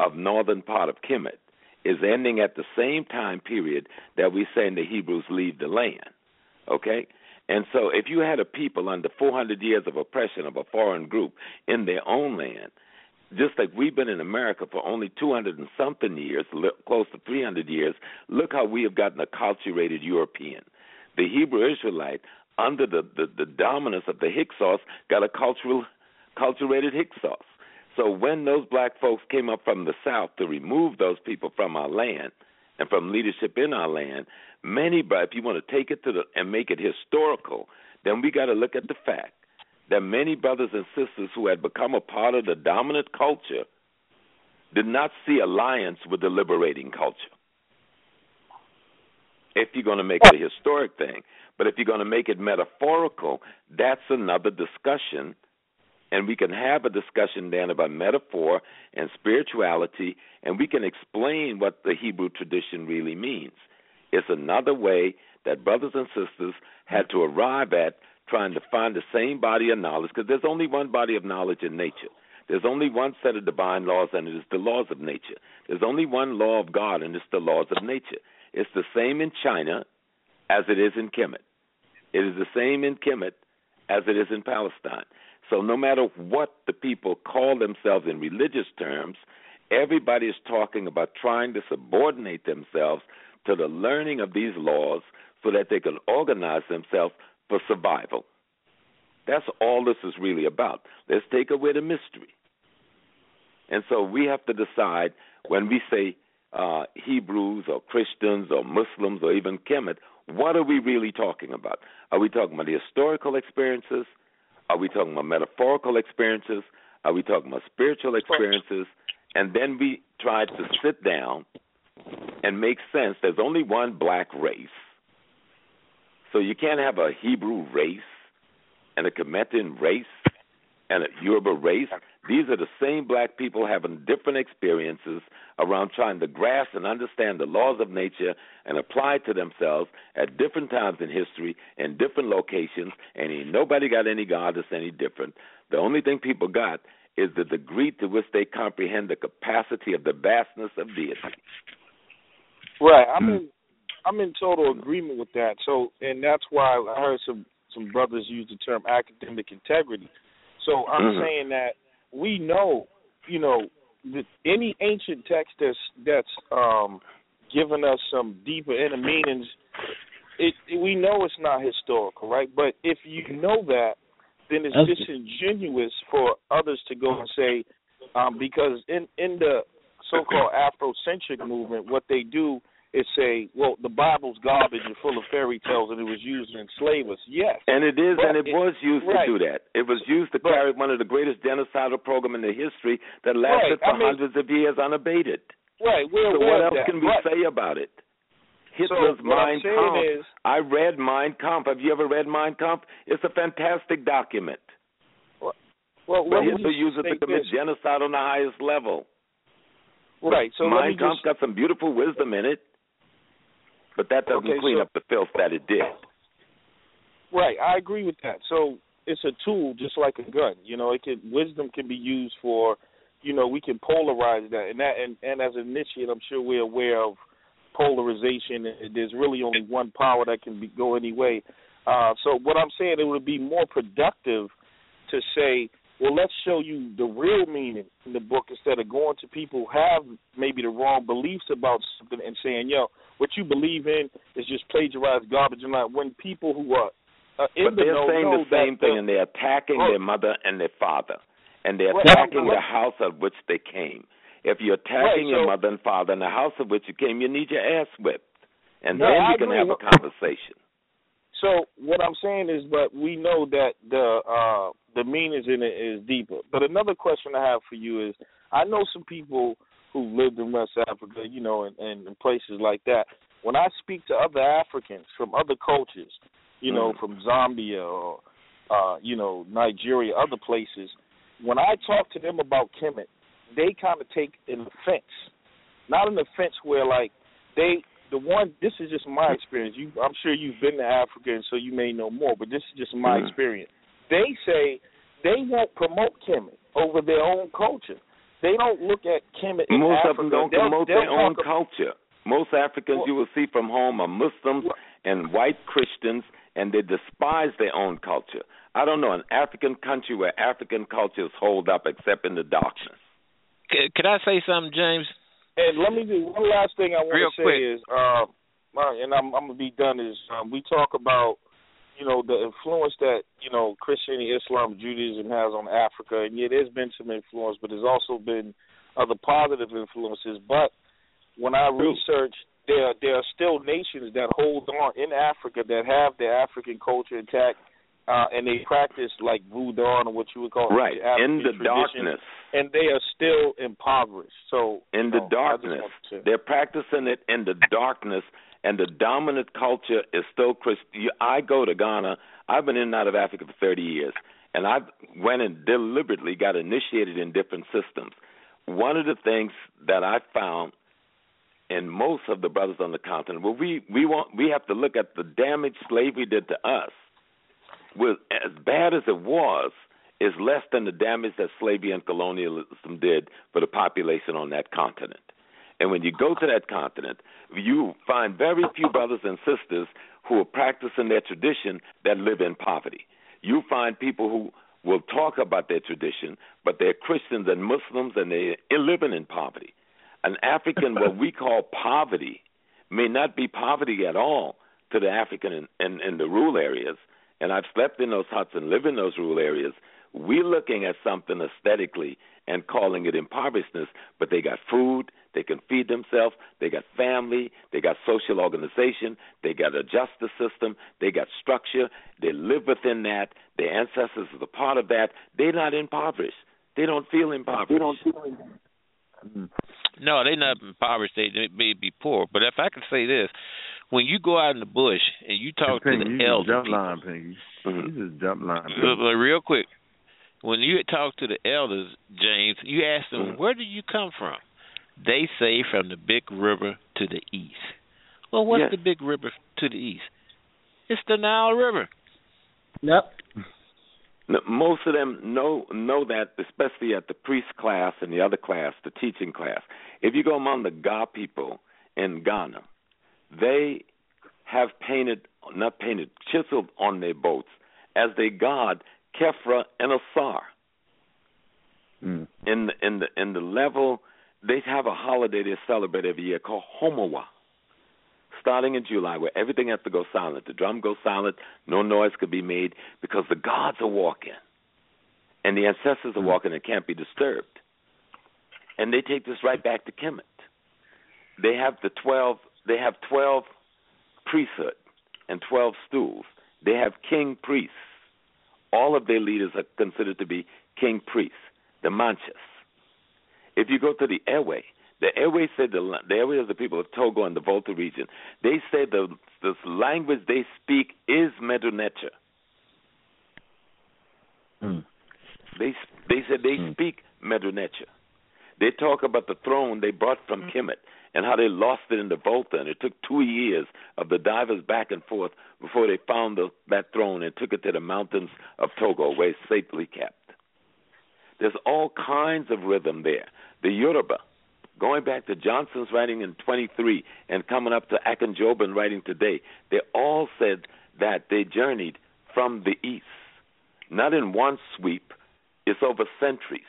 of northern part of Kemet is ending at the same time period that we're saying the Hebrews leave the land. Okay? And so if you had a people under 400 years of oppression of a foreign group in their own land, just like we've been in America for only 200 and something years, close to 300 years, look how we have gotten acculturated European. The Hebrew Israelite, under the, the, the dominance of the Hyksos, got a cultural, culturated Hyksos. So when those black folks came up from the South to remove those people from our land and from leadership in our land, many, but if you want to take it to the and make it historical, then we got to look at the fact that many brothers and sisters who had become a part of the dominant culture did not see alliance with the liberating culture. If you're going to make it a historic thing, but if you're going to make it metaphorical, that's another discussion. And we can have a discussion then about metaphor and spirituality, and we can explain what the Hebrew tradition really means. It's another way that brothers and sisters had to arrive at trying to find the same body of knowledge, because there's only one body of knowledge in nature. There's only one set of divine laws, and it is the laws of nature. There's only one law of God, and it's the laws of nature. It's the same in China as it is in Kemet. It is the same in Kemet as it is in Palestine. So no matter what the people call themselves in religious terms, everybody is talking about trying to subordinate themselves to the learning of these laws so that they can organize themselves for survival. That's all this is really about. Let's take away the mystery. And so we have to decide when we say uh, Hebrews or Christians or Muslims or even Kemet, what are we really talking about? Are we talking about the historical experiences? Are we talking about metaphorical experiences? Are we talking about spiritual experiences? And then we try to sit down and makes sense. There's only one black race. So you can't have a Hebrew race and a Kemetan race and a Yoruba race. These are the same black people having different experiences around trying to grasp and understand the laws of nature and apply to themselves at different times in history in different locations. And ain't nobody got any God that's any different. The only thing people got is the degree to which they comprehend the capacity of the vastness of deity. Right. I'm in I'm in total agreement with that. So and that's why I heard some some brothers use the term academic integrity. So I'm Mm-hmm. mm saying that we know, you know, any ancient text that's that's um giving us some deeper inner meanings, it, it we know it's not historical, right? But if you know that, then it's That's- disingenuous for others to go and say, um, because in in the so-called Afrocentric movement, what they do is say, well, the Bible's garbage and full of fairy tales, and it was used to enslave us. Yes, And it is, But and it, it- was used right. to do that. It was used to carry one of the greatest genocidal program in the history that lasted Right, I for mean- hundreds of years unabated. right. We're so what else that. can we Right. say about it? Hitler's I'm Mein Kampf. is- I read Mein Kampf. Have you ever read Mein Kampf? It's a fantastic document. Well, but let me Hitler used it to commit genocide on the highest level. Right. So Mein Kampf just got some beautiful wisdom in it, but that doesn't Okay, clean so- up the filth that it did. Right, I agree with that. So it's a tool just like a gun. You know, it can wisdom can be used for, you know, we can polarize that and that and, and as an initiate I'm sure we're aware of polarization there's really only one power that can be go any way. Uh so what I'm saying it would be more productive to say, well let's show you the real meaning in the book instead of going to people who have maybe the wrong beliefs about something and saying, yo, what you believe in is just plagiarized garbage and not when people who are uh, in But the they're know saying know the same thing, and they're attacking Oh. their mother and their father, and they're attacking Right. the house of which they came. If you're attacking Right, your mother and father and the house of which you came, you need your ass whipped, and No, then I you can agree. have a conversation. So what I'm saying is, but we know that the uh, the meanings in it is deeper. But another question I have for you is, I know some people who lived in West Africa, you know, and, and, places like that. When I speak to other Africans from other cultures, you know, Mhm. from Zambia or uh, you know Nigeria, other places, when I talk to them about Kemet, they kind of take an offense, not an offense where like they the one this is just my experience you i'm sure you've been to africa and so you may know more but this is just my Mhm. experience they say they won't promote kemet over their own culture they don't look at kemet in Most africa of them don't they'll, promote they'll their own talk, culture. Most Africans you will see from home are Muslims and white Christians, and they despise their own culture. I don't know an African country where African cultures hold up except in the darkness. C- Could I say something, James? and let me do one last thing i want Real to say quick. is uh and i'm i'm gonna be done is um we talk about you know the influence that you know Christianity, Islam, Judaism has on Africa, and yeah, there's been some influence, but there's also been other positive influences. But when I research, there there are still nations that hold on in Africa that have their African culture intact, uh, and they practice like voodoo or what you would call Right. In the darkness. and they are still impoverished. So in the know, darkness. to- They're practicing it in the darkness, and the dominant culture is still Christian. I go to Ghana. I've been in and out of Africa for 30 years, and I went and deliberately got initiated in different systems. One of the things that I found in most of the brothers on the continent, well, we we want we have to look at the damage slavery did to us. Was as bad as it was, is less than the damage that slavery and colonialism did for the population on that continent. And when you go to that continent, you find very few brothers and sisters who are practicing their tradition that live in poverty. You find people who will talk about their tradition, but they're Christians and Muslims and they're living in poverty. An African, what we call poverty, may not be poverty at all to the African in, in, in the rural areas. And I've slept in those huts and live in those rural areas. We're looking at something aesthetically and calling it impoverishedness, but they got food, They can feed themselves. They got family. They got social organization. They got a justice system. They got structure. They live within that. Their ancestors are a part of that. They're not impoverished. They don't feel impoverished. They don't feel mm-hmm. no, they're not impoverished. They, they may be poor. But if I could say this, when you go out in the bush and you talk Pinky, to the elders, just jump line, Pinky. Mm-hmm. You just jump line. Pinky. Look, look, real quick, when you talk to the elders, James, you ask them, mm-hmm. "Where do you come from?" They say from the big river to the east. Well, what's Yes. the big river to the east? It's the Nile River. Yep. No, most of them know know that, especially at the priest class and the other class, the teaching class. If you go among the Ga people in Ghana, they have painted, not painted, chiseled on their boats as they god Kefra and Asar. Mm. In the in the in the level, they have a holiday they celebrate every year called Homowa. Starting in July, where everything has to go silent. The drum goes silent, no noise could be made because the gods are walking. And the ancestors are hmm. walking and can't be disturbed. And they take this right back to Kemet. They have the twelve they have twelve priesthood and twelve stools. They have king priests. All of their leaders are considered to be king priests, the manchas. If you go to the Ewe, the Ewe said the, the Ewe of the people of Togo and the Volta region, they say the, the language they speak is Metu Neter. Hmm. They they said they hmm. speak Metu Neter. They talk about the throne they brought from hmm. Kemet and how they lost it in the Volta, and it took two years of the divers back and forth before they found the, that throne and took it to the mountains of Togo, where it's safely kept. There's all kinds of rhythm there. The Yoruba, going back to Johnson's writing in 23 and coming up to Akinjogbin writing today, they all said that they journeyed from the east, not in one sweep. It's over centuries,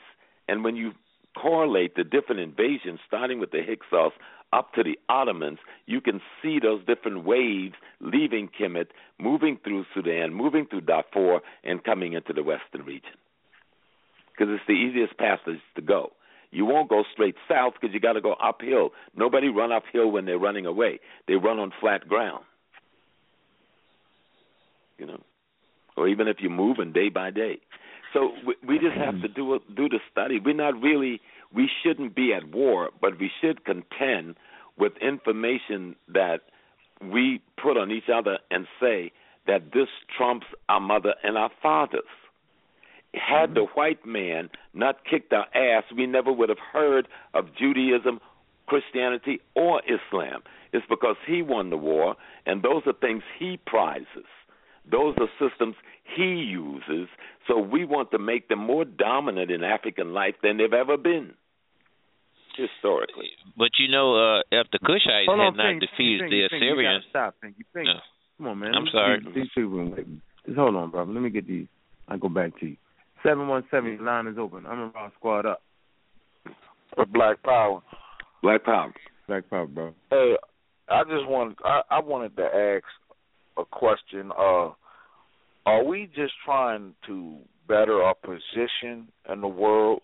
and when you correlate the different invasions, starting with the Hyksos up to the Ottomans, you can see those different waves leaving Kemet, moving through Sudan, moving through Darfur, and coming into the western region. Because it's the easiest passage to go. You won't go straight south because you got to go uphill. Nobody run uphill when they're running away. They run on flat ground. You know, or even if you're moving day by day. So we, we just have to do do the study. We're not really. We shouldn't be at war, but we should contend with information that we put on each other and say that this trumps our mother and our fathers. Had the white man not kicked our ass, we never would have heard of Judaism, Christianity, or Islam. It's because he won the war, and those are things he prizes. Those are systems he uses. So we want to make them more dominant in African life than they've ever been historically. But you know, uh, if the Cushites Hold had on, not Pinky, defeated Pinky, the Assyrians, gotta stop, Pinky. Pinky. No. Come on, man. I'm These- sorry. These, these people, just hold on, brother. Let me get these. I go back to you. Seven one seven. Your line is open. I'm around squad up. For Black Power. Black Power. Black Power, bro. Hey, I just want I, I wanted to ask a question. Uh, are we just trying to better our position in the world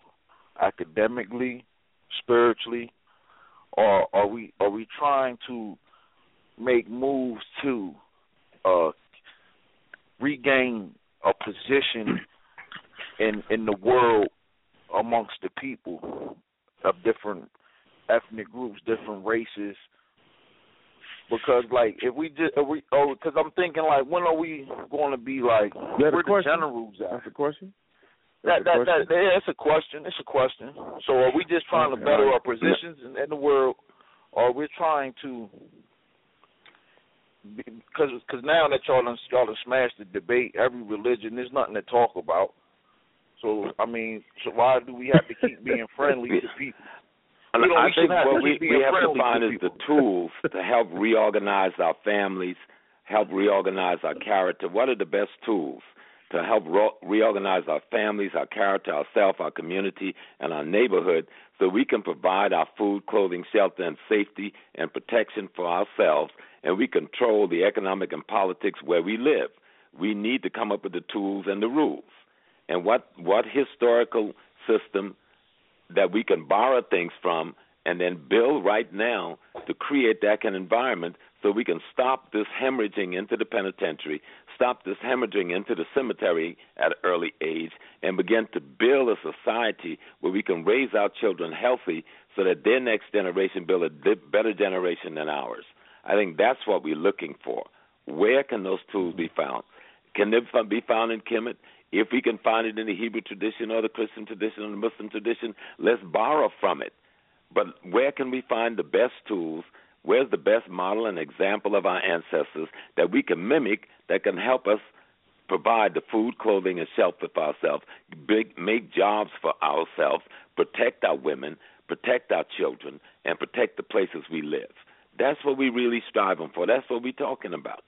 academically, spiritually, or are we are we trying to make moves to uh, regain a position in in the world amongst the people of different ethnic groups, different races. Because like if we just if we oh because I'm thinking like when are we going to be like Is that a where the question? generals at? That's a question. That That's that that yeah, it's a question. It's a question. So are we just trying to better our positions in, in the world, or we're trying to? Because cause now that y'all done, y'all done smashed the debate, every religion, there's nothing to talk about. So I mean, so why do we have to keep being friendly to people? We don't- I think what we, we have to friendly to find is the tools to help reorganize our families, help reorganize our character. What are the best tools to help ro- reorganize our families, our character, ourself, our community, and our neighborhood so we can provide our food, clothing, shelter, and safety and protection for ourselves, and we control the economic and politics where we live. We need to come up with the tools and the rules. And what what historical system that we can borrow things from and then build right now to create that kind of environment so we can stop this hemorrhaging into the penitentiary, stop this hemorrhaging into the cemetery at an early age, and begin to build a society where we can raise our children healthy so that their next generation build a better generation than ours. I think that's what we're looking for. Where can those tools be found? Can they be found in Kemet? If we can find it in the Hebrew tradition or the Christian tradition or the Muslim tradition, let's borrow from it. But where can we find the best tools? Where's the best model and example of our ancestors that we can mimic that can help us provide the food, clothing, and shelter for ourselves, big, make jobs for ourselves, protect our women, protect our children, and protect the places we live? That's what we really striving for. That's what we're talking about.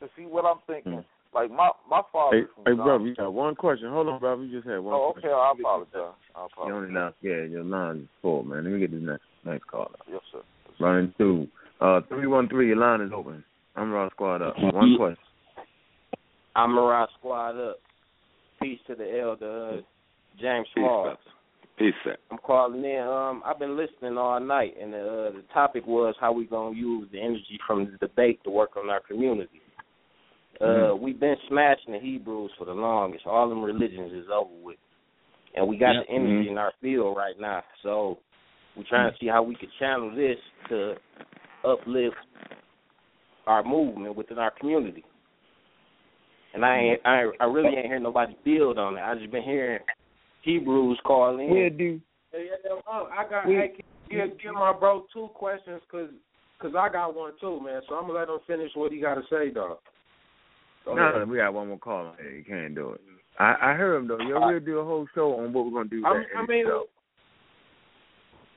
To see what I'm thinking. Hmm. Like my my father. Hey, hey brother, you got one question. Hold on, brother. You just had one. Oh, okay. Question. I apologize. I apologize. You only now, yeah, your line is full, man. Let me get this next next call. Yes, sir. Line two. Uh, three one three. Your line is open. I'm Rod Squad up. One question. I'm Rod Squad up. Peace to the elder, uh, James Small. Peace, sir. I'm calling in. Um, I've been listening all night, and uh, the topic was how we gonna use the energy from the debate to work on our community. Uh, mm-hmm. we've been smashing the Hebrews for the longest. All them religions is over with, and we got yep. the energy mm-hmm. in our field right now. So we're trying to see how we can channel this to uplift our movement within our community. And I ain't, I I really ain't hearing nobody build on it. I just been hearing Hebrews call in. Yeah, dude. Hey, I got. We, hey, give, give my bro two questions, cause, cause I got one too, man. So I'm gonna let him finish what he got to say, dog. Go no, no, we got one more call. Hey, you can't do it. I, I heard him though. Yo, we'll do a whole show on what we're gonna do. I, I mean,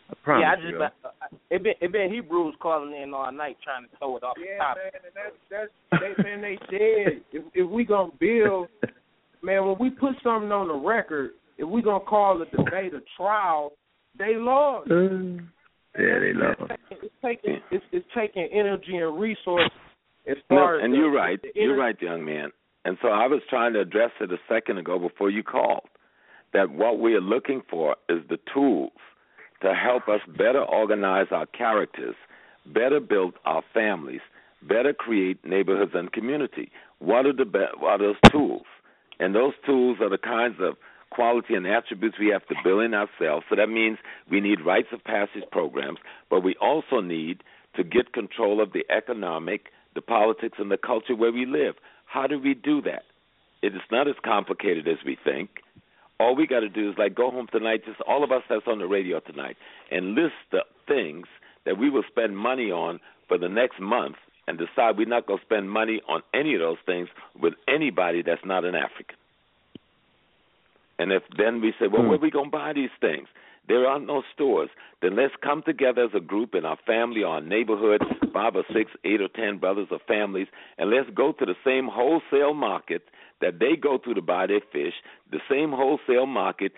I promise yeah, I just you, been, uh, it been it been Hebrews calling in all night trying to throw it off yeah, the top. Yeah, man, and that's that's they man they said if if we gonna build, man, when we put something on the record, if we gonna call the debate a trial, they lost. Uh, yeah, they lost. It's taking it's, it's taking energy and resources as far no, and the, you're right. the you're right, young man. And so I was trying to address it a second ago before you called. That what we are looking for is the tools to help us better organize our characters, better build our families, better create neighborhoods and community. What are the be- what are those tools? And those tools are the kinds of quality and attributes we have to build in ourselves. So that means we need rites of passage programs, but we also need to get control of the economic, the politics, and the culture where we live. How do we do that? It is not as complicated as we think. All we got to do is like go home tonight, just all of us that's on the radio tonight, and list the things that we will spend money on for the next month and decide we're not going to spend money on any of those things with anybody that's not an African. And if then we say, well, hmm. where are we going to buy these things? There are no stores. Then let's come together as a group in our family or our neighborhood, five or six, eight or ten brothers or families, and let's go to the same wholesale market that they go to to buy their fish, the same wholesale market